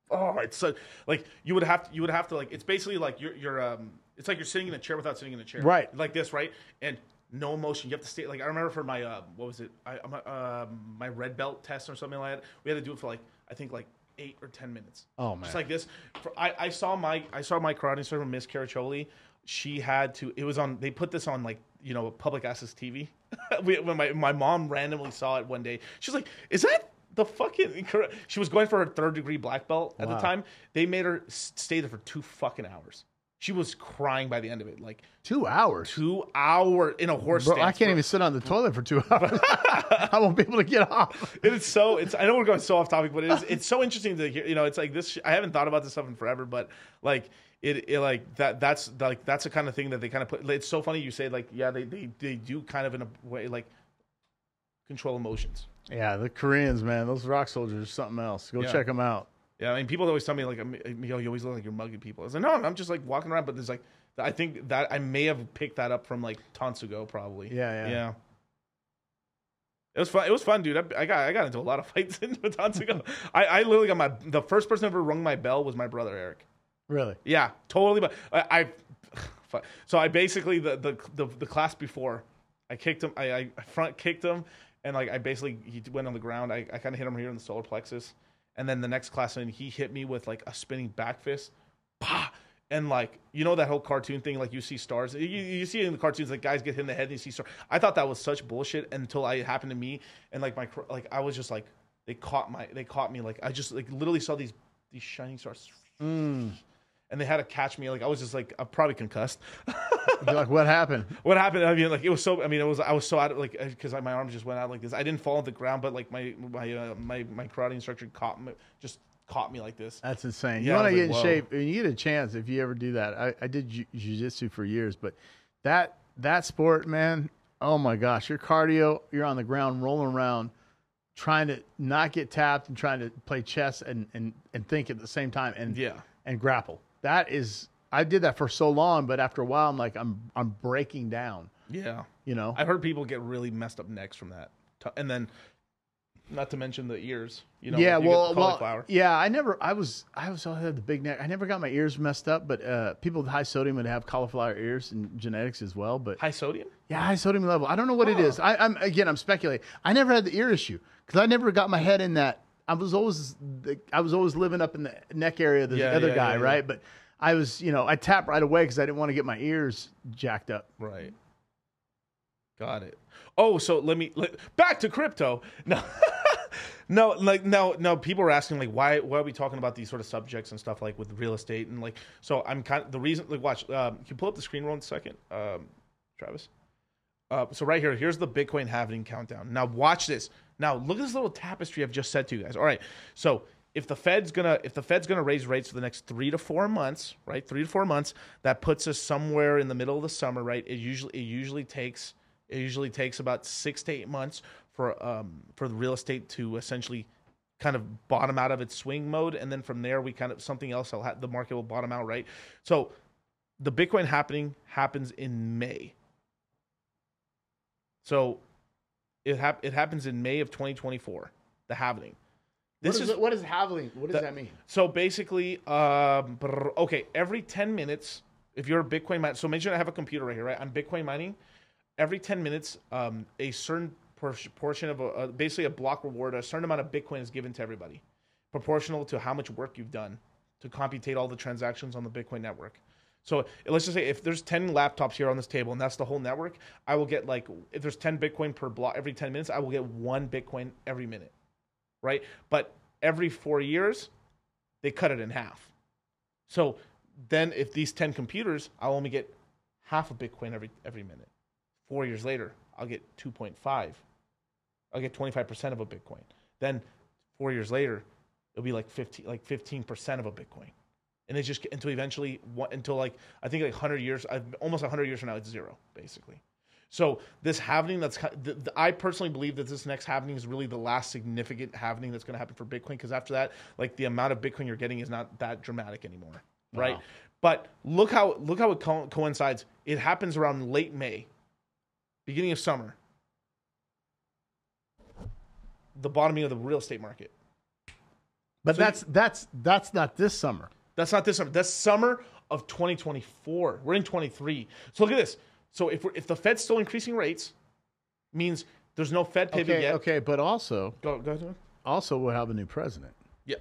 oh, it's so like you would have to. You would have to like. It's basically like you're you're um. It's like you're sitting in a chair without sitting in a chair. Right. Like this, right? And no emotion. You have to stay. Like I remember for my uh, what was it? I my, uh, my red belt test or something like that. We had to do it for like I think like eight or ten minutes. Oh, man. just like this. For, I I saw my I saw my karate instructor Miss Caraccioli. She had to. It was on. They put this on like you know public access TV. we, when my my mom randomly saw it one day, she's like, "Is that?" The fucking she was going for her third degree black belt at Wow. the time. They made her stay there for two fucking hours. She was crying by the end of it, like Two hours. two hour in a horse Bro. I can't even sit on the toilet for two hours. I won't be able to get off. It is so. It's. I know we're going so off topic, but it is. It's so interesting to hear. You know, it's like this. I haven't thought about this stuff in forever, but like it. it like that. That's like that's the kind of thing that they kind of put. It's so funny you say like yeah they they they do kind of in a way like control emotions. Yeah, the Koreans, man, those ROK soldiers are something else. Go Yeah. check them out. Yeah, I mean, people always tell me like, "Yo, you always look like you're mugging people." I was like, "No, I'm just like walking around." But there's like, I think that I may have picked that up from like Tansugo, probably. Yeah, yeah. yeah. It was fun. It was fun, dude. I, I got I got into a lot of fights in Tansugo. I, I literally got my the first person ever rung my bell was my brother Eric. Really? Yeah, totally. But I, I so I basically the, the the the class before I kicked him. I, I front kicked him, and like I basically he went on the ground. I, I kind of hit him here in the solar plexus, and then the next class and he hit me with like a spinning back fist, pa. And like you know that whole cartoon thing, like you see stars. You, you see in the cartoons, like guys get hit in the head and you see stars. I thought that was such bullshit until I it happened to me, and like my like I was just like they caught my they caught me like I just like literally saw these these shining stars mm. And they had to catch me. Like I was just like I'm probably concussed. Like, what happened? what happened? I mean, like it was so. I mean, it was. I was so out of like because my arms just went out like this. I didn't fall on the ground, but like my my uh, my my karate instructor caught me, just caught me like this. That's insane. Yeah, you I want to get like, in shape, and you get a chance if you ever do that. I, I did ju- jujitsu for years, but that that sport, man, oh my gosh, your cardio, you're on the ground rolling around, trying to not get tapped and trying to play chess and and and think at the same time and Yeah. and grapple. That is, I did that for so long, but after a while, I'm like, I'm I'm breaking down. Yeah, You know, I've heard people get really messed up necks from that, and then not to mention the ears. You know, yeah, you well, well, yeah. I never, I was, I was always had the big neck. I never got my ears messed up, but uh, people with high sodium would have cauliflower ears and genetics as well. But high sodium. yeah, high sodium level. I don't know what it is. I, I'm again, I'm speculating. I never had the ear issue because I never got my head in that. I was always, I was always living up in the neck area of the Yeah, other yeah, guy, yeah, right? But I was, you know, I tapped right away because I didn't want to get my ears jacked up. Right. Got it. Oh, so let me let, back to crypto. No, no, like no, no. People are asking like, why, why are we talking about these sort of subjects and stuff like with real estate and like. So I'm kind of the reason. Like, watch. Um, can you pull up the screen one second, um, Travis? Uh, so right here, here's the Bitcoin halving countdown. Now watch this. Now look at this little tapestry I've just said to you guys. All right. So if the Fed's gonna if the Fed's gonna raise rates for the next three to four months, right? Three to four months, that puts us somewhere in the middle of the summer, right? It usually it usually takes it usually takes about six to eight months for um for the real estate to essentially kind of bottom out of its swing mode, and then from there we kind of something else will ha- the market will bottom out, right? So the Bitcoin halving happens in May. So it hap- it happens in May of 2024. The halving. This what is, is what is halving? What does that- that mean? so basically, um, okay, every 10 minutes, if you're a Bitcoin miner, so imagine I have a computer right here, right? I'm Bitcoin mining. Every 10 minutes, um, a certain por- portion of a, uh, basically a block reward, a certain amount of Bitcoin is given to everybody, proportional to how much work you've done to computate all the transactions on the Bitcoin network. So let's just say if there's 10 laptops here on this table and that's the whole network, I will get like, if there's 10 Bitcoin per block every 10 minutes, I will get one Bitcoin every minute, right? But every four years, they cut it in half. So then if these 10 computers, I'll only get half a Bitcoin every every minute. Four years later, I'll get 2.5. I'll get 25% of a Bitcoin. Then four years later, it'll be like 15 like 15% of a Bitcoin. And it just until eventually until like I think like 100 years, almost 100 years from now it's zero basically. So this halving that's the, the, I personally believe that this next halving is really the last significant halving that's going to happen for Bitcoin because after that, like the amount of Bitcoin you're getting is not that dramatic anymore, right? Wow. But look how look how it co- coincides. It happens around late May, beginning of summer. The bottoming of the real estate market. But So you- that's that's that's not this summer. That's not this summer. That's summer of 2024. We're in 23. So look at this. So if we're, if the Fed's still increasing rates, means there's no Fed pivot Okay, yet. okay, but also, Go, go ahead. also we'll have a new president, Yeah.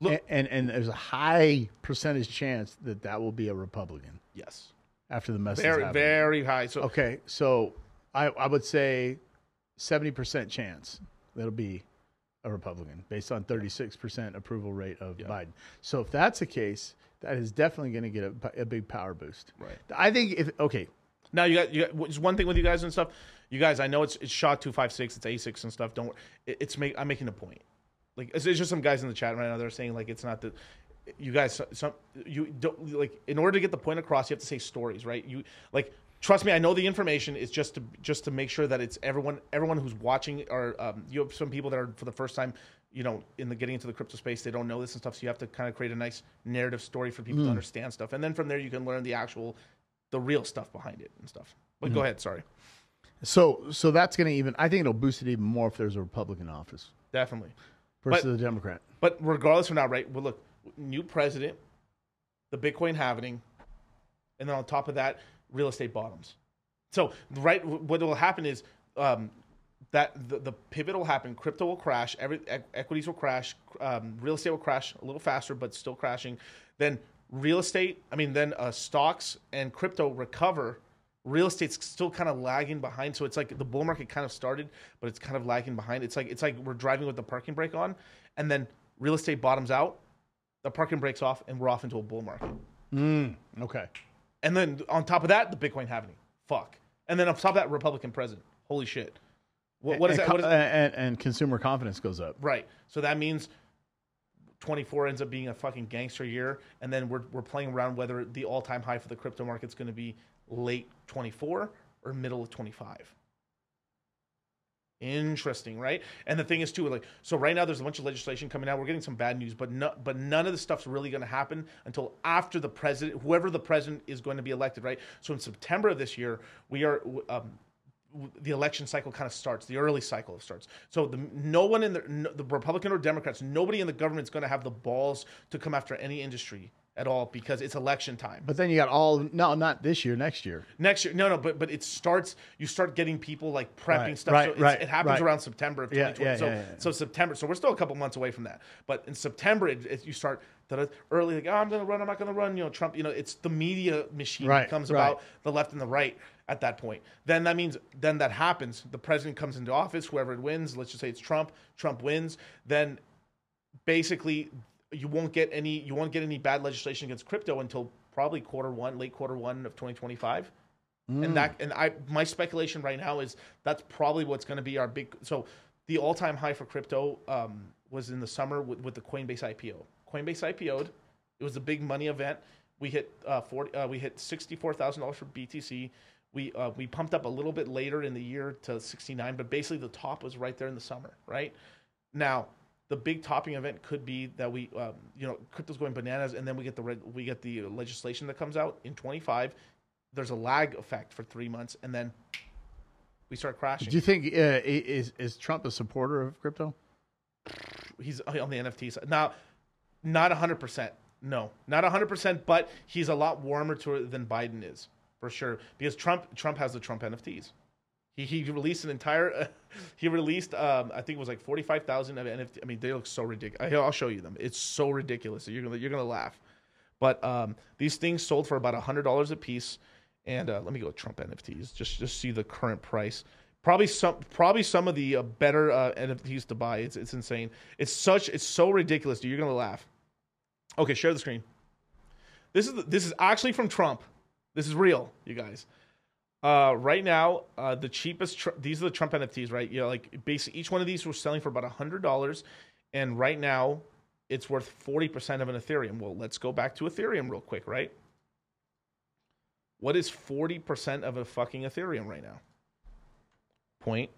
Look. and, and and there's a high percentage chance that that will be a Republican yes. after the message. Very very high. So Okay, so I I would say seventy percent chance that'll be a Republican based on thirty six percent approval rate of Biden. So if that's the case, that is definitely going to get a, a big power boost. Right. I think if okay, Now you got you got just one thing with you guys and stuff. You guys, I know it's it's shot two five six, it's a six and stuff. Don't it, it's make I'm making a point. Like it's, it's just some guys in the chat right now. They're saying like it's not the you guys some you don't like in order to get the point across, you have to say stories, right? You like trust me, I know the information is just to just to make sure that it's everyone everyone who's watching or um, you have some people that are for the first time. You know, in the getting into the crypto space, they don't know this and stuff. So you have to kind of create a nice narrative story for people to understand stuff, and then from there you can learn the actual the real stuff behind it and stuff. But go ahead, sorry. so so that's going to even I think it'll boost it even more if there's a Republican office Definitely. versus But- a Democrat. But regardless of now, right? Well, look, new president, the Bitcoin halving, and then on top of that, real estate bottoms. So, right, what will happen is um, that the, the pivot will happen. Crypto will crash. Every equities will crash. Um, real estate will crash a little faster, but still crashing. Then real estate. I mean, then uh, stocks and crypto recover. Real estate's still kind of lagging behind. So it's like the bull market kind of started, but it's kind of lagging behind. It's like it's like we're driving with the parking brake on, and then real estate bottoms out, the parking brakes off, and we're off into a bull market. Okay. And then on top of that, the Bitcoin halving. Fuck. And then on top of that, Republican president. Holy shit. What, what is and, that? What is, and, and consumer confidence goes up. right. So that means 24 ends up being a fucking gangster year. And then we're, we're playing around whether the all time high for the crypto market's going to be late 24 or middle of 25. Interesting, right? And the thing is too, like, so right now there's a bunch of legislation coming out. We're getting some bad news, but no, but none of the stuff's really going to happen until after the president, whoever the president is going to be elected, right? So in September of this year, we are um, the election cycle kind of starts. The early cycle starts. So the, no one in the, no, the Republican or Democrats, nobody in the government's going to have the balls to come after any industry at all because it's election time. But then you got all no, not this year, next year. Next year, no, no, but but it starts. You start getting people like prepping Right, stuff. right, so right, it happens right. around September of Yeah, 2020. yeah, so yeah, so September. So we're still a couple months away from that. But in September, it, it, you start early like, oh, I'm going to run. I'm not going to run. You know, Trump. You know, it's the media machine Right, right. about the left and the right at that point. Then that means then that happens. The president comes into office. Whoever it wins, let's just say it's Trump. Trump wins. Then basically you won't get any you won't get any bad legislation against crypto until probably quarter one, late quarter one of 2025. And that and I my speculation right now is that's probably what's going to be our big so the all-time high for crypto um, was in the summer with, with the Coinbase IPO. Coinbase IPO'd. It was a big money event. We hit uh, 40 uh, we hit $64,000 for BTC. We uh, we pumped up a little bit later in the year to 69, but basically the top was right there in the summer, right? Now, the big topping event could be that we, um, you know, crypto's going bananas, and then we get the reg- we get the legislation that comes out in 25. There's a lag effect for three months, and then we start crashing. Do you think uh, is is Trump a supporter of crypto? he's on the NFT side now, not 100. percent No, not 100. percent But he's a lot warmer to it than Biden is for sure because Trump Trump has the Trump NFTs. He, he released an entire. Uh, he released, um, I think it was like forty five thousand of NFT. I mean, they look so ridiculous. I'll show you them. It's so ridiculous. You're gonna you're gonna laugh. But um, these things sold for about hundred dollars a piece. And uh, let me go with Trump NFTs. Just just see the current price. Probably some probably some of the uh, better uh, NFTs to buy. It's it's insane. It's such it's so ridiculous. Dude, you're gonna laugh. Okay, share the screen. This is this is actually from Trump. This is real, you guys. Uh, right now, uh, the cheapest. Tr- these are the Trump NFTs, right? You know, like basically each one of these we're selling for about a hundred dollars, and right now it's worth forty percent of an Ethereum. Well, let's go back to Ethereum real quick, right? What is forty percent of a fucking Ethereum right now? Point.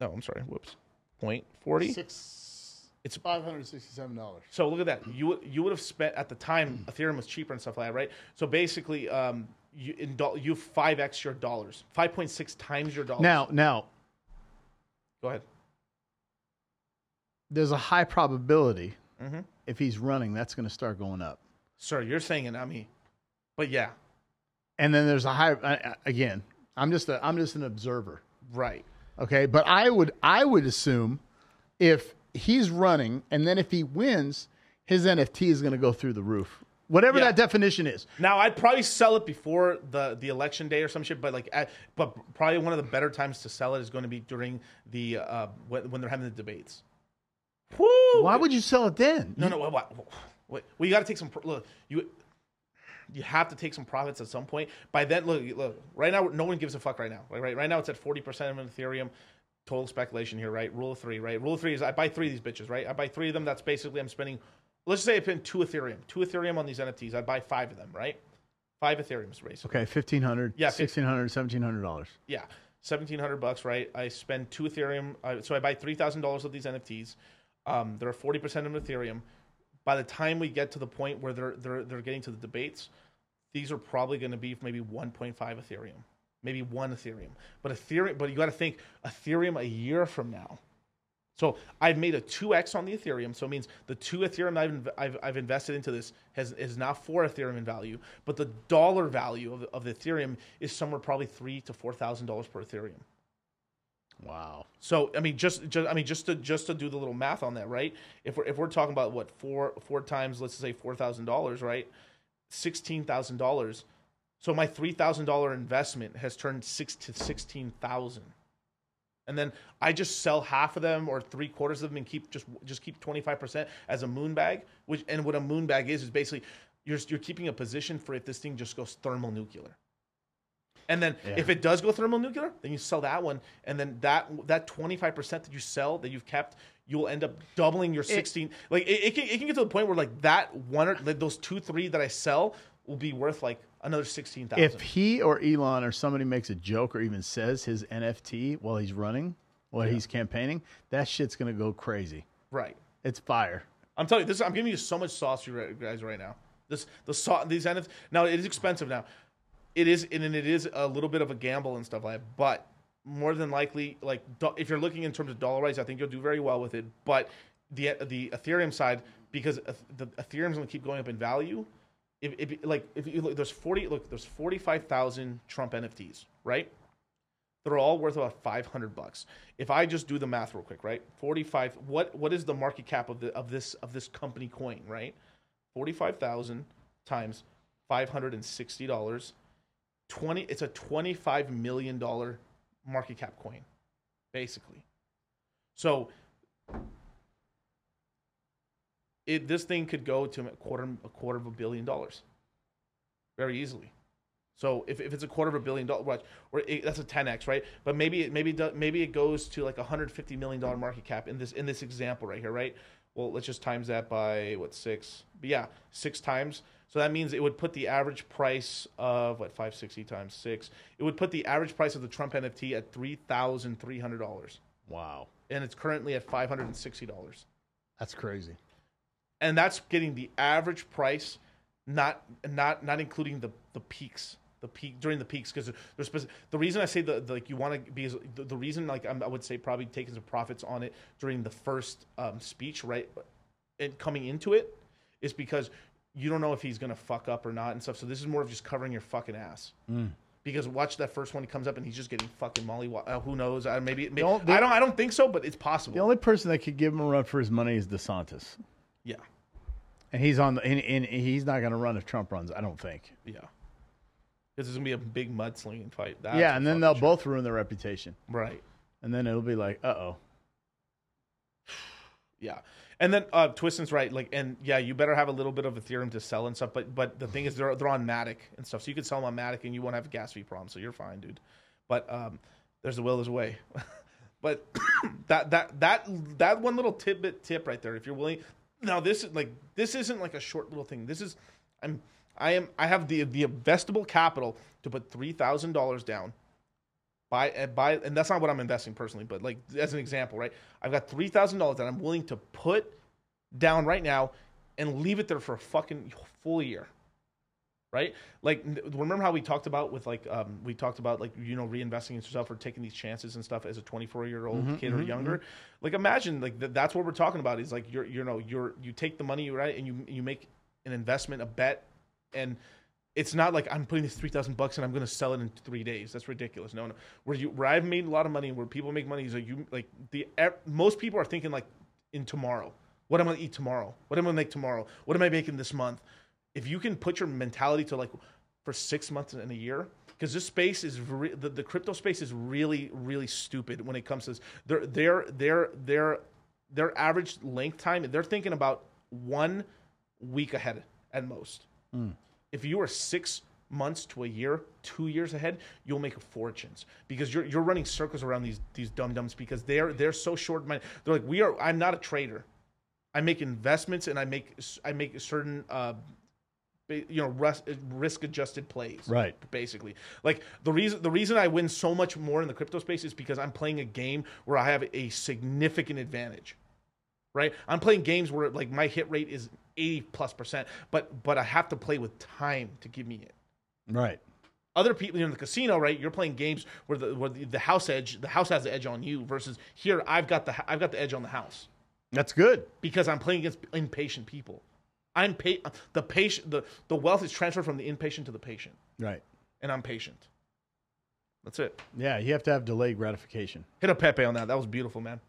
No, I'm sorry. Whoops. Point forty. Six. It's five hundred sixty-seven dollars. So look at that. You would- you would have spent at the time Ethereum was cheaper and stuff like that, right? So basically, um, you in do- you five x your dollars, five point six times your dollars. Now, now go ahead. there's a high probability Mhm. if he's running, that's going to start going up. Sir, you're saying it, not me. But yeah, and then there's a high. I- Again, I'm just a, I'm just an observer. Right. Okay, but I would I would assume if he's running and then if he wins, his NFT is going to go through the roof. Whatever Yeah. that definition is. Now I'd probably sell it before the the election day or some shit, but like, at, but probably one of the better times to sell it is going to be during the uh when, when they're having the debates. Woo! Why would you sell it then? No, no, wait, wait, wait. Well, you got to take some. Look, you you have to take some profits at some point. By then, look, look. Right now, no one gives a fuck. Right now, like, right, right now, it's at forty percent of Ethereum. Total speculation here, right? Rule of three, right? Rule of three is I buy three of these bitches, right? I buy three of them. That's basically I'm spending. Let's say I spend two Ethereum, two Ethereum on these NFTs. I buy five of them, right? Five Ethereums, basically. Okay, fifteen hundred, Yeah, sixteen hundred, seventeen hundred dollars. Yeah, seventeen hundred bucks, right? I spend two Ethereum, uh, so I buy three thousand dollars of these NFTs. Um, they're forty percent of Ethereum. By the time we get to the point where they're they're they're getting to the debates, these are probably going to be maybe one point five Ethereum, maybe one Ethereum. But Ethereum, but you got to think Ethereum a year from now. So I've made a two x on the Ethereum. So it means the two Ethereum I've, I've, I've invested into this has is now four Ethereum in value, but the dollar value of, of the Ethereum is somewhere probably three to four thousand dollars per Ethereum. Wow. So I mean, just, just I mean, just to just to do the little math on that, right? If we're if we're talking about what four four times, let's say four thousand dollars, right? Sixteen thousand dollars. So my three thousand dollar investment has turned six to sixteen thousand, and then I just sell half of them or three quarters of them and keep just just keep twenty five percent as a moon bag. Which and what a moon bag is is basically you're you're keeping a position for if this thing just goes thermal nuclear. And then Yeah. if it does go thermal nuclear, then you sell that one, and then that that twenty five percent that you sell that you've kept, you will end up doubling your sixteen. like it, it, can, it can get to the point where like that one or like those two three that I sell will be worth like another sixteen thousand. If he or Elon or somebody makes a joke or even says his NFT while he's running, while he's campaigning, that shit's gonna go crazy. right, It's fire. I'm telling you this. I'm giving you so much sauce, you guys, right now. This the sauce these NFTs. Now it is expensive now. It is and it is a little bit of a gamble and stuff like that, but more than likely, like if you're looking in terms of dollar dollarize, I think you'll do very well with it. But the the Ethereum side, because the Ethereum's going to keep going up in value. If, if like if you look, there's forty look there's forty five thousand Trump NFTs, right? They're all worth about five hundred bucks. If I just do the math real quick, right? Forty five. What what is the market cap of the of this of this company coin, right? Forty five thousand times five hundred and sixty dollars. Twenty. It's a twenty five million dollar market cap coin, basically. So it this thing could go to a quarter a quarter of a billion dollars, very easily. So if, if it's a quarter of a billion dollars, watch, or it, that's a 10x, right? But maybe it maybe do- maybe it goes to like a 150 million dollar market cap in this in this example right here, right? Well, let's just times that by what six? But yeah, six times. So that means it would put the average price of what 560 times six. It would put the average price of the Trump NFT at three thousand three hundred dollars, Wow. and it's currently at five hundred and sixty dollars That's crazy. And that's getting the average price, not not not including the the peaks, the peak during the peaks because there's the reason I say the, the like you want to be is the, the reason like I'm, I would say probably taking some profits on it during the first um, speech right, and coming into it is because you don't know if he's gonna fuck up or not and stuff. So this is more of just covering your fucking ass. Because watch that first one he comes up and he's just getting fucking molly. Uh, who knows? I maybe, maybe I don't I don't think so, but it's possible. The only person that could give him a run for his money is DeSantis, yeah, and he's on the and, and he's not going to run if Trump runs. I don't think. Yeah. Because there's gonna be a big mudslinging fight. That's yeah, and then they'll both ruin their reputation, right. and then it'll be like, uh oh. Yeah, and then uh, Twiston's right. Like, and yeah, you better have a little bit of Ethereum to sell and stuff. But but the thing is, they're they're on Matic and stuff, so you can sell them on Matic, and you won't have a gas fee problem, so you're fine, dude. But um, there's a will, there's a way. but that that that that one little tidbit tip right there, if you're willing. Now this is like this isn't like a short little thing. This is I'm I am I have the the investable capital to put three thousand dollars down buy and buy and that's not what I'm investing personally, but like as an example, right? I've got three thousand dollars that I'm willing to put down right now and leave it there for a fucking full year. Right? Like remember how we talked about with like um we talked about like you know reinvesting in yourself or taking these chances and stuff as a 24 year old mm-hmm, kid or mm-hmm, younger. Mm-hmm. Like imagine like th- that's what we're talking about is like you're you know you're you take the money right and you you make an investment a bet and it's not like I'm putting this three thousand bucks and I'm going to sell it in three days. That's ridiculous. No, no. Where you where I've made a lot of money, where people make money is like you like the most people are thinking like in tomorrow. What am I going to eat tomorrow? What am I going to make tomorrow? What am I making this month? If you can put your mentality to like for six months and a year, because this space is re- the, the crypto space is really really stupid when it comes to this. Their their their their their average length time. They're thinking about one week ahead at most if you are six months to a year, two years ahead, you'll make fortunes because you're you're running circles around these these dum dums because they're they're so short minded. They're like, we are. I'm not a trader. I make investments and I make I make certain uh, you know risk adjusted plays. Right. Basically, like the reason the reason I win so much more in the crypto space is because I'm playing a game where I have a significant advantage right? I'm playing games where like my hit rate is 80 plus percent, but but I have to play with time to give me it. Right. Other people in the casino, right? You're playing games where the where the, the house edge, the house has the edge on you. Versus here, I've got the I've got the edge on the house That's good. because I'm playing against impatient people. I'm pa- the patient. The the wealth is transferred from the impatient to the patient, Right. and I'm patient. That's it. Yeah, you have to have delayed gratification. Hit a Pepe on that. That was beautiful, man.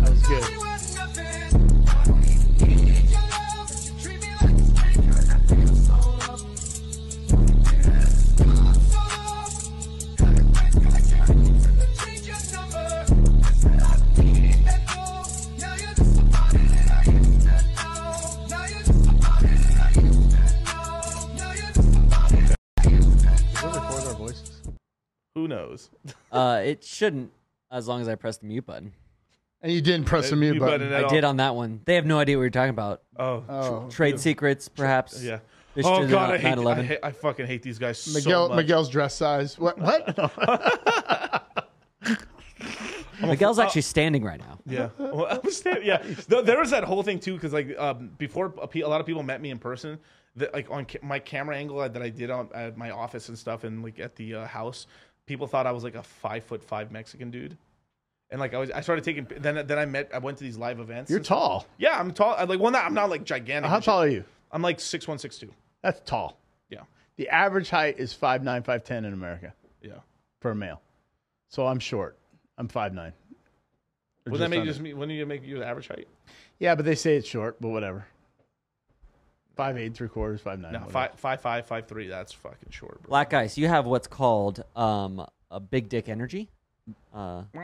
That was good. Who knows? Uh, it shouldn't, as long as I press the mute button. And you didn't press the mute Mute button. button at I all. did on that one. They have no idea what you're talking about. Oh, Oh, Trade secrets, perhaps. yeah. Fish oh to the God, I hate, I 9/11. hate. I fucking hate these guys so Miguel much. Miguel's dress size. What? What? Miguel's actually standing right now. Yeah, well, I was stand- yeah. Th- There was that whole thing too, because like um, before a, pe- a lot of people met me in person. That like on ca- my camera angle that I did on at my office and stuff, and like at the uh, house, people thought I was like a five foot five Mexican dude. And like I was, I started taking. Then then I met. I went to these live events. You're tall. Yeah, I'm tall. I'm like well, not, I'm not like gigantic. How tall are you? I'm like six one, six two. That's tall. Yeah, The average height is five nine, five ten in America yeah. for a male. So I'm short. I'm five nine. Wouldn't that make you just me? Wouldn't you make you the average height? Yeah, but they say it's short, but whatever. Five eight, three quarters, five nine. No, whatever. five five five five three. That's fucking short, bro. Black Ice, you have what's called um, a big dick energy. Uh,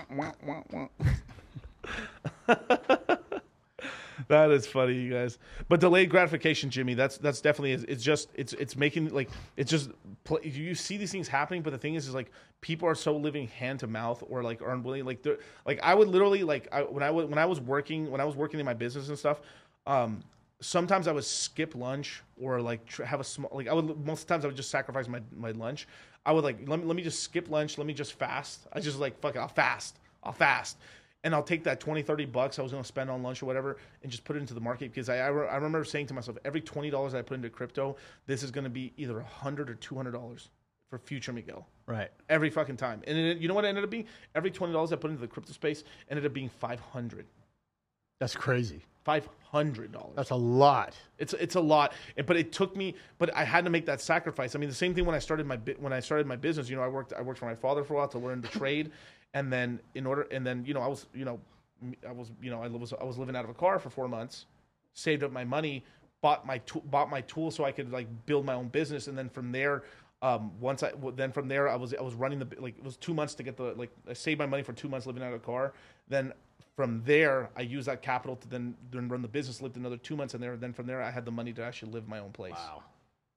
That is funny, you guys. But delayed gratification, Jimmy. That's that's definitely is. It's just it's it's making like it's just pl- you see these things happening. But the thing is, is like people are so living hand to mouth or like are unwilling. Like they're like I would literally like I, when I was when I was working when I was working in my business and stuff. Um, sometimes I would skip lunch or like tr- have a small like I would most times I would just sacrifice my my lunch. I would like let me let me just skip lunch. Let me just fast. I just like fuck it. I'll fast. I'll fast and I'll take that 20, 30 bucks I was going to spend on lunch or whatever and just put it into the market because I, I, re- I remember saying to myself, every $20 I put into crypto, this is going to be either 100 or $200 for future Miguel. Right. Every fucking time. And it, you know what it ended up being? Every $20 I put into the crypto space ended up being 500 That's crazy. $500. That's a lot. It's it's a lot, but it took me. But I had to make that sacrifice. I mean, the same thing when I started my when I started my business. You know, I worked I worked for my father for a while to learn the trade, and then in order and then you know I was you know I was you know I was I was living out of a car for four months, saved up my money, bought my tool bought my tool so I could like build my own business, and then from there. Um, once I then from there I was I was running the like it was two months to get the like I saved my money for two months living out of a car. Then from there I used that capital to then then run the business. Lived another two months in there. Then from there I had the money to actually live my own place. Wow.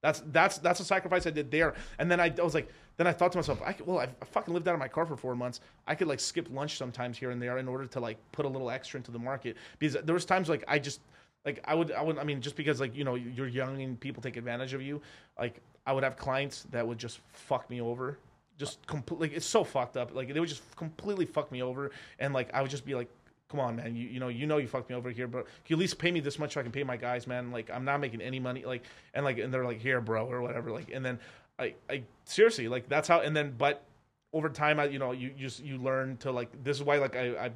That's that's that's a sacrifice I did there. And then I, I was like, then I thought to myself, I could, well, I, I fucking lived out of my car for four months. I could like skip lunch sometimes here and there in order to like put a little extra into the market because there was times like I just like I would I would I mean just because like you know you're young and people take advantage of you, like I would have clients that would just fuck me over. Just completely, like, it's so fucked up. Like they would just completely fuck me over, and like I would just be like, come on, man. You you know you know you fucked me over here, but can you at least pay me this much so I can pay my guys, man? Like I'm not making any money, like and like and they're like here, bro, or whatever, like and then I I seriously like that's how and then but over time I you know you you just you learn to like this is why like I I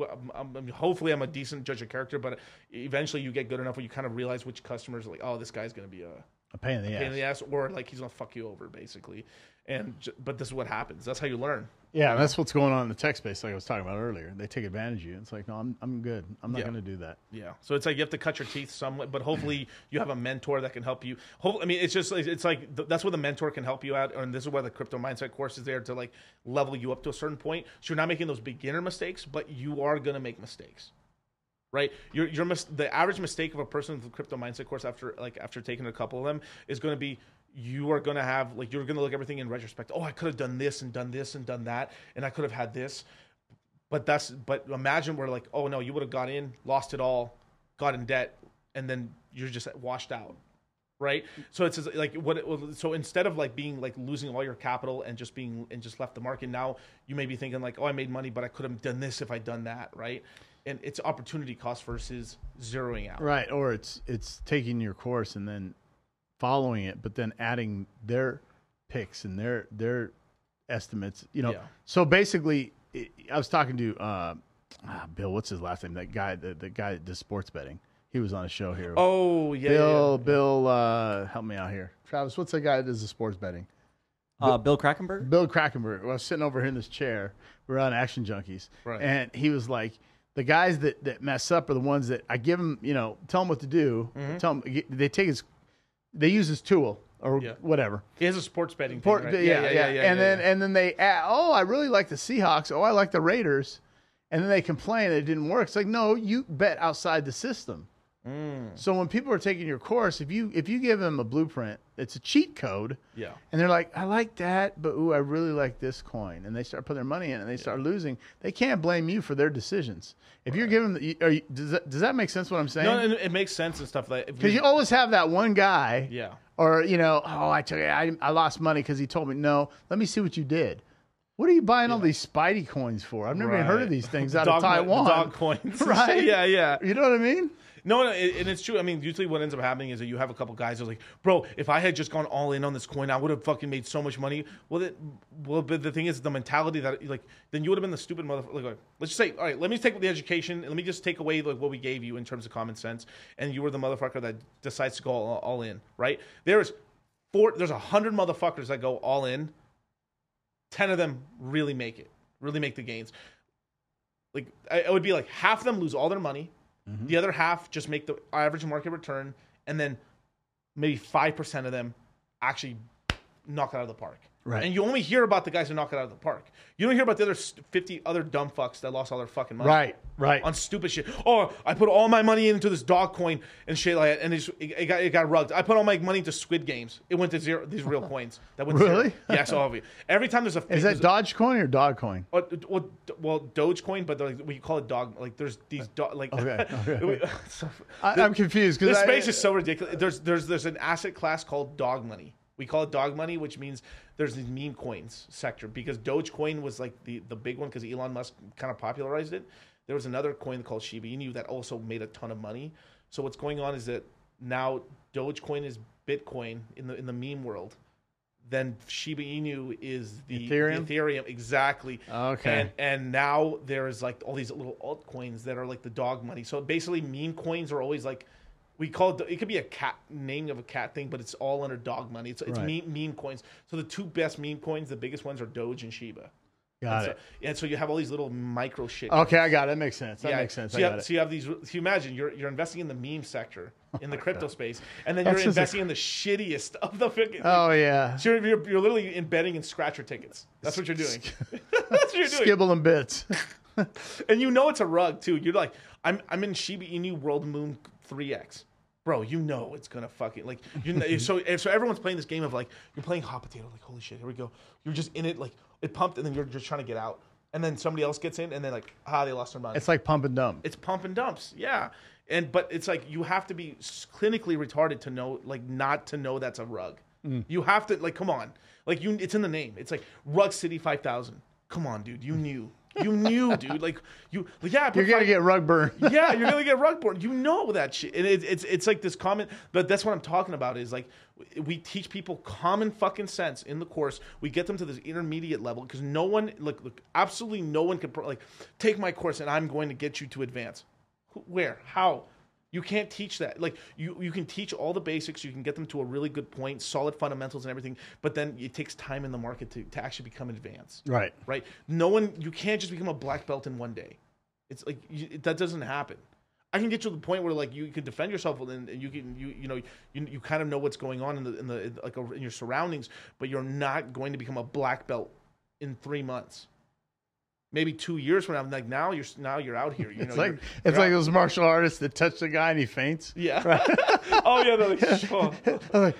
I'm, I'm- hopefully I'm a decent judge of character, but eventually you get good enough where you kind of realize which customers are like, oh, this guy's gonna be a A pain in the pain in the ass. ass, or like he's gonna fuck you over, basically. And but this is what happens. That's how you learn. Yeah, that's what's going on in the tech space, like I was talking about earlier. They take advantage of you. It's like, no, I'm I'm good. I'm not Yeah. going to do that. Yeah. So it's like you have to cut your teeth somewhat, but hopefully you have a mentor that can help you. Hope, I mean, it's just it's like th- that's where the mentor can help you out, and this is why the crypto mindset course is there to like level you up to a certain point. So you're not making those beginner mistakes, but you are gonna make mistakes. Right, your your mis- the average mistake of a person with the crypto mindset course after like after taking a couple of them is going to be you are going to have like you're going to look everything in retrospect. Oh, I could have done this and done this and done that, and I could have had this. But that's but imagine we're like oh no you would have got in lost it all got in debt and then you're just washed out right? So it's like what it, so instead of like being like losing all your capital and just being and just left the market now you may be thinking like oh i made money but i could have done this if i'd done that right? And it's opportunity cost versus zeroing out. Right, or it's it's taking your course and then following it, but then adding their picks and their their estimates. You know, Yeah. so basically, it, I was talking to uh, ah, Bill. What's his last name? That guy, the, the guy that does sports betting. He was on a show here. oh yeah, Bill, yeah, Bill, uh, help me out here. Travis, what's the guy that does the sports betting? Uh, Bill Krakenberg. Bill Krakenberg. I was sitting over here in this chair. We are on Action Junkies, Right. and he was like, "The guys that, that mess up are the ones that I give them, you know, tell them what to do. Tell them they take his, they use his tool or. Yeah. whatever. he has a sports betting Port- thing, right? yeah, yeah, yeah. and then yeah. and then they add, oh, I really like the Seahawks. Oh, I like the Raiders, and then they complain it didn't work. It's like no, you bet outside the system. Mm. So when people are taking your course, if you if you give them a blueprint, it's a cheat code. yeah And they're like, I like that, but ooh, I really like this coin. And they start putting their money in and they start losing. They can't blame you for their decisions. If you're giving, the, are you, does, that, does that make sense what I'm saying? no it, it makes sense and stuff like Because you always have that one guy, yeah or, you know, oh, I took it, I, I lost money because he told me, no, let me see what you did. What are you buying all these Spidey coins for? I've never even heard of these things out Dog- of Taiwan. dog coins Right? yeah yeah You know what I mean? No, no, it, and it's true. I mean, usually what ends up happening is that you have a couple guys who's like, "Bro, if I had just gone all in on this coin, I would have fucking made so much money." Well, it, well, but the thing is, the mentality that like, then you would have been the stupid motherfucker. Like, let's just say, all right, let me take the education, let me just take away like what we gave you in terms of common sense, and you were the motherfucker that decides to go all, all in, right? There's four, there's a hundred motherfuckers that go all in. Ten of them really make it, really make the gains. Like, I- it would be like half of them lose all their money. Mm-hmm. The other half just make the average market return, and then maybe five percent of them actually knock it out of the park. Right. And you only hear about the guys who knock it out of the park. You don't hear about the other fifty other dumb fucks that lost all their fucking money. Right, right. On stupid shit. Oh, I put all my money into this dog coin and shit like that, and it, it got it got rugged. I put all my money into Squid Games. It went to zero. These real coins that went Really? zero. Yes, all of you. Every time there's a Is that Dogecoin or Dogcoin? Oh, well, well, well, Dogecoin, but like, we call it dog. Like there's these dog. Like Okay, okay. so- I, I'm confused because this space is so ridiculous. There's there's there's an asset class called dog money. We call it dog money, which means there's these meme coins sector because Dogecoin was like the the big one because Elon Musk kind of popularized it. There was another coin called Shiba Inu that also made a ton of money. So what's going on is that now Dogecoin is Bitcoin in the in the meme world. Then Shiba Inu is the Ethereum? the Ethereum exactly. Okay. And and now there's like all these little altcoins that are like the dog money. So basically, meme coins are always like we call it. It could be a cat name of a cat thing, but it's all under dog money. It's it's Right. meme, meme coins. So the two best meme coins, the biggest ones are Doge and Shiba. got and it. So, and so you have all these little micro shit. Okay, I got it. That makes sense. That Yeah, makes sense. So I you, got have, so you have these. So you imagine you're you're investing in the meme sector in the crypto space, and then you're just a- investing in the shittiest of the. Oh yeah, So you're, you're, you're literally embedding in scratcher tickets. That's what you're doing. That's what you're doing. skibble and bits. And you know it's a rug too. You're like, I'm I'm in Shiba Inu World Moon 3X. Bro, you know it's gonna fucking like you know, so so everyone's playing this game of like you're playing hot potato, like holy shit, here we go. You're just in it, like it pumped, and then you're just trying to get out. And then somebody else gets in and they're like, ah, they lost their money. It's like pump and dump. it's pump and dumps, yeah. And but it's like you have to be clinically retarded to know, like, not to know that's a rug. You have to like, come on, like you. It's in the name. It's like Rug City Five Thousand. Come on, dude. You knew. You knew, dude. Like you, like, yeah. You're gonna get rug burn. yeah, you're gonna get rug burn. You know that shit. And it, it's it's like this common, but that's what I'm talking about. Is like we teach people common fucking sense in the course. We get them to this intermediate level because no one, look, look, absolutely no one can like take my course and I'm going to get you to advance. Where? How? You can't teach that. Like you, you can teach all the basics. You can get them to a really good point, solid fundamentals and everything. But then it takes time in the market to, to actually become advanced Right. right? No one, you can't just become a black belt in one day. It's like you, that doesn't happen. I can get you to the point where like you can defend yourself and, and you can you you know you, you kind of know what's going on in the in the in, like in your surroundings, but you're not going to become a black belt in three months. Maybe two years from now, like now you're now you're out here. You know, It's like you're- it's you're like out- those martial artists that touch the guy and he faints. yeah. oh yeah, they're like, oh. I'm like,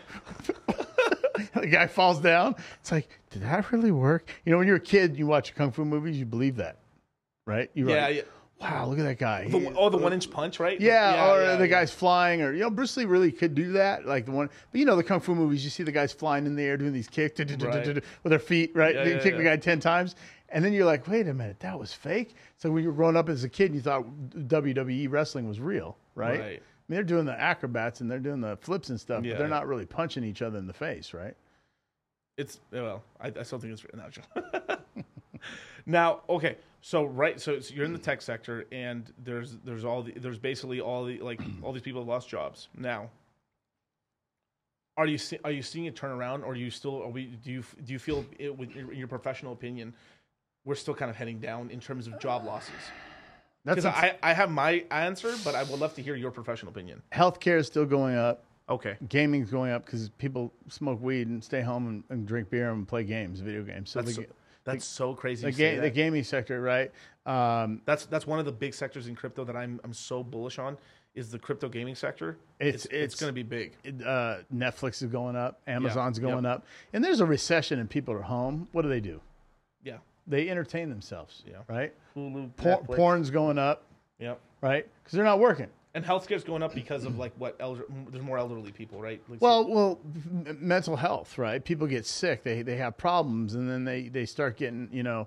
the guy falls down. It's like, did that really work? You know, when you're a kid, you watch kung fu movies, you believe that, right? You're yeah, like, yeah. wow, look at that guy. The, He- oh, the one inch punch, right? yeah, or yeah, the yeah. guy's flying, or you know, Bruce Lee really could do that, like the one. But you know, the kung fu movies, you see the guys flying in the air doing these kicks Right. with their feet, right? Yeah, they yeah, kick the guy ten times, and then you're like, wait a minute, that was fake. So when you were growing up as a kid, you thought WWE wrestling was real, right? Right. I mean, they're doing the acrobats and they're doing the flips and stuff, Yeah. but they're not really punching each other in the face, right? It's well, I, I still think it's no. now, okay, so right, so, so you're in the tech sector, and there's there's all the there's basically all the like all these people have lost jobs. Now, are you see, are you seeing it turn around, or do you still are we do you do you feel it, with, in your professional opinion, we're still kind of heading down in terms of job losses? That's Because I, I have my answer, but I would love to hear your professional opinion. healthcare is still going up. Okay. Gaming's going up because people smoke weed and stay home and, and drink beer and play games, video games. So That's the, so, that's so crazy. the, ga- the gaming sector, right? Um, That's that's one of the big sectors in crypto that I'm I'm so bullish on is the crypto gaming sector. It's- It's it's, it's- going to be big. it, uh, Netflix is going up, Amazon's yeah. going up, and there's a recession and people are home. What do they do? Yeah. They entertain themselves, Yeah. right? Hulu, Por- Netflix. porn's going up, Yep. right? Because they're not working. And healthcare's going up because of like what elder, there's more elderly people, right? Like, Well, well, m- mental health, right? People get sick, they they have problems, and then they they start getting, you know,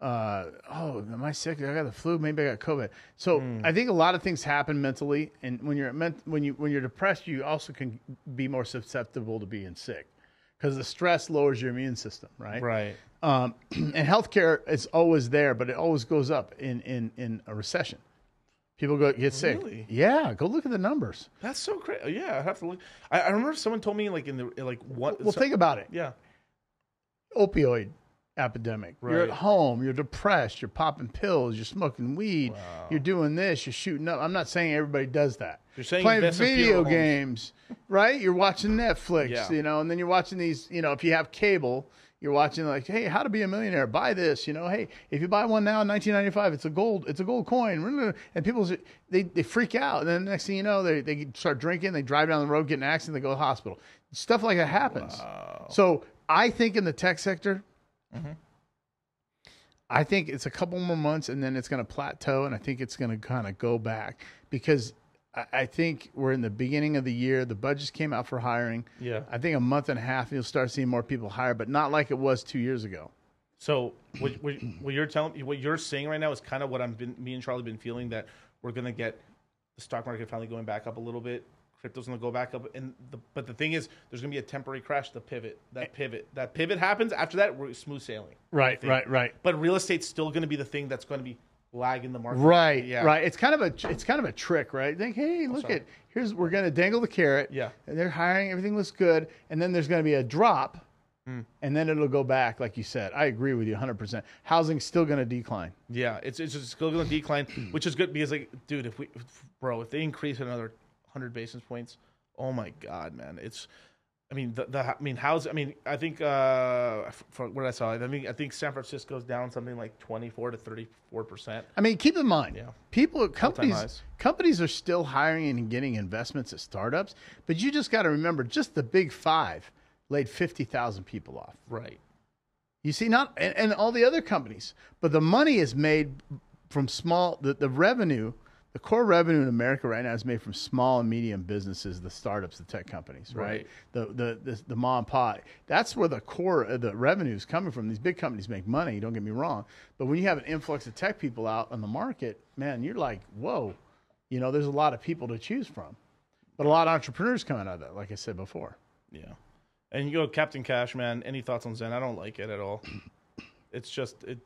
uh, oh, am I sick? I got the flu. Maybe I got COVID. So I think a lot of things happen mentally, and when you're ment- when you when you're depressed, you also can be more susceptible to being sick because the stress lowers your immune system, right? right. Um, and healthcare is always there, but it always goes up in in in a recession. People go get sick. Really? Yeah, go look at the numbers. That's so crazy. Yeah, I have to look. I, I remember someone told me like in the like what. Well, so- think about it. Yeah. opioid epidemic. Right. You're at home, you're depressed, you're popping pills, you're smoking weed, you're doing this, you're shooting up. I'm not saying everybody does that. You're saying playing video games, right? You're watching Netflix, Yeah. you know, and then you're watching these, you know, if you have cable, you're watching like, hey, how to be a millionaire? Buy this, you know. Hey, if you buy one now in 1995, it's a gold, it's a gold coin. And people, they they freak out, and then next thing you know, they they start drinking, they drive down the road, get an accident, they go to the hospital. Stuff like that happens. So I think in the tech sector, mm-hmm. I think it's a couple more months and then it's going to plateau, and I think it's going to kind of go back because I, think we're in the beginning of the year. The budgets came out for hiring. Yeah. I think a month and a half you'll start seeing more people hire, but not like it was two years ago. So what, what, what you're telling, what you're saying right now is kind of what I'm been, me and Charlie been feeling that we're gonna get the stock market finally going back up a little bit. Crypto's gonna go back up, and the, but the thing is, there's gonna be a temporary crash. The pivot, that pivot, that pivot happens. After that, we're smooth sailing. Right, right, right. But real estate's still gonna be the thing that's gonna be lagging the market. Right, Yeah. right. It's kind of a it's kind of a trick, right? Think, hey, look at here's we're going to dangle the carrot. Yeah. and they're hiring. Everything looks good, and then there's going to be a drop, Hmm. and then it'll go back, like you said. I agree with you 100. percent Housing's still going to decline. Yeah, it's it's just still gonna decline, which is good because like, dude, if we, bro, if they increase another hundred basis points, oh my god, man, it's. I mean, the, the I mean, how's I mean, I think uh, for what I saw, I mean, I think San Francisco's down something like twenty four to thirty four percent. I mean, keep in mind, Yeah. people, companies, companies are still hiring and getting investments at startups, but you just got to remember, just the big five laid 50,000 people off. Right. You see, not and, and all the other companies, but the money is made from small. The, the revenue, the core revenue in America right now is made from small and medium businesses, the startups, the tech companies, right? Right. The, the the the mom and pop. That's where the core of the revenue is coming from. These big companies make money. Don't get me wrong, but when you have an influx of tech people out on the market, man, you're like, whoa, you know, there's a lot of people to choose from, but a lot of entrepreneurs coming out of that, like I said before. Yeah. And you go Captain Cash, man. Any thoughts on XEN? I don't like it at all. It's just it,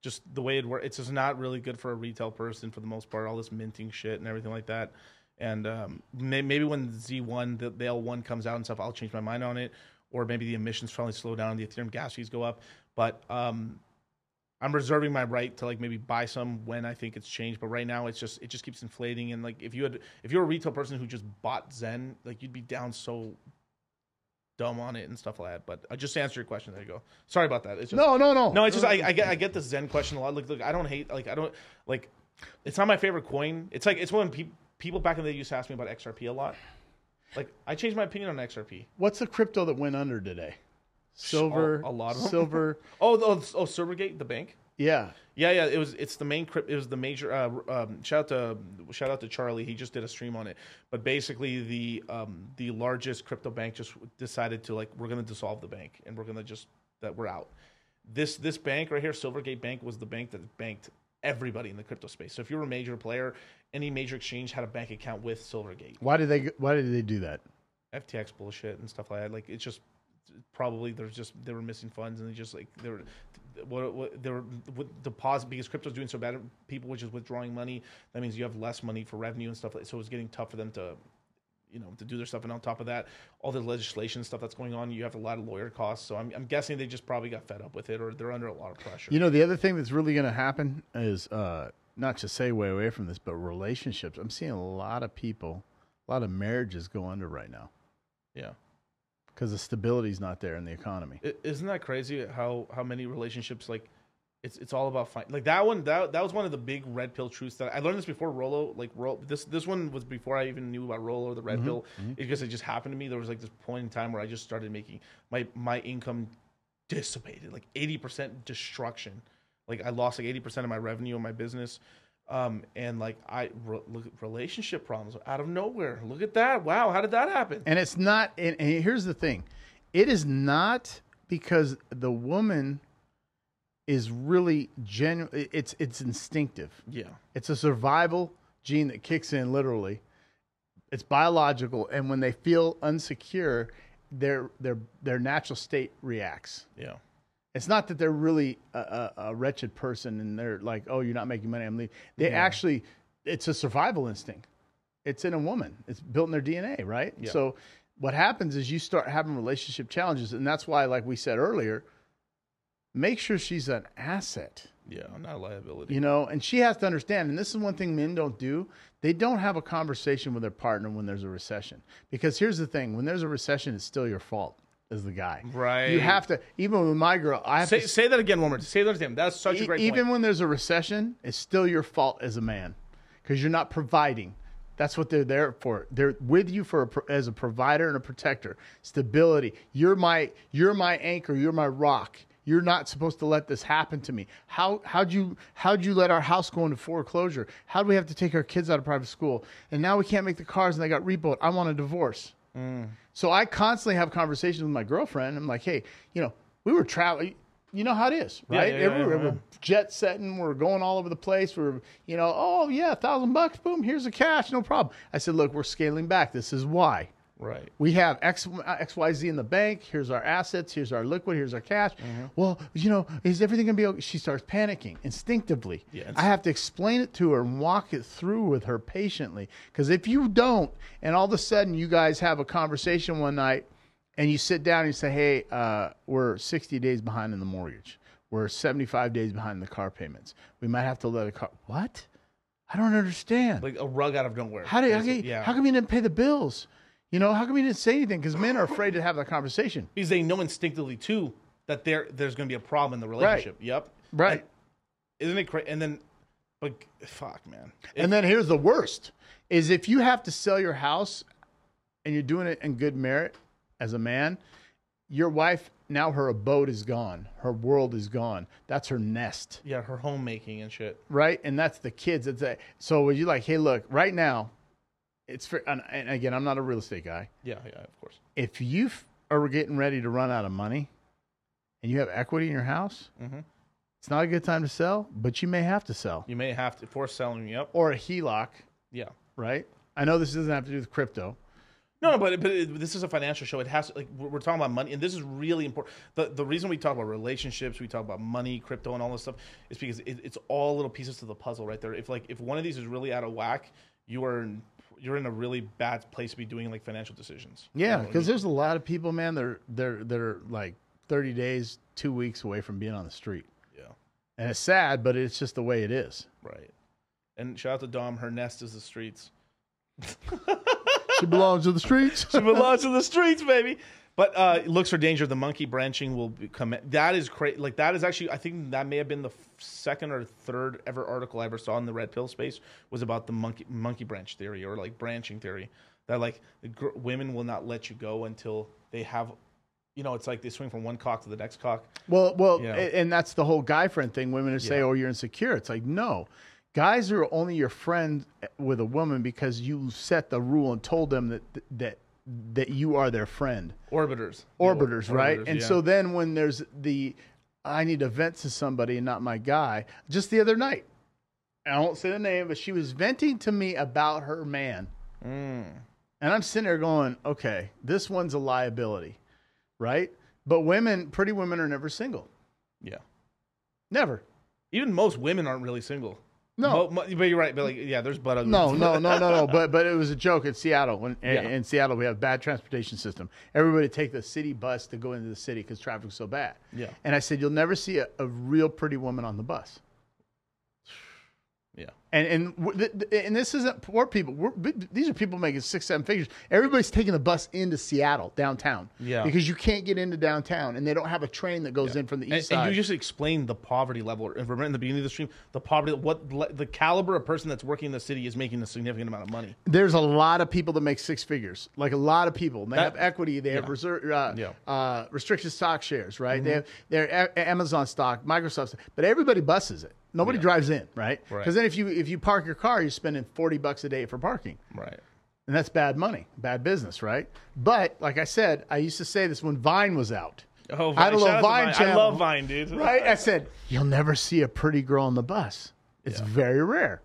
just the way it works. It's just not really good for a retail person for the most part. All this minting shit and everything like that. And um, may, maybe when Z one, the, the L one comes out and stuff, I'll change my mind on it. Or maybe the emissions finally slow down and the Ethereum gas fees go up. But um, I'm reserving my right to like maybe buy some when I think it's changed. But right now, it's just it just keeps inflating. And like if you had if you're a retail person who just bought XEN, like you'd be down so dumb on it and stuff like that. But I just answer your question. There you go. Sorry about that. It's just, No, no, no, no. It's just I, I get I get the XEN question a lot. Like look, I don't hate like I don't like. It's not my favorite coin. It's like it's when pe- people back in the day used to ask me about XRP a lot. Like I changed my opinion on XRP. What's the crypto that went under today? Silver, a lot of them. silver. Oh, oh, oh Silvergate, the bank. Yeah, Yeah, yeah. It was. It's the main crypt. It was the major. Uh, um, shout out to shout out to Charlie. He just did a stream on it. But basically, the um, the largest crypto bank just decided to like we're going to dissolve the bank and we're going to just that we're out. This this bank right here, Silvergate Bank, was the bank that banked everybody in the crypto space. So if you're a major player, any major exchange had a bank account with Silvergate. why did they? Why did they do that? FTX bullshit and stuff like that. Like it's just probably there's just they were missing funds and they just like they were what, what they were with deposit because crypto's doing so bad. People were just withdrawing money. That means you have less money for revenue and stuff like. So it's getting tough for them to. You know, to do their stuff, and on top of that, all the legislation stuff that's going on, you have a lot of lawyer costs. So I'm, I'm guessing they just probably got fed up with it, or they're under a lot of pressure. You know, the other thing that's really going to happen is uh, not to say way away from this, but relationships. I'm seeing a lot of people, a lot of marriages go under right now yeah, because the stability's not there in the economy. I- isn't that crazy how how many relationships like it's it's all about fight like that one that that was one of the big red pill truths that I learned this before Rollo like Ro, this this one was before I even knew about Rollo or the red mm-hmm. pill mm-hmm. because it just happened to me. There was like this point in time where I just started making my my income dissipated like 80% destruction. Like I lost like 80% of my revenue in my business um and like I re, look at relationship problems out of nowhere look at that wow how did that happen And it's not. And, and here's the thing: it is not because the woman is really genuine. It's it's instinctive. yeah It's a survival gene that kicks in literally. It's biological, and when they feel unsecure, their their their natural state reacts. yeah It's not that they're really a, a, a wretched person and they're like, "Oh, you're not making money, I'm leaving." They actually, it's a survival instinct. It's in a woman. It's built in their DNA, right? Yeah. So, what happens is you start having relationship challenges, and that's why, like we said earlier, make sure she's an asset yeah not a liability you know and she has to understand and this is one thing men don't do they don't have a conversation with their partner when there's a recession because here's the thing when there's a recession it's still your fault as the guy Right. you have to even with my girl i have Say, to say that again one more time. Say that again. That's such a e- great even point. when there's a recession it's still your fault as a man because you're not providing that's what they're there for they're with you for a, as a provider and a protector stability you're my you're my anchor you're my rock you're not supposed to let this happen to me. How how'd you how'd you let our house go into foreclosure? How do we have to take our kids out of private school? And now we can't make the cars and they got repoed. I want a divorce. So I constantly have conversations with my girlfriend. I'm like, hey, you know, we were traveling. You know how it is, right? yeah, yeah, yeah, we're jet setting, we're going all over the place. We're, you know, oh yeah, a thousand bucks, boom, here's the cash, no problem. I said, look, we're scaling back. This is why. Right. We have X, XYZ in the bank. Here's our assets. Here's our liquid. Here's our cash. Mm-hmm. Well, you know, is everything going to be okay? She starts panicking instinctively. It's- I have to explain it to her and walk it through with her patiently. Because if you don't, and all of a sudden you guys have a conversation one night and you sit down and you say, hey, uh, we're 60 days behind in the mortgage. We're 75 days behind in the car payments. We might have to let a car. What? I don't understand. Like a rug out of nowhere. How do Basically, can- yeah. how come you didn't pay the bills? You know, how come you didn't say anything? Because men are afraid to have that conversation. because they know instinctively too that there there's going to be a problem in the relationship. Right. Yep. Right. And isn't it crazy? And then, but fuck, man. It- And then here's the worst: is if you have to sell your house, and you're doing it in good merit as a man, your wife now her abode is gone. Her world is gone. That's her nest, Yeah, her homemaking and shit. right? And that's the kids. That's a, so when you like, hey, look, right now, it's for, and, and again, I'm not a real estate guy. Yeah, yeah, of course. If you f- are getting ready to run out of money, and you have equity in your house, Mhm. it's not a good time to sell. But you may have to sell You may have to force selling. Yep. or a HELOC, Yeah. right? I know this doesn't have to do with crypto. No, no, but but it, this is a financial show. It has like we're we're talking about money, and this is really important. The the reason we talk about relationships, we talk about money, crypto, and all this stuff, is because it, it's all little pieces to the puzzle right there. If like if one of these is really out of whack, you are in, you're in a really bad place to be doing like financial decisions. Yeah, because there's a lot of people, man. They're they're they're like 30 days, two weeks away from being on the street, yeah, and it's sad, but it's just the way it is. right. And shout out to Dom. Her nest is the streets. She belongs to the streets. She belongs to the streets, baby. But uh, looks for danger. The monkey branching will come. That is crazy. Like that is actually. I think that may have been the f- second or third ever article I ever saw in the red pill space was about the monkey monkey branch theory or like branching theory. That like the gr- women will not let you go until they have. You know, it's like they swing from one cock to the next cock. Well, well, Yeah. a- and that's the whole guy friend thing. Women who say, Yeah. "Oh, you're insecure." It's like, no, guys are only your friend with a woman because you set the rule and told them that that that you are their friend. Orbiters. Orbiters, right? Orbiters, and yeah. so then when there's the, I need to vent to somebody and not my guy. Just the other night, I won't say the name, but she was venting to me about her man. Mm. And I'm sitting there going, okay, this one's a liability, right? But women, pretty women are never single. Yeah. Never. Even most women aren't really single. No. Mo- but you're right. But like, yeah, there's butt ugly. No, no, no, no, no. But but it was a joke in Seattle. When Yeah. in Seattle we have bad transportation system. Everybody take the city bus to go into the city because traffic's so bad. Yeah. And I said, you'll never see a, a real pretty woman on the bus. Yeah. And and w- th- th- and this isn't poor people. We're, these are people making six, seven figures. Everybody's taking the bus into Seattle downtown. Yeah. Because you can't get into downtown, and they don't have a train that goes in from the And, east and side. you just explained the poverty level. And Remember in the beginning of the stream, the poverty, what the caliber of person that's working in the city is making a significant amount of money. There's a lot of people that make six figures, like a lot of people. And they That- have equity, they have reserve, uh, Yeah. uh, restricted stock shares, right? They have their Amazon stock, Microsoft, stock, but everybody buses it. Nobody Yeah. drives in, right? Right. Because then if you if you park your car, you're spending forty bucks a day for parking. Right. And that's bad money, bad business, right? But like I said, I used to say this when Vine was out. Oh, I had a little Vine I channel. love Vine, dude. Right? I said, you'll never see a pretty girl on the bus. It's very rare,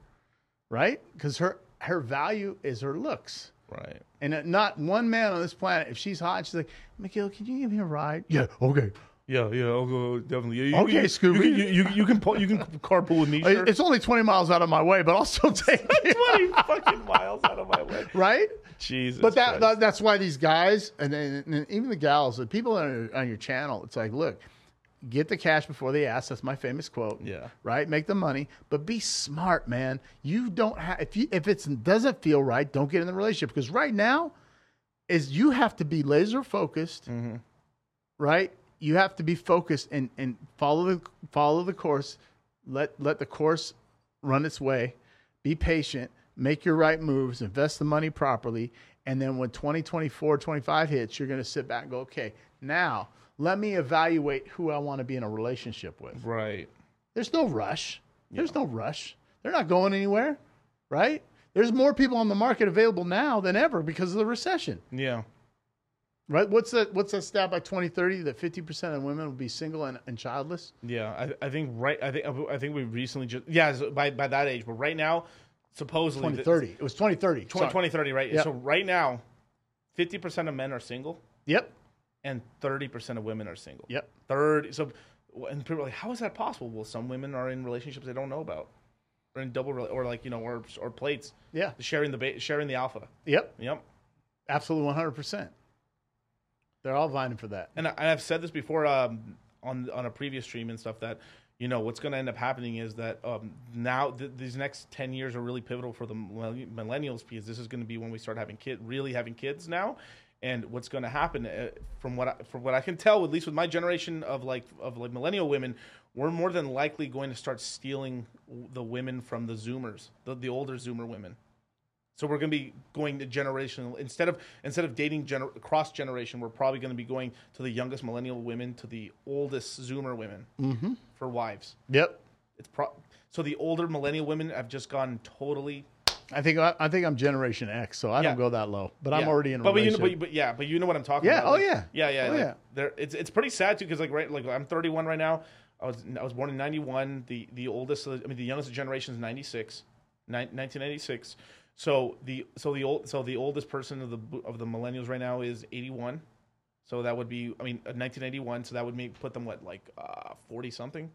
right? Because her her value is her looks. Right. And not one man on this planet, if she's hot, she's like, Mikhail, can you give me a ride? Yeah, okay. Yeah, yeah, I'll go definitely. Yeah, you, Okay, you, Scooby. You, you, you, can pull, you can carpool with me. Sure. It's only 20 miles out of my way, but I'll still take twenty fucking miles out of my way. Right? Jesus. But that, that that's why these guys and, then and even the gals, the people on your, on your channel, it's like, look, get the cash before they ask. That's my famous quote. Yeah. Right. Make the money, but be smart, man. You don't have if you if it doesn't feel right, don't get in the relationship because right now is you have to be laser focused. Mm-hmm. Right. You have to be focused and and follow the follow the course. Let let the course run its way. Be patient. Make your right moves. Invest the money properly. And then when 2024, 25 hits, you're going to sit back and go, okay, now let me evaluate who I want to be in a relationship with. right. There's no rush. There's no rush. They're not going anywhere, right? There's more people on the market available now than ever because of the recession, Yeah. Right? What's that? What's that stat by 2030 that 50% of women will be single and, and childless? Yeah, I, I think right. I think I think we recently just yeah so by by that age, but right now, supposedly the- 2030. It was 2030. 20, 2030, right? Yep. So right now, fifty percent of men are single, Yep. and thirty percent of women are single. Yep. Thirty. So, and people are like, how is that possible? Well, some women are in relationships they don't know about, or in double, or like you know, or or plates, Yeah. sharing the sharing the alpha. Yep. Yep. Absolutely 100%. They're all vying for that. and, I, and I've said this before um, on on a previous stream and stuff that you know what's going to end up happening is that um, now th- these next ten years are really pivotal for the millennials because this is going to be when we start having kid really having kids now. And what's going to happen, uh, from what I, from what I can tell, at least with my generation of like of like millennial women, we're more than likely going to start stealing the women from the Zoomers, the, the older Zoomer women. So we're going to be going to generational instead of instead of dating gener- cross generation. We're probably going to be going to the youngest millennial women to the oldest Zoomer women mm-hmm. for wives. Yep. It's pro- so the older millennial women have just gone totally. I think I, I think I'm Generation X, so I Yeah. don't go that low. But I'm already in a but, but, you know, but, but yeah, but you know what I'm talking about. Yeah, about. oh, like- yeah. yeah, yeah. Oh, like, yeah. There, it's it's pretty sad too because like right, like I'm 31 right now. I was I was born in 91. The the oldest, I mean the youngest generation is 96, nine- 1996. So the so the old so the oldest person of the of the millennials right now is 81. So that would be I mean uh, 1981. So that would make put them what like uh, 40 something.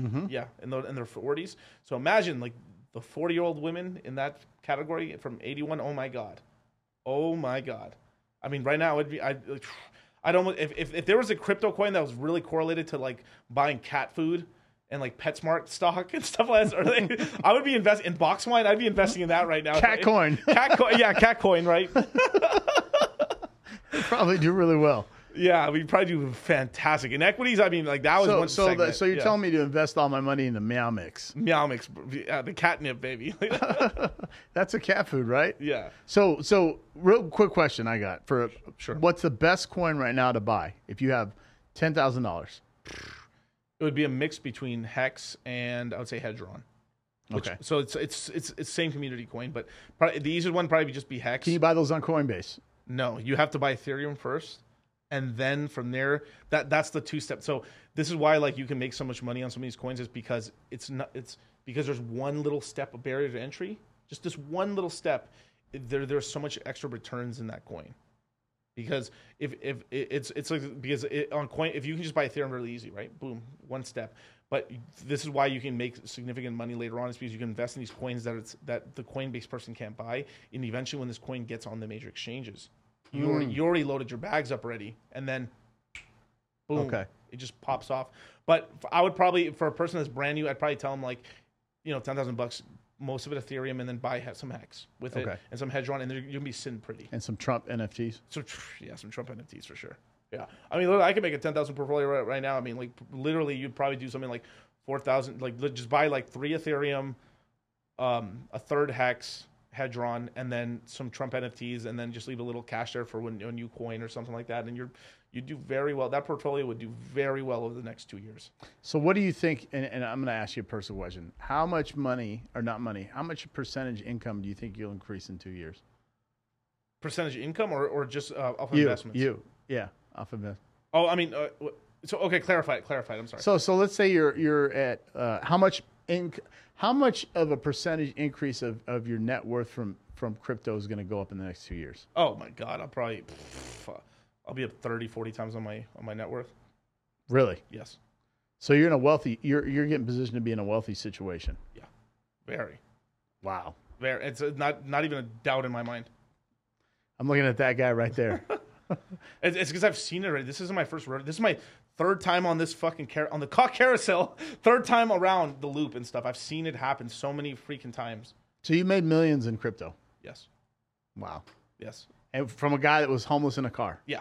Mm-hmm. Yeah, in the in their 40s. So imagine like the 40 year old women in that category from 81. Oh my god, oh my god. I mean, right now it'd be I. I'd almost if, if if there was a crypto coin that was really correlated to like buying cat food and like PetSmart stock and stuff like that, like, I would be investing in box wine. I'd be investing in that right now. Cat coin. cat coin, yeah, cat coin, right? Probably do really well. Yeah, we probably do fantastic in equities. I mean, like that was So, one. so, the, so you're yeah. telling me to invest all my money in the Meow Mix? Meow mix, yeah, the catnip, baby. That's a cat food, right? yeah. So, so real quick question I got for Sure. what's the best coin right now to buy if you have ten thousand dollars? It would be a mix between Hex and I would say Hedron. Which, Okay. So it's it's it's it's same community coin, but probably, the easiest one probably would just be Hex. Can you buy those on Coinbase? no, you have to buy Ethereum first, and then from there, that that's the two step. So this is why like you can make so much money on some of these coins is because it's not it's because there's one little step of barrier to entry, just this one little step. There there's so much extra returns in that coin because if if it's it's like because it, on coin if you can just buy ethereum really easy right? Boom one step. But this is why you can make significant money later on is because you can invest in these coins that it's that the coinbase person can't buy. And eventually when this coin gets on the major exchanges you already hmm. you already loaded your bags up already. And then boom Okay. it just pops off. But I would probably for a person that's brand new i'd probably tell them like you know 10000 bucks most of it ethereum and then buy some hex with it and some hedron and you're gonna be sitting pretty And some Trump NFTs. so yeah, some Trump NFTs for sure. Yeah, I mean, I could make a ten thousand portfolio right, right now. I mean, like literally, you'd probably do something like four thousand. Like just buy like three Ethereum, um, a third Hex, Hedron, and then some Trump NFTs, and then just leave a little cash there for when a new coin or something like that. And you're you do very well. That portfolio would do very well over the next two years. So, what do you think? And, and I'm going to ask you a personal question: How much money, or not money? How much percentage income do you think you'll increase in two years? Percentage income or or just uh, off You, investments. you, yeah, off of it. Oh, I mean, uh, so okay, clarify it. Clarify it. I'm sorry. So, so let's say you're you're at uh, how much inc- how much of a percentage increase of, of your net worth from from crypto is going to go up in the next two years? oh my God, I'll probably pff, I'll be up 30, 40 times on my on my net worth. Really? Yes. So you're in a wealthy you're you're getting positioned to be in a wealthy situation. Yeah, very, Wow. very. It's not not even a doubt in my mind. I'm looking at that guy right there. It's because I've seen it already. This isn't my first rodeo. This is my third time on this fucking car- on the cock carousel. Third time around the loop and stuff. I've seen it happen so many freaking times. so you made millions in crypto. Yes, Wow. yes, And from a guy that was homeless in a car. yeah.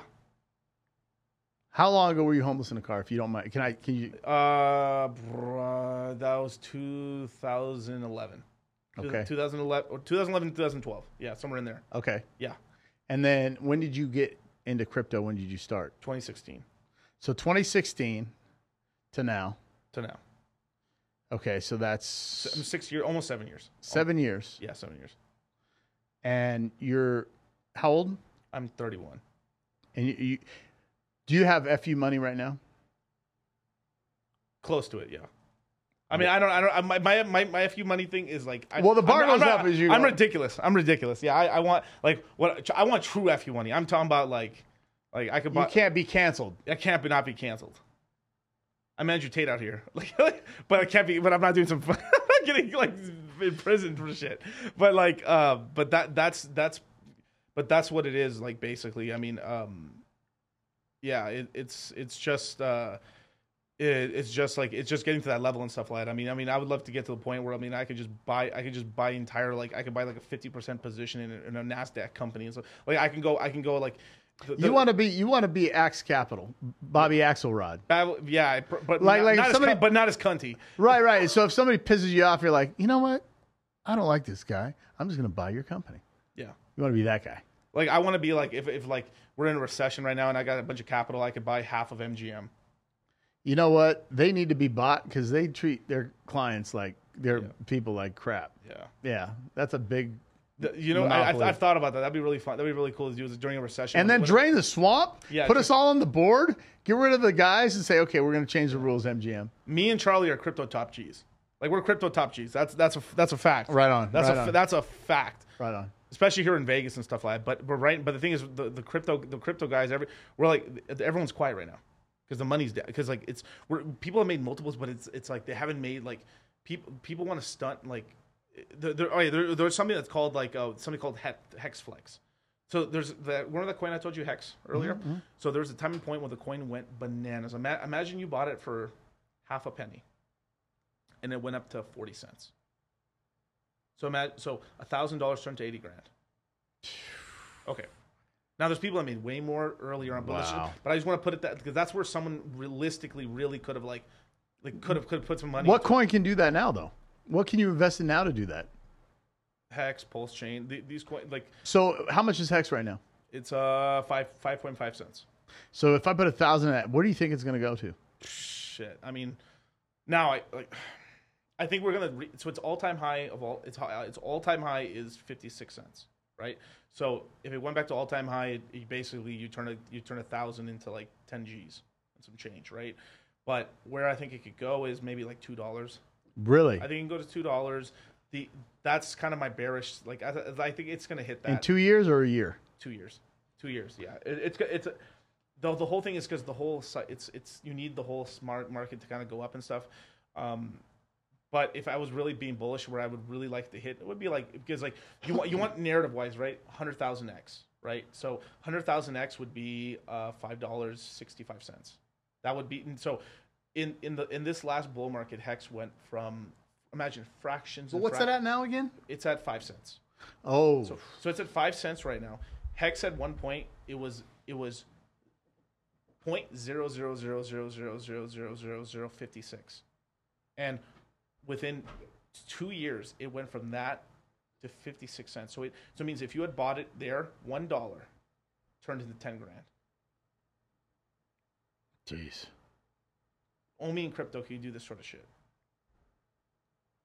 How long ago were you homeless in a car? If you don't mind, can I? Can you? Uh, bruh, that was 2011. Okay. 2011, or 2011, 2012. Yeah, somewhere in there. Okay. Yeah, And then when did you get into crypto? When did you start? 2016 So 2016 to now. to now. Okay, so that's Six years, almost seven years. seven years. Yeah, seven years. And you're how old? I'm 31. And you, you do you have FU money right now? Close to it, yeah. I mean, I don't, I don't. My my my, my FU money thing is like. I, Well, the bar I'm, goes I'm up as you I'm ridiculous. I'm ridiculous. Yeah, I, I want like what I want true FU money. I'm talking about like, like I could buy. You can't be canceled. I can't be not be canceled. I'm Andrew Tate out here, like, but I can't be. But I'm not doing some. I'm not getting like in prison for shit. But like, uh, but that that's that's, but that's what it is. Like basically, I mean, um, yeah, it, it's it's just. uh it, it's just like it's just getting to that level and stuff like that. I mean, I mean, I would love to get to the point where I mean, I could just buy, I could just buy entire like I could buy like a fifty percent position in a, in a Nasdaq company and so like I can go, I can go like. the- the- You want to be you want to be Axe Capital, Bobby Axelrod. Bab- yeah, but Like- not, like not somebody- but not as cunty. Right, right. So if somebody pisses you off, you're like, you know what? I don't like this guy. I'm just going to buy your company. Yeah. You want to be that guy. Like I want to be like if if like we're in a recession right now and I got a bunch of capital, I could buy half of MGM. You know what? They need to be bought because they treat their clients like their Yeah. people like crap. Yeah. Yeah, that's a big. The- you know, I, I've, I've thought about that. That'd be really fun. That'd be really cool to do during a recession. And then When- drain the swamp. Yeah, put us all on the board. Get rid of the guys and say, okay, we're going to change the rules. MGM. me and Charlie are crypto top G's. Like we're crypto top G's. That's that's a that's a fact. Right on, That's right a on. that's a fact. Right on. Especially here in Vegas and stuff like that. But but right. But the thing is, the, the crypto the crypto guys, every we're like everyone's quiet right now because the money's. Because like it's we're people have made multiples, but it's it's like they haven't made like people people want to stunt like there, there, oh yeah, there, there's something that's called like uh, something called hex, hex flex. So there's that one of the coin I told you hex earlier. So there was a time and point when the coin went bananas. Ima- imagine you bought it for half a penny, and it went up to forty cents. So imagine so a thousand dollars turned to eighty grand. Okay. Now there's people that made way more earlier on, but, Wow. but I just want to put it that because that's where someone realistically really could have like, like could have could have put some money. What into coin can do that now, though? What can you invest in now to do that? Hex, Pulse Chain, the, these coin like So, how much is Hex right now? it's uh five five point five cents. So, if I put a thousand at, what do you think it's going to go to? Shit, I mean, now I like. I think we're gonna. Re- so it's all time high of all. It's hi- its all time high is fifty six cents, right? So if it went back to all time high, you basically you turn a you turn a thousand into like ten G's and some change, right? But where I think it could go is maybe like two dollars. Really? I think you can go to two dollars. The that's kind of my bearish. Like I, th- I think it's gonna hit that in two years or a year? two years two years yeah it, it's it's the whole thing is because the whole it's it's you need the whole smart market to kind of go up and stuff um but if i was really being bullish where i would really like to hit it would be like because like you want you want narrative wise right? 100000x right? So 100000x would be uh five dollars 65 cents. That would be and so in in the in this last bull market hex went from imagine fractions But what's frac- that at now again? it's at five cents. Oh, so, so it's at five cents right now. Hex at one point it was it was point zero zero zero zero zero zero zero zero zero fifty six, and within two years it went from that to fifty six cents. So it so it means if you had bought it there, one dollar turned into ten grand. jeez. Only in crypto can you do this sort of shit.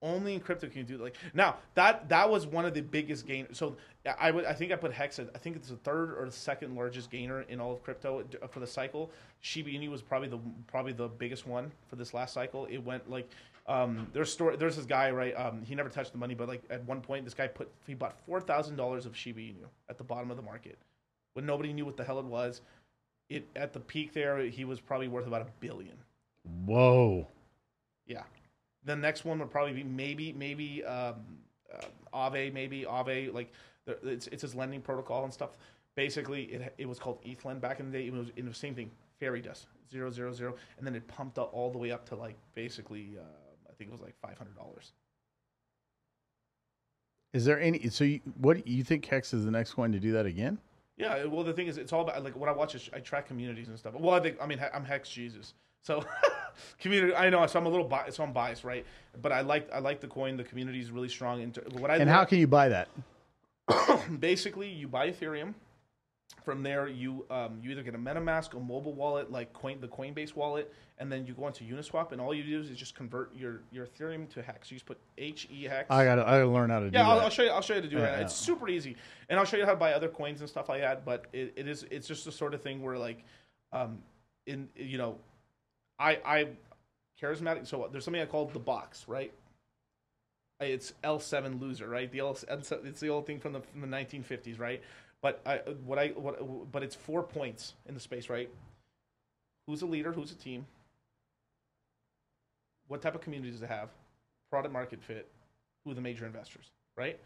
Only in crypto can you do like now that that was one of the biggest gainers. So I would I think I put Hex. I think it's the third or the second largest gainer in all of crypto for the cycle. Shiba Inu was probably the probably the biggest one for this last cycle. It went like um, there's story. There's this guy right. Um, he never touched the money, but like at one point this guy put he bought four thousand dollars of Shiba Inu at the bottom of the market when nobody knew what the hell it was. It at the peak there he was probably worth about a billion. Whoa. Yeah. The next one would probably be maybe maybe um, uh, Aave maybe Ave like the, it's it's his lending protocol and stuff. Basically, it it was called ETHLend back in the day. It was in the same thing, fairy dust zero zero zero, and then it pumped up all the way up to like basically uh, I think it was like five hundred dollars. Is there any? So, you, what you think Hex is the next coin to do that again? Yeah, uh, well, the thing is, it's all about like what I watch is I track communities and stuff. Well, I think I mean I'm Hex Jesus, so community. I know, so I'm a little biased, so I'm biased, right? But I like I like the coin. The community is really strong. Into what I And learned- how can you buy that? basically you buy Ethereum. From there, you um, you either get a MetaMask, a mobile wallet like Coin the Coinbase wallet, and then you go into Uniswap, and all you do is just convert your, your Ethereum to Hex. You just put H E Hex. I got to I got to learn how to do yeah, I'll. I'll show you. I'll show you how to do it. Yeah, It's super easy, and I'll show you how to buy other coins and stuff like that. But it, it is it's just the sort of thing where like, um, in you know, I I charismatic. So there's something I call the box, right? It's L7 loser, right? The L it's the old thing from the from the 1950s, right? But I what I what but it's four points in the space, right? Who's a leader? Who's a team? What type of community does it have? Product market fit. Who are the major investors, right?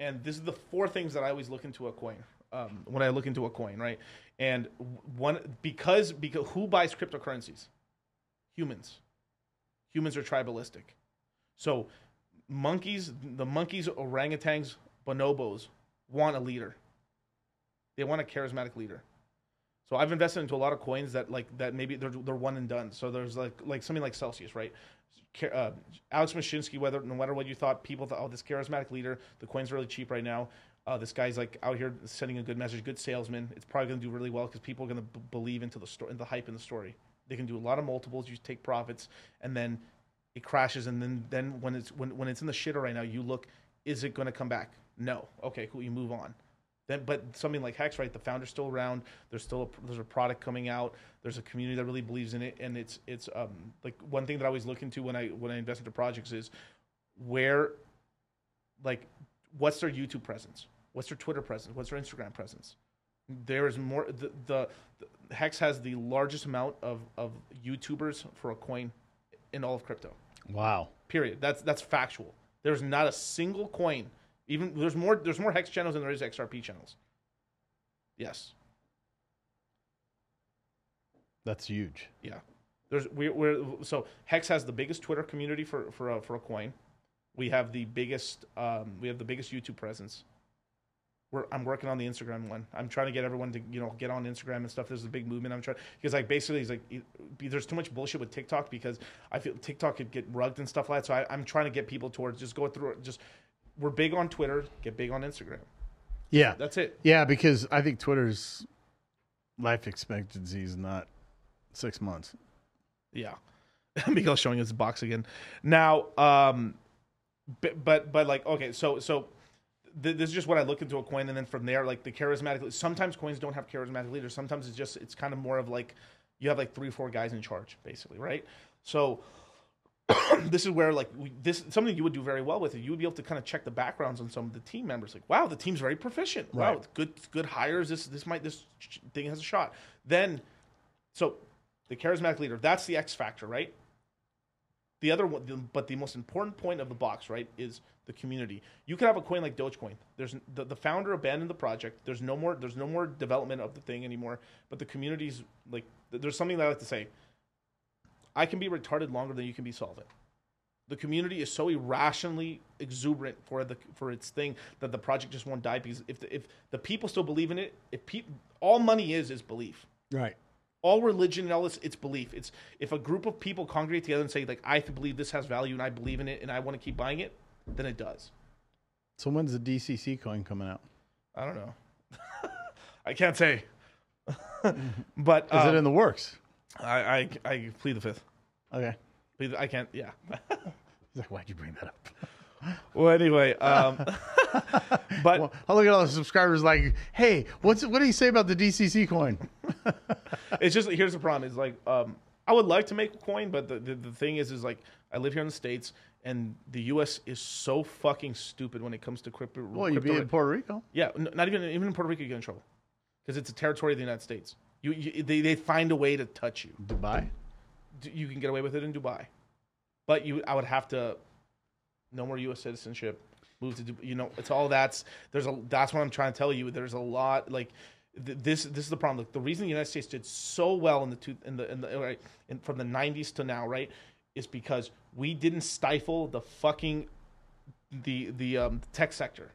And this is the four things that I always look into a coin. Um, when I look into a coin, right? And one because because who buys cryptocurrencies? Humans. Humans are tribalistic. So monkeys, the monkeys, orangutans, bonobos want a leader. They want a charismatic leader. So I've invested into a lot of coins that like that maybe they're they're one and done. So there's like like something like Celsius, right? Uh, Alex Mashinsky, whether no matter what you thought, people thought, oh, this charismatic leader, the coin's really cheap right now. Uh, this guy's like out here sending a good message, good salesman. It's probably going to do really well because people are going to b- believe into the story, in the hype in the story. They can do a lot of multiples. You take profits, and then it crashes, and then then when it's when when it's in the shitter right now, you look, is it going to come back? No. Okay, cool. You move on. Then, but something like Hex, right? The founder's still around. There's still a, there's a product coming out. There's a community that really believes in it, and it's it's um like one thing that I always look into when I when I invest into projects is where, like, what's their YouTube presence? What's their Twitter presence? What's their Instagram presence? There is more. The, the, the Hex has the largest amount of of YouTubers for a coin in all of crypto. Wow. Period. That's that's factual. There's not a single coin. Even there's more there's more hex channels than there is XRP channels. Yes. That's huge. Yeah. There's we we're so Hex has the biggest Twitter community for for a, for a coin. We have the biggest um we have the biggest YouTube presence. We're, I'm working on the Instagram one. I'm trying to get everyone to you know get on Instagram and stuff. There's a big movement. I'm trying because like basically it's like it- there's too much bullshit with TikTok because I feel TikTok could get rugged and stuff like that. So I, I'm trying to get people towards just go through it. Just we're big on Twitter. Get big on Instagram. Yeah. That's it. Yeah, because I think Twitter's life expectancy is not six months. Yeah. Miguel's showing his box again. Now, um, but, but, but like, okay, so, so th- this is just what I look into a coin. And then from there, like the charismatic, sometimes coins don't have charismatic leaders. Sometimes it's just, it's kind of more of like, you have like three, four guys in charge basically. Right. So this is where like we, this, something you would do very well with it. You would be able to kind of check the backgrounds on some of the team members. Like, wow, the team's very proficient. Wow. Right. it's good, good hires. This, this might, this thing has a shot. Then, so the charismatic leader, that's the X factor, right? The other one, the- but the most important point of the box, right, is the community. You could have a coin like Dogecoin. There's the, the founder abandoned the project. There's no more. There's no more development of the thing anymore. But the community's like, there's something that I like to say. I can be retarded longer than you can be solvent. The community is so irrationally exuberant for the for its thing that the project just won't die because if the, if the people still believe in it, if people, all money is is belief Right. all religion and all this it's belief it's if a group of people congregate together and say like i believe this has value and i believe in it and i want to keep buying it then it does So when's the DCC coin coming out? i don't know i can't say but Is um, it in the works? I, I i plead the fifth Okay. Plead the- i can't yeah He's like, why'd you bring that up? well anyway um but Well, I look at all the subscribers like, hey, what's what do you say about the DCC coin? it's just here's the problem is like um i would like to make a coin but the, the, the thing is is like i live here in the states and the us is so fucking stupid when it comes to crypto Well, you'd be in Puerto Rico. Yeah, n- not even even in Puerto Rico you get in trouble because it's a territory of the United States. You, you they they find a way to touch you. Dubai. You can get away with it in Dubai, but you I would have to no more U.S. citizenship. Move to Dubai. You know, it's all that's there's a that's what I'm trying to tell you. There's a lot like th- this. This is the problem. Like, the reason the United States did so well in the two in the in the right in, from the 90s to now, right, is because we didn't stifle the fucking the the um, tech sector.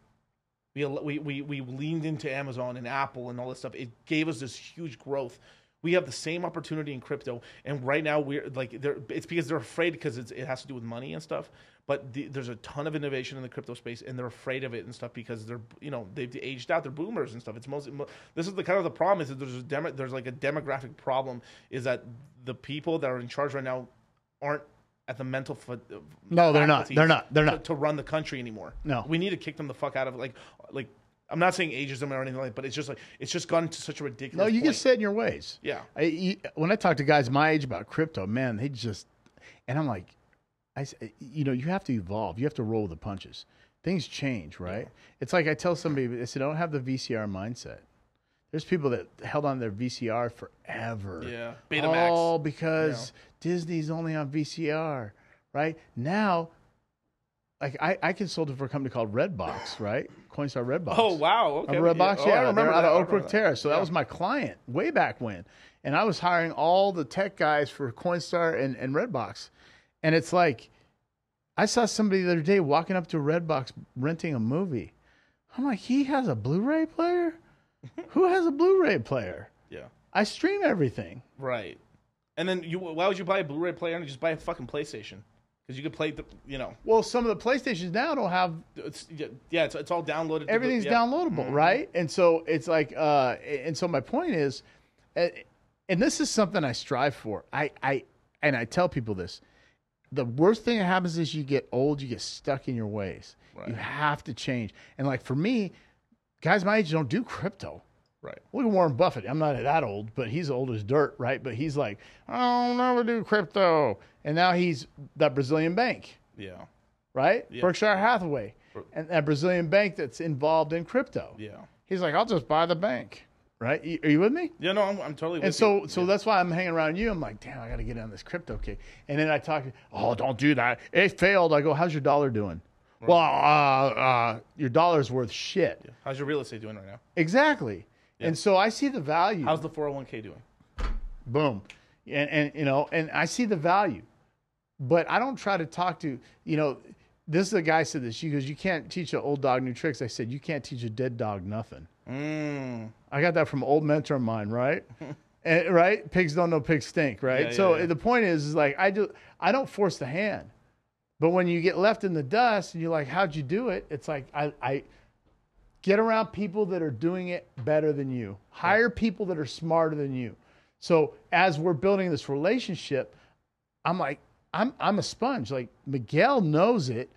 We, we, we, we leaned into Amazon and Apple and all this stuff. It gave us this huge growth. We have the same opportunity in crypto, and right now we're like, they're, it's because they're afraid because it's, it has to do with money and stuff. But the, there's a ton of innovation in the crypto space, and they're afraid of it and stuff because they're you know they've aged out. They're boomers and stuff. It's mostly this is the kind of the problem is that there's a demo, there's like a demographic problem is that the people that are in charge right now aren't at the mental fa- No, they're not. They're not. They're to- not. to run the country anymore. No. we need to kick them the fuck out of it. Like, like I'm not saying ageism or anything like, but it's just like it's just gotten to such a ridiculous. No, you point. get set in your ways. Yeah. I, you, when I talk to guys my age about crypto, man, they just, and I'm like, I, you know, you have to evolve. You have to roll with the punches. Things change, right? It's like I tell somebody, I said, I don't have the VCR mindset. There's people that held on their VCR forever. Yeah. Betamax. All because Disney's only on VCR, right? Now, like I, I consulted for a company called Redbox, right? Coinstar Redbox. Oh wow. Okay. Remember Redbox? Oh, Yeah, I remember out of Oak Brook. Terrace. So that was my client way back when. And I was hiring all the tech guys for Coinstar and, and Redbox. And it's like, I saw somebody the other day walking up to Redbox renting a movie. I'm like, he has a Blu ray player? Who has a Blu ray player? Yeah. I stream everything. Right. And then you, why would you buy a Blu-ray player and just buy a fucking PlayStation? Because you could play the, you know, Well, some of the PlayStations now don't have it's yeah, it's, it's all downloaded. the- everything's yeah. downloadable, right? And so it's like, uh, and so my point is, and this is something I strive for. I, I, and I tell people this: the worst thing that happens is you get old, you get stuck in your ways. You have to change. And like for me, guys my age don't do crypto. Right. Look at Warren Buffett. I'm not that old, but he's old as dirt, right? But he's like, I'll never do crypto. And now he's that Brazilian bank Yeah. right? Berkshire Hathaway, and that Brazilian bank that's involved in crypto. Yeah. He's like, I'll just buy the bank, right? Y- Are you with me? Yeah. No, I'm, I'm totally. With And so, you. so that's why I'm hanging around you. I'm like, damn, I got to get on this crypto kick. And then I talk, oh, don't do that. It failed. I go, how's your dollar doing? Well, uh, uh, your dollar's worth shit. how's your real estate doing right now? Exactly. And so I see the value. How's the 401k doing? boom and, and you know and i see the value but i don't try to talk to you know this is a guy said this he goes you can't teach an old dog new tricks. I said you can't teach a dead dog nothing. Mm. i got that from an old mentor of mine right? And, right? Pigs don't know pigs stink right? Yeah, so yeah, yeah. the point is, is like i do i don't force the hand. But when you get left in the dust and you're like how'd you do it? It's like i i get around people that are doing it better than you. Hire people that are smarter than you. So as we're building this relationship i'm like i'm i'm a sponge. Like miguel knows it.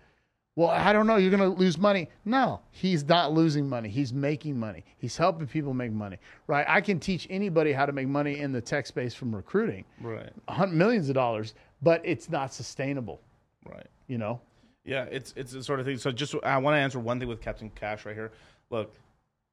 Well i don't know. You're going to lose money. No he's not losing money. He's making money. He's helping people make money right? I can teach anybody how to make money in the tech space from recruiting. Right. millions of dollars but it's not sustainable. Right. you know? Yeah, it's it's the sort of thing. So just I want to answer one thing with Captain Cash right here. Look,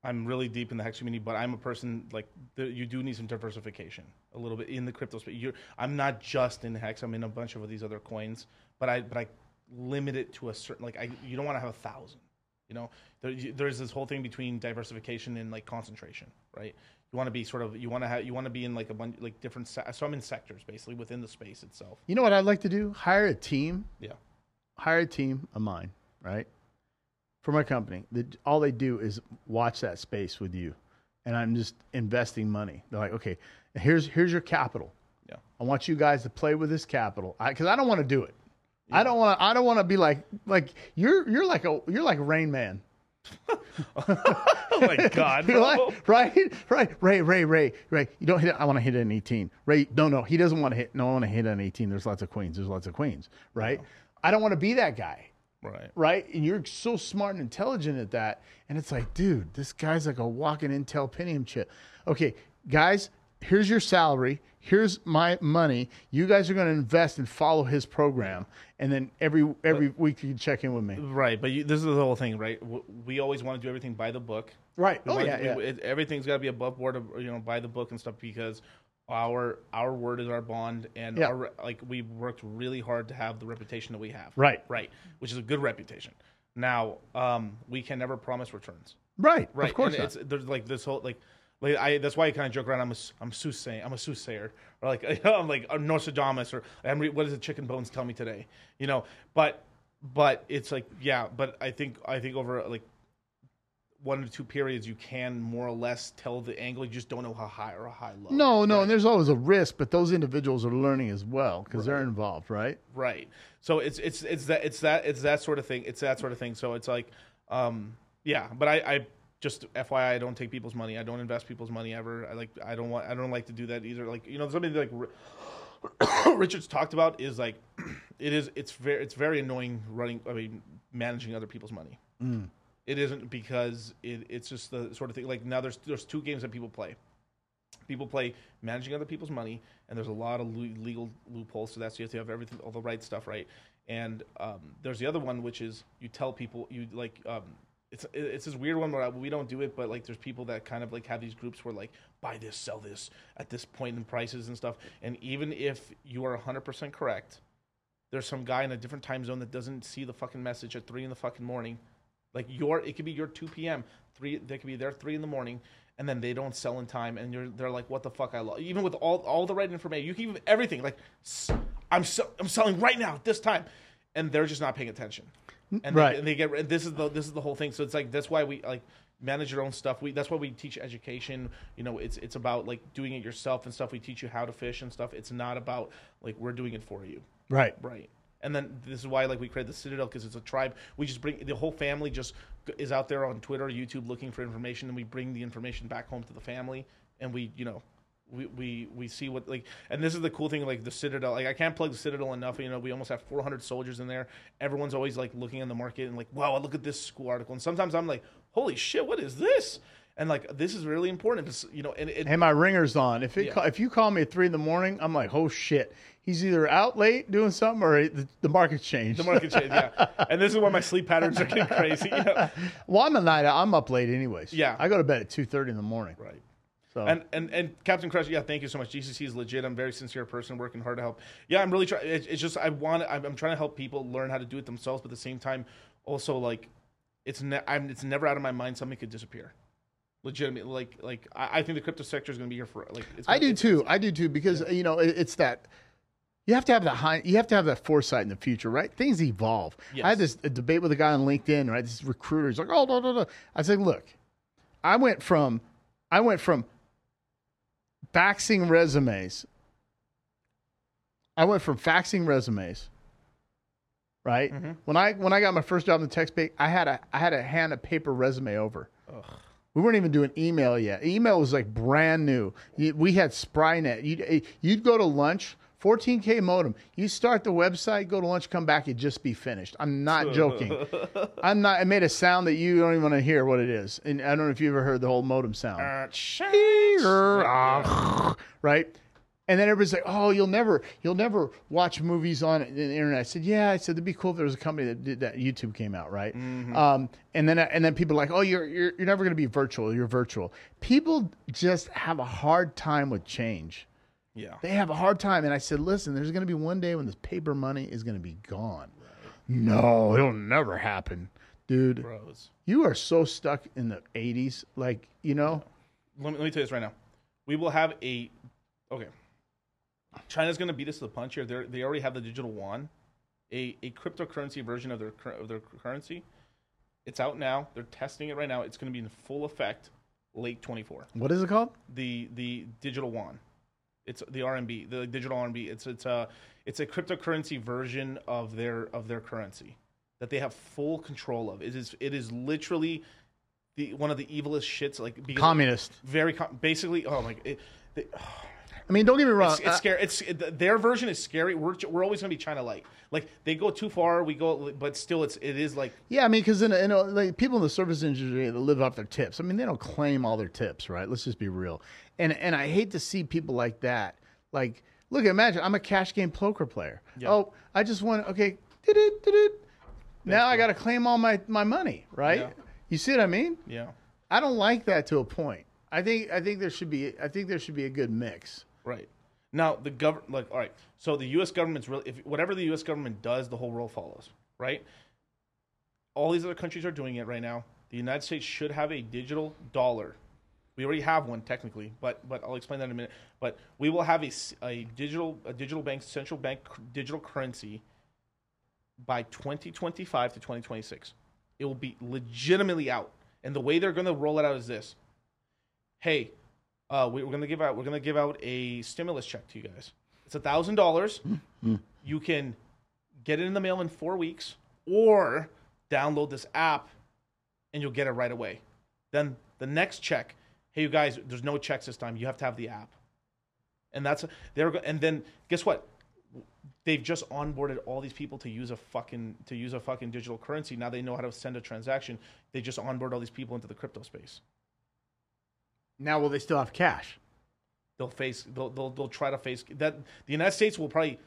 I'm really deep in the hex community, but I'm a person like you do need some diversification a little bit in the crypto space. You're, I'm not just in hex. I'm in a bunch of these other coins, but I but I limit it to a certain like I you don't want to have a thousand. You know, there, you- there's this whole thing between diversification and like concentration, right? You want to be sort of you want to have you want to be in like a bunch like different. Se- so I'm in sectors basically within the space itself. you know what i'd like to do hire a team Yeah. hire a team of mine, right? For my company, that all they do is watch that space with you, and I'm just investing money. They're like, okay, here's here's your capital. Yeah. I want you guys to play with this capital because I, don't want to do it. I don't want. I don't want to be like like you're you're like a you're like Rain Man. Oh my god, like- right, right, Ray, Ray, Ray, Ray. You don't hit. it. I want to hit an 18. Ray, no, no, he doesn't want to hit. No, I want to hit an 18. There's lots of queens. There's lots of queens. Right. I don't want to be that guy. Right. right? And you're so smart and intelligent at that. And it's like, dude, this guy's like a walking Intel Pentium chip. Okay, guys, here's your salary. Here's my money. You guys are going to invest and follow his program, and then every every week you can check in with me. Right, but you, this is the whole thing, right? We always want to do everything by the book. Right. We Oh yeah, to- yeah. it- everything's got to be above board, of, you know, by the book and stuff because our our word is our bond, and Yeah. our, like we worked really hard to have the reputation that we have. Right. right, which is a good reputation. Now, um, we can never promise returns. Right. Right, Of course not. it's there's like this whole like. Like I, that's why I kind of joke around. I'm a, I'm soothsaying. I'm a soothsayer, or like I'm like a Nostradamus, or I'm re- what does the chicken bones tell me today? You know, but but it's like yeah, but I think I think over like one or two periods, you can more or less tell the angle. You just don't know how high or how high low. no, no, and there's always a risk, but those individuals are learning as well because they're involved, right? Right. So it's it's it's that it's that it's that sort of thing. It's that sort of thing. So it's like, um, yeah. But I, I just FYI, I don't take people's money. I don't invest people's money ever. I like I don't want I don't like to do that either. Like you know something like Richard's talked about is like it is it's very it's very annoying running. I mean managing other people's money. It isn't because it, it's just the sort of thing. Like now, there's there's two games that people play. People play managing other people's money, and there's a lot of legal loopholes to that. So you have to have everything, all the right stuff right. And um, there's the other one, which is you tell people you like. Um, it's it's this weird one where I- we don't do it, but like there's people that kind of like have these groups where like buy this, sell this at this point in prices and stuff. And even if you are 100% correct, there's some guy in a different time zone that doesn't see the fucking message at three in the fucking morning. Like your, it could be your two p.m. three. They could be there three in the morning, and then they don't sell in time, and you're they're like, what the fuck? I love even with all all the right information. You can even everything like, I'm sell, I'm selling right now at this time, and they're just not paying attention. and Right. they, and they get and this is the this is the whole thing. So it's like that's why we like manage your own stuff. We that's why we teach education. You know, it's it's about like doing it yourself and stuff. We teach you how to fish and stuff. It's not about like we're doing it for you. Right. Right. And then this is why like we created the Citadel because it's a tribe. We just bring the whole family just is out there on Twitter, YouTube, looking for information, and we bring the information back home to the family, and we you know. We, we, we see what like and this is the cool thing like the citadel like i can't plug the citadel enough you know we almost have 400 soldiers in there everyone's always like looking in the market and like wow look at this school article and sometimes i'm like holy shit what is this and like this is really important This- you know and it, And my ringer's on. If it Yeah. if you call me at three in the morning, I'm like, oh shit, he's either out late doing something or the, the market's changed. the market change yeah and this is why my sleep patterns are getting crazy you know? well, I'm a night. I'm up late anyways. Yeah. I go to bed at two thirty in the morning. right So And and and Captain Crush, yeah, thank you so much. GCC is legit. I'm a very sincere person, working hard to help. Yeah, I'm really trying. It, it's just I want. I'm, I'm trying to help people learn how to do it themselves, but at the same time, also like, it's ne- I'm, it's never out of my mind something could disappear. Legitimate, like like I, I think the crypto sector is going to be here for like. It's I do it's- too. I do too because you know it, it's that you have to have the high, you have to have that foresight in the future, right? Things evolve. Yes. I had this a debate with a guy on LinkedIn, right? This recruiter, he's like, "Oh, no, no, no." I said, "Look, I went from, I went from faxing resumes. I went from faxing resumes, right? Mm-hmm. When I when I got my first job in the tech space, I had a I had to hand a paper resume over. We weren't even doing email yet. Email was like brand new. We had Sprynet. You'd, you'd go to lunch, 14K modem. You start the website, go to lunch, come back, it'd just be finished. I'm not joking. I'm not. It made a sound that you don't even want to hear what it is. And I don't know if you ever heard the whole modem sound Uh, right? And then everybody's like, "Oh, you'll never, you'll never watch movies on the internet." I said, "Yeah." I said, "It'd be cool if there was a company that did that." YouTube came out, right? Um, and then, and then people are like, "Oh, you're you're, you're never going to be virtual. You're virtual." People just have a hard time with change. yeah. They have a hard time. And I said, "Listen, there's going to be one day when this paper money is going to be gone." No, it'll never happen, dude. Bros. You are so stuck in the '80s, like you know. let me, let me tell you this right now. We will have a okay. China's going to beat us to the punch here. They they already have the digital yuan, a, a cryptocurrency version of their of their currency. It's out now. They're testing it right now. It's going to be in full effect late 24. What is it called? The the digital yuan. It's the RMB, the digital RMB. It's it's a it's a cryptocurrency version of their of their currency that they have full control of. It is it is literally the one of the evilest shits like Communist. very com- basically oh my it, they, I mean, don't get me wrong. it's, it's uh, scary it's it, their version is scary we're, we're always going to be china light like they go too far we go but still it's it is like yeah, I mean, because in, a- in a, like people in the service industry that live off their tips. I mean, they don't claim all their tips, right? Let's just be real. And and I hate to see people like that. Like, look, imagine I'm a cash game poker player. Yeah. Oh, I just won. Okay, did-it, did-it. now I got to claim all my my money, right? Yeah. You see what I mean? yeah I don't like that to a point. I think I think there should be I think there should be a good mix. Right. Now the government like all right. So the us government's really if whatever the us government does the whole world follows right? All these other countries are doing it right now. The united states should have a digital dollar. We already have one technically but but i'll explain that in a minute. But we will have a, a digital a digital bank central bank digital currency by 2025 to 2026 it will be legitimately out. And the way they're going to roll it out is this. Hey uh, we, we're going to give out we're to give out a stimulus check to you guys. It's a thousand dollars. You can get it in the mail in four weeks or download this app and you'll get it right away. Then the next check hey you guys there's no checks this time. You have to have the app. And that's they're and then guess what? They've just onboarded all these people to use a fucking to use a fucking digital currency. Now they know how to send a transaction. They just onboard all these people into the crypto space Now, will they still have cash? they'll face they'll, they'll they'll try to face that the United States will probably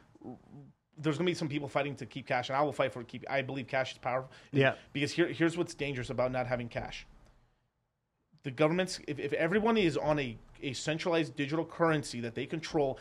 there's gonna be some people fighting to keep cash and I will fight for keep I believe cash is powerful Yeah. because here here's what's dangerous about not having cash the governments if, if everyone is on a, a centralized digital currency that they control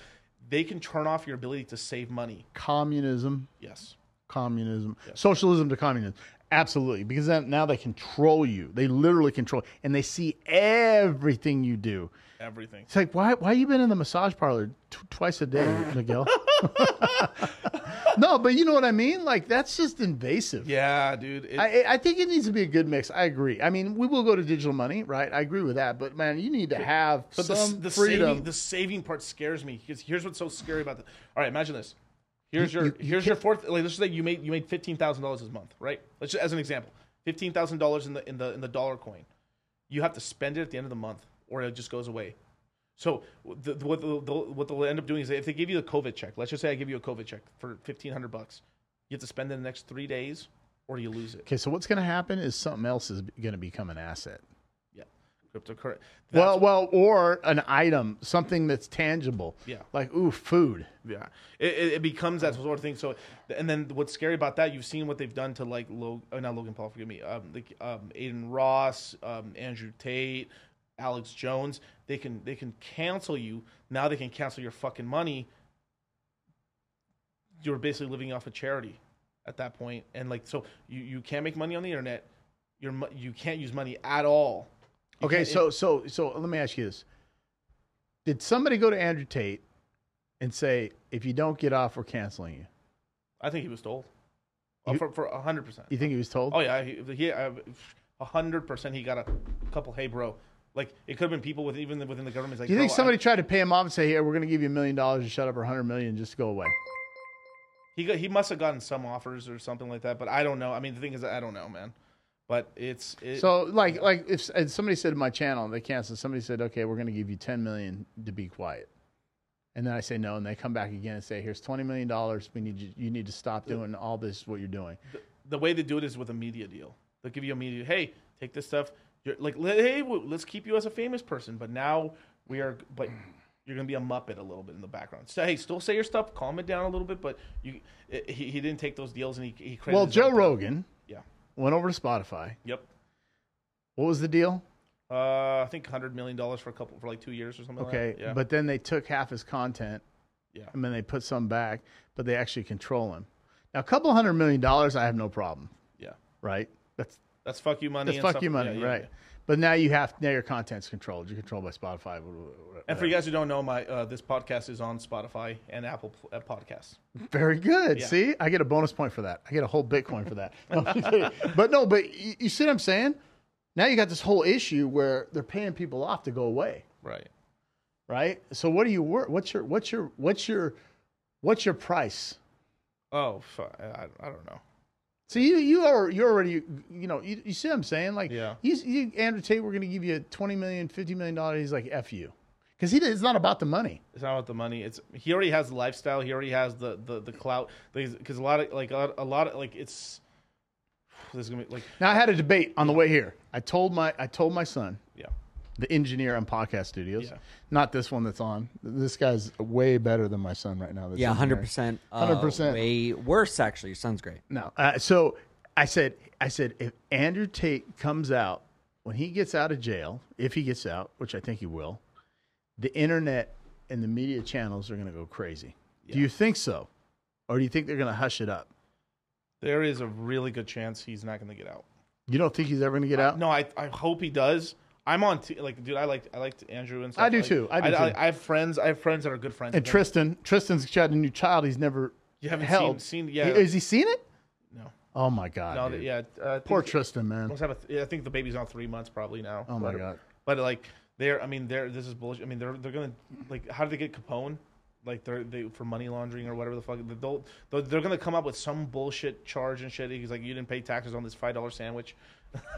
they can turn off your ability to save money Communism. yes communism, socialism to communism. Absolutely, because then, now they control you. They literally control, and they see everything you do. Everything. It's like, why why you been in the massage parlor t- twice a day, Miguel? no, but you know what I mean. Like that's just invasive. Yeah, dude. It, I, I think it needs to be a good mix. I agree. I mean, we will go to digital money, right? I agree with that. But man, you need to have But some the freedom. saving the saving part scares me. Because here's what's so scary about it. All right, imagine this. Here's your you- you here's your fourth. Like, let's just say you made you made fifteen thousand dollars this month, right? Let's just as an example, fifteen thousand dollars in the in the in the dollar coin. You have to spend it at the end of the month, or it just goes away. So the, the- what they'll, they'll- what they'll end up doing is if they give you the COVID check, let's just say I give you a COVID check for fifteen hundred bucks, you have to spend it in the next three days, or you lose it. okay, so what's going to happen is something else is going to become an asset. Cryptocurrency. Well, well, or an item, something that's tangible. Yeah. like ooh, food. Yeah, it, it, it becomes that sort of thing. So, and then what's scary about that? You've seen what they've done to like Log, uh, not Logan Paul, forgive me, um, like um, Adin Ross, um, Andrew Tate, Alex Jones. They can they can cancel you now. They can cancel your fucking money. You're basically living off of charity at that point, and like so, you, you can't make money on the internet. You're you can't use money at all. You Okay, can't- so so so let me ask you this: Did somebody go to Andrew Tate and say, "If you don't get off, we're canceling you"? I think he was told uh, You- for for a hundred percent. You think he was told? Oh yeah, he, he a hundred percent. He got a couple. Hey, bro. Like it could have been people with even within the government. Like, Do you think bro, I- somebody tried to pay him off and say, "Here, we're going to give you a million dollars to shut up, or a hundred million, just to go away"? he got, he must have gotten some offers or something like that. But I don't know. I mean, the thing is, I don't know, man. But it's it, So, like, like if, if somebody said to my channel, they canceled. Somebody said, "Okay, we're going to give you ten million to be quiet," and then I say no, and they come back again and say, "Here's twenty million dollars. We need you. You need to stop doing all this. What you're doing." the way they do it is with a media deal. They'll give you a media. Hey, take this stuff. You're like, hey, let's keep you as a famous person. But now we are. But you're gonna be a muppet a little bit in the background. So hey, still say your stuff. Calm it down a little bit. But you, he, he didn't take those deals and he he credited Well, Joe. Rogan. Went over to Spotify. Yep. What was the deal? Uh, I think hundred million dollars for a couple for like two years or something. Okay, like that. Yeah. but then they took half his content yeah. and then they put some back, but they actually control him. Now, a couple hundred million dollars, I have no problem, Yeah. right? That's That's fuck you money. that's fuck you money, Yeah, yeah, right? But now you have now your content's controlled. You're controlled by Spotify. wh- And for you guys who don't know, my uh, this podcast is on Spotify and Apple uh, Podcasts. Very good. Yeah. See, I get a bonus point for that. I get a whole Bitcoin for that. No, I'm just kidding. but no, but you, you see what I'm saying? Now you got this whole issue where they're paying people off to go away, Right. right? So what do you work? What's your what's your what's your what's your price? Oh, I, I don't know. So you you are you already you know you, you see what I'm saying? Like Yeah. he's you, Andrew Tate, we're going to give you 20 million, 50 million dollars. He's like f you, because he it's not about the money. It's not about the money. It's he already has the lifestyle. He already has the the the clout. Because a lot of like a, a lot of like it's. This is gonna be like Now I had a debate on the way here. I told my I told my son, the engineer on Podcast Studios, Yeah. not this one that's on. This guy's way better than my son right now. that's Yeah, engineering. hundred percent. uh, 100%. Way worse, actually. Your son's great. No. Uh, so I said, I said, if Andrew Tate comes out when he gets out of jail, if he gets out, which I think he will, the internet and the media channels are going to go crazy. Do you think so, or do you think they're going to hush it up? there is a really good chance he's not gonna get out. You don't think he's ever going to get out? No, I I hope he does. I'm on t- like dude. I like I liked Andrew and stuff. I do Like, too. I do I, too. I have friends. I have friends that are good friends. And. Tristan, Tristan's got a new child. He's never you haven't held. seen seen yeah Has he seen it? no Oh my god! no dude. yeah uh, Poor Tristan, man. must have a th- I think the baby's on three months probably now. Oh my But- god. But like they're, I mean, they're this is bullshit. I mean, they're they're gonna like how did they get Capone? Like they're they for money laundering or whatever the fuck. They'll, they're, they're gonna come up with some bullshit charge and shit. He's like, you didn't pay taxes on this five dollar sandwich,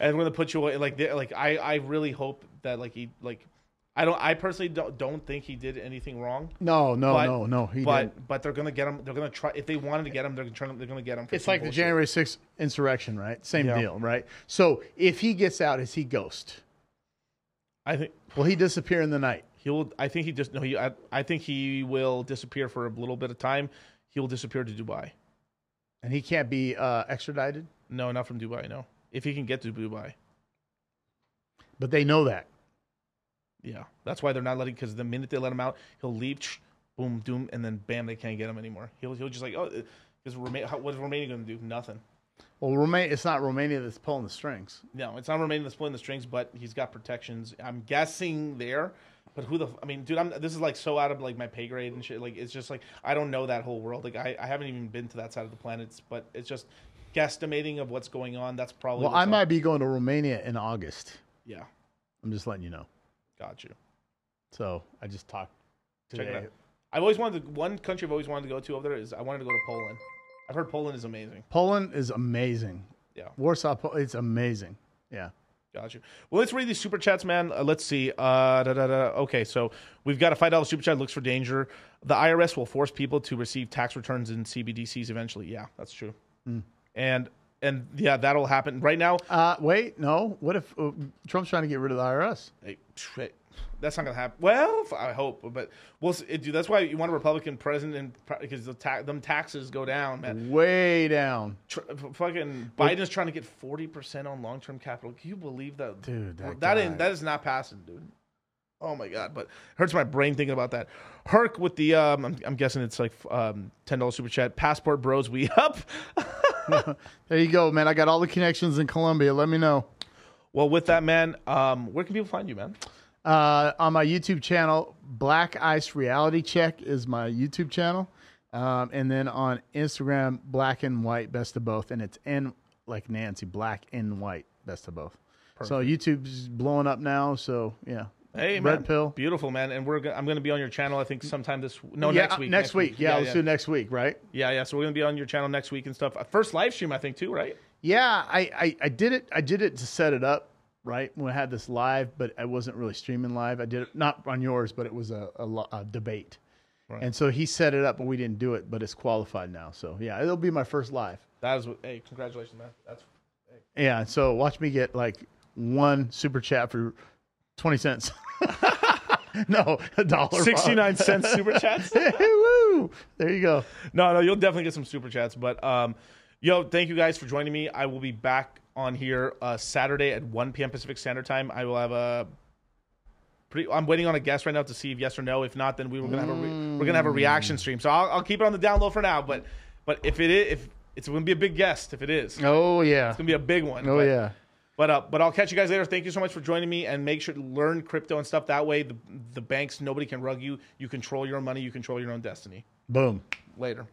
and we're gonna put you away. Like like I I really hope that like he like. I don't. I personally don't, don't think he did anything wrong. No, no, but, no, no. He but didn't. but they're gonna get him. They're gonna try. If they wanted to get him, they're gonna try, they're gonna get him. It's like the. January 6th insurrection, right? Same Yeah. deal, right? So if he gets out, is he ghost? I think Will he disappear in the night? He'll. I think he just. No. He. I, I think he will disappear for a little bit of time. He will disappear to Dubai. And he can't be uh, extradited? No, not from Dubai. No. If he can get to Dubai. But they know that. Yeah. That's why they're not letting. Because the minute they let him out, he'll leave. Boom, doom, and then bam, they can't get him anymore. He'll. He'll just like oh, because Roma- what is Romania going to do? Nothing. Well, Romania. It's not Romania that's pulling the strings. No, it's not Romania that's pulling the strings, but he's got protections. I'm guessing there. But who the? f- I mean, dude, I'm. This is like so out of like my pay grade and shit. Like, it's just like I don't know that whole world. Like, I, I haven't even been to that side of the planet. But it's just guesstimating of what's going on. That's probably. Well, I up. might be going to Romania in August. Yeah, I'm just letting you know. got you. So I just talked Check today. it out. I've always wanted to, one country I've always wanted to go to over there is I wanted to go to Poland. I've heard Poland is amazing. Poland is amazing. Yeah. Warsaw, it's amazing. Yeah. Well, let's read these super chats, man. Uh, let's see. Uh, da, da, da. Okay, so we've got a five dollar super chat. Looks for danger. The IRS will force people to receive tax returns in CBDCs eventually. Yeah, that's true. And and yeah, that'll happen right now. Uh, wait, no. What if uh, Trump's trying to get rid of the IRS? Hey, That's not gonna happen. Well, I hope, but we'll see. Dude, that's why you want a Republican president because the ta- them taxes go down, man. Way down. Tr- fucking Biden's trying to get forty percent on long term capital. Can you believe that, Dude, that that ain't, that is not passing, dude. Oh my god! But hurts my brain thinking about that. Herc with the um, I'm, I'm guessing it's like um, ten dollars super chat. Passport Bros, we up. There you go, man. I got all the connections in Colombia. Let me know. well, with that, man, um, where can people find you, man? Uh, on my YouTube channel, Black Ice Reality Check is my YouTube channel. Um, and then on Instagram, Black and White Best of Both. And it's N like Nancy, Black and White Best of Both. So YouTube's blowing up now. So yeah. Hey, Red man, Pill. beautiful, man. And we're go- I'm going to be on your channel. I think sometime this no yeah, next week. Next, week. Yeah, let's yeah. do next week, right? Yeah, yeah. So we're gonna be on your channel next week and stuff. First live stream, I think, too, right? Yeah, I, I, I did it. I did it to set it up, right? When I had this live, but I wasn't really streaming live. I did it not on yours, but it was a, a, a debate. Right. And so he set it up, but we didn't do it. But it's qualified now, so yeah, it'll be my first live. That is what. Hey, congratulations, man. That's Yeah, so watch me get like one super chat for twenty cents. no, a dollar. sixty nine cents super chats. Woo! There you go. No, no, you'll definitely get some super chats. But um, yo, thank you guys for joining me. I will be back on here uh, Saturday at one p.m. Pacific Standard Time. I will have a. Pretty, I'm waiting on a guest right now to see if yes or no. If not, then we were gonna have a re- we're gonna have a reaction stream. So I'll, I'll keep it on the down low for now. But but if it is if it's gonna be a big guest, if it is, Oh yeah. It's gonna be a big one. Oh But- yeah. But uh, but I'll catch you guys later. Thank you so much for joining me, and make sure to learn crypto and stuff. That way, the the banks nobody can rug you. You control your own money. You control your own destiny. Boom. Later.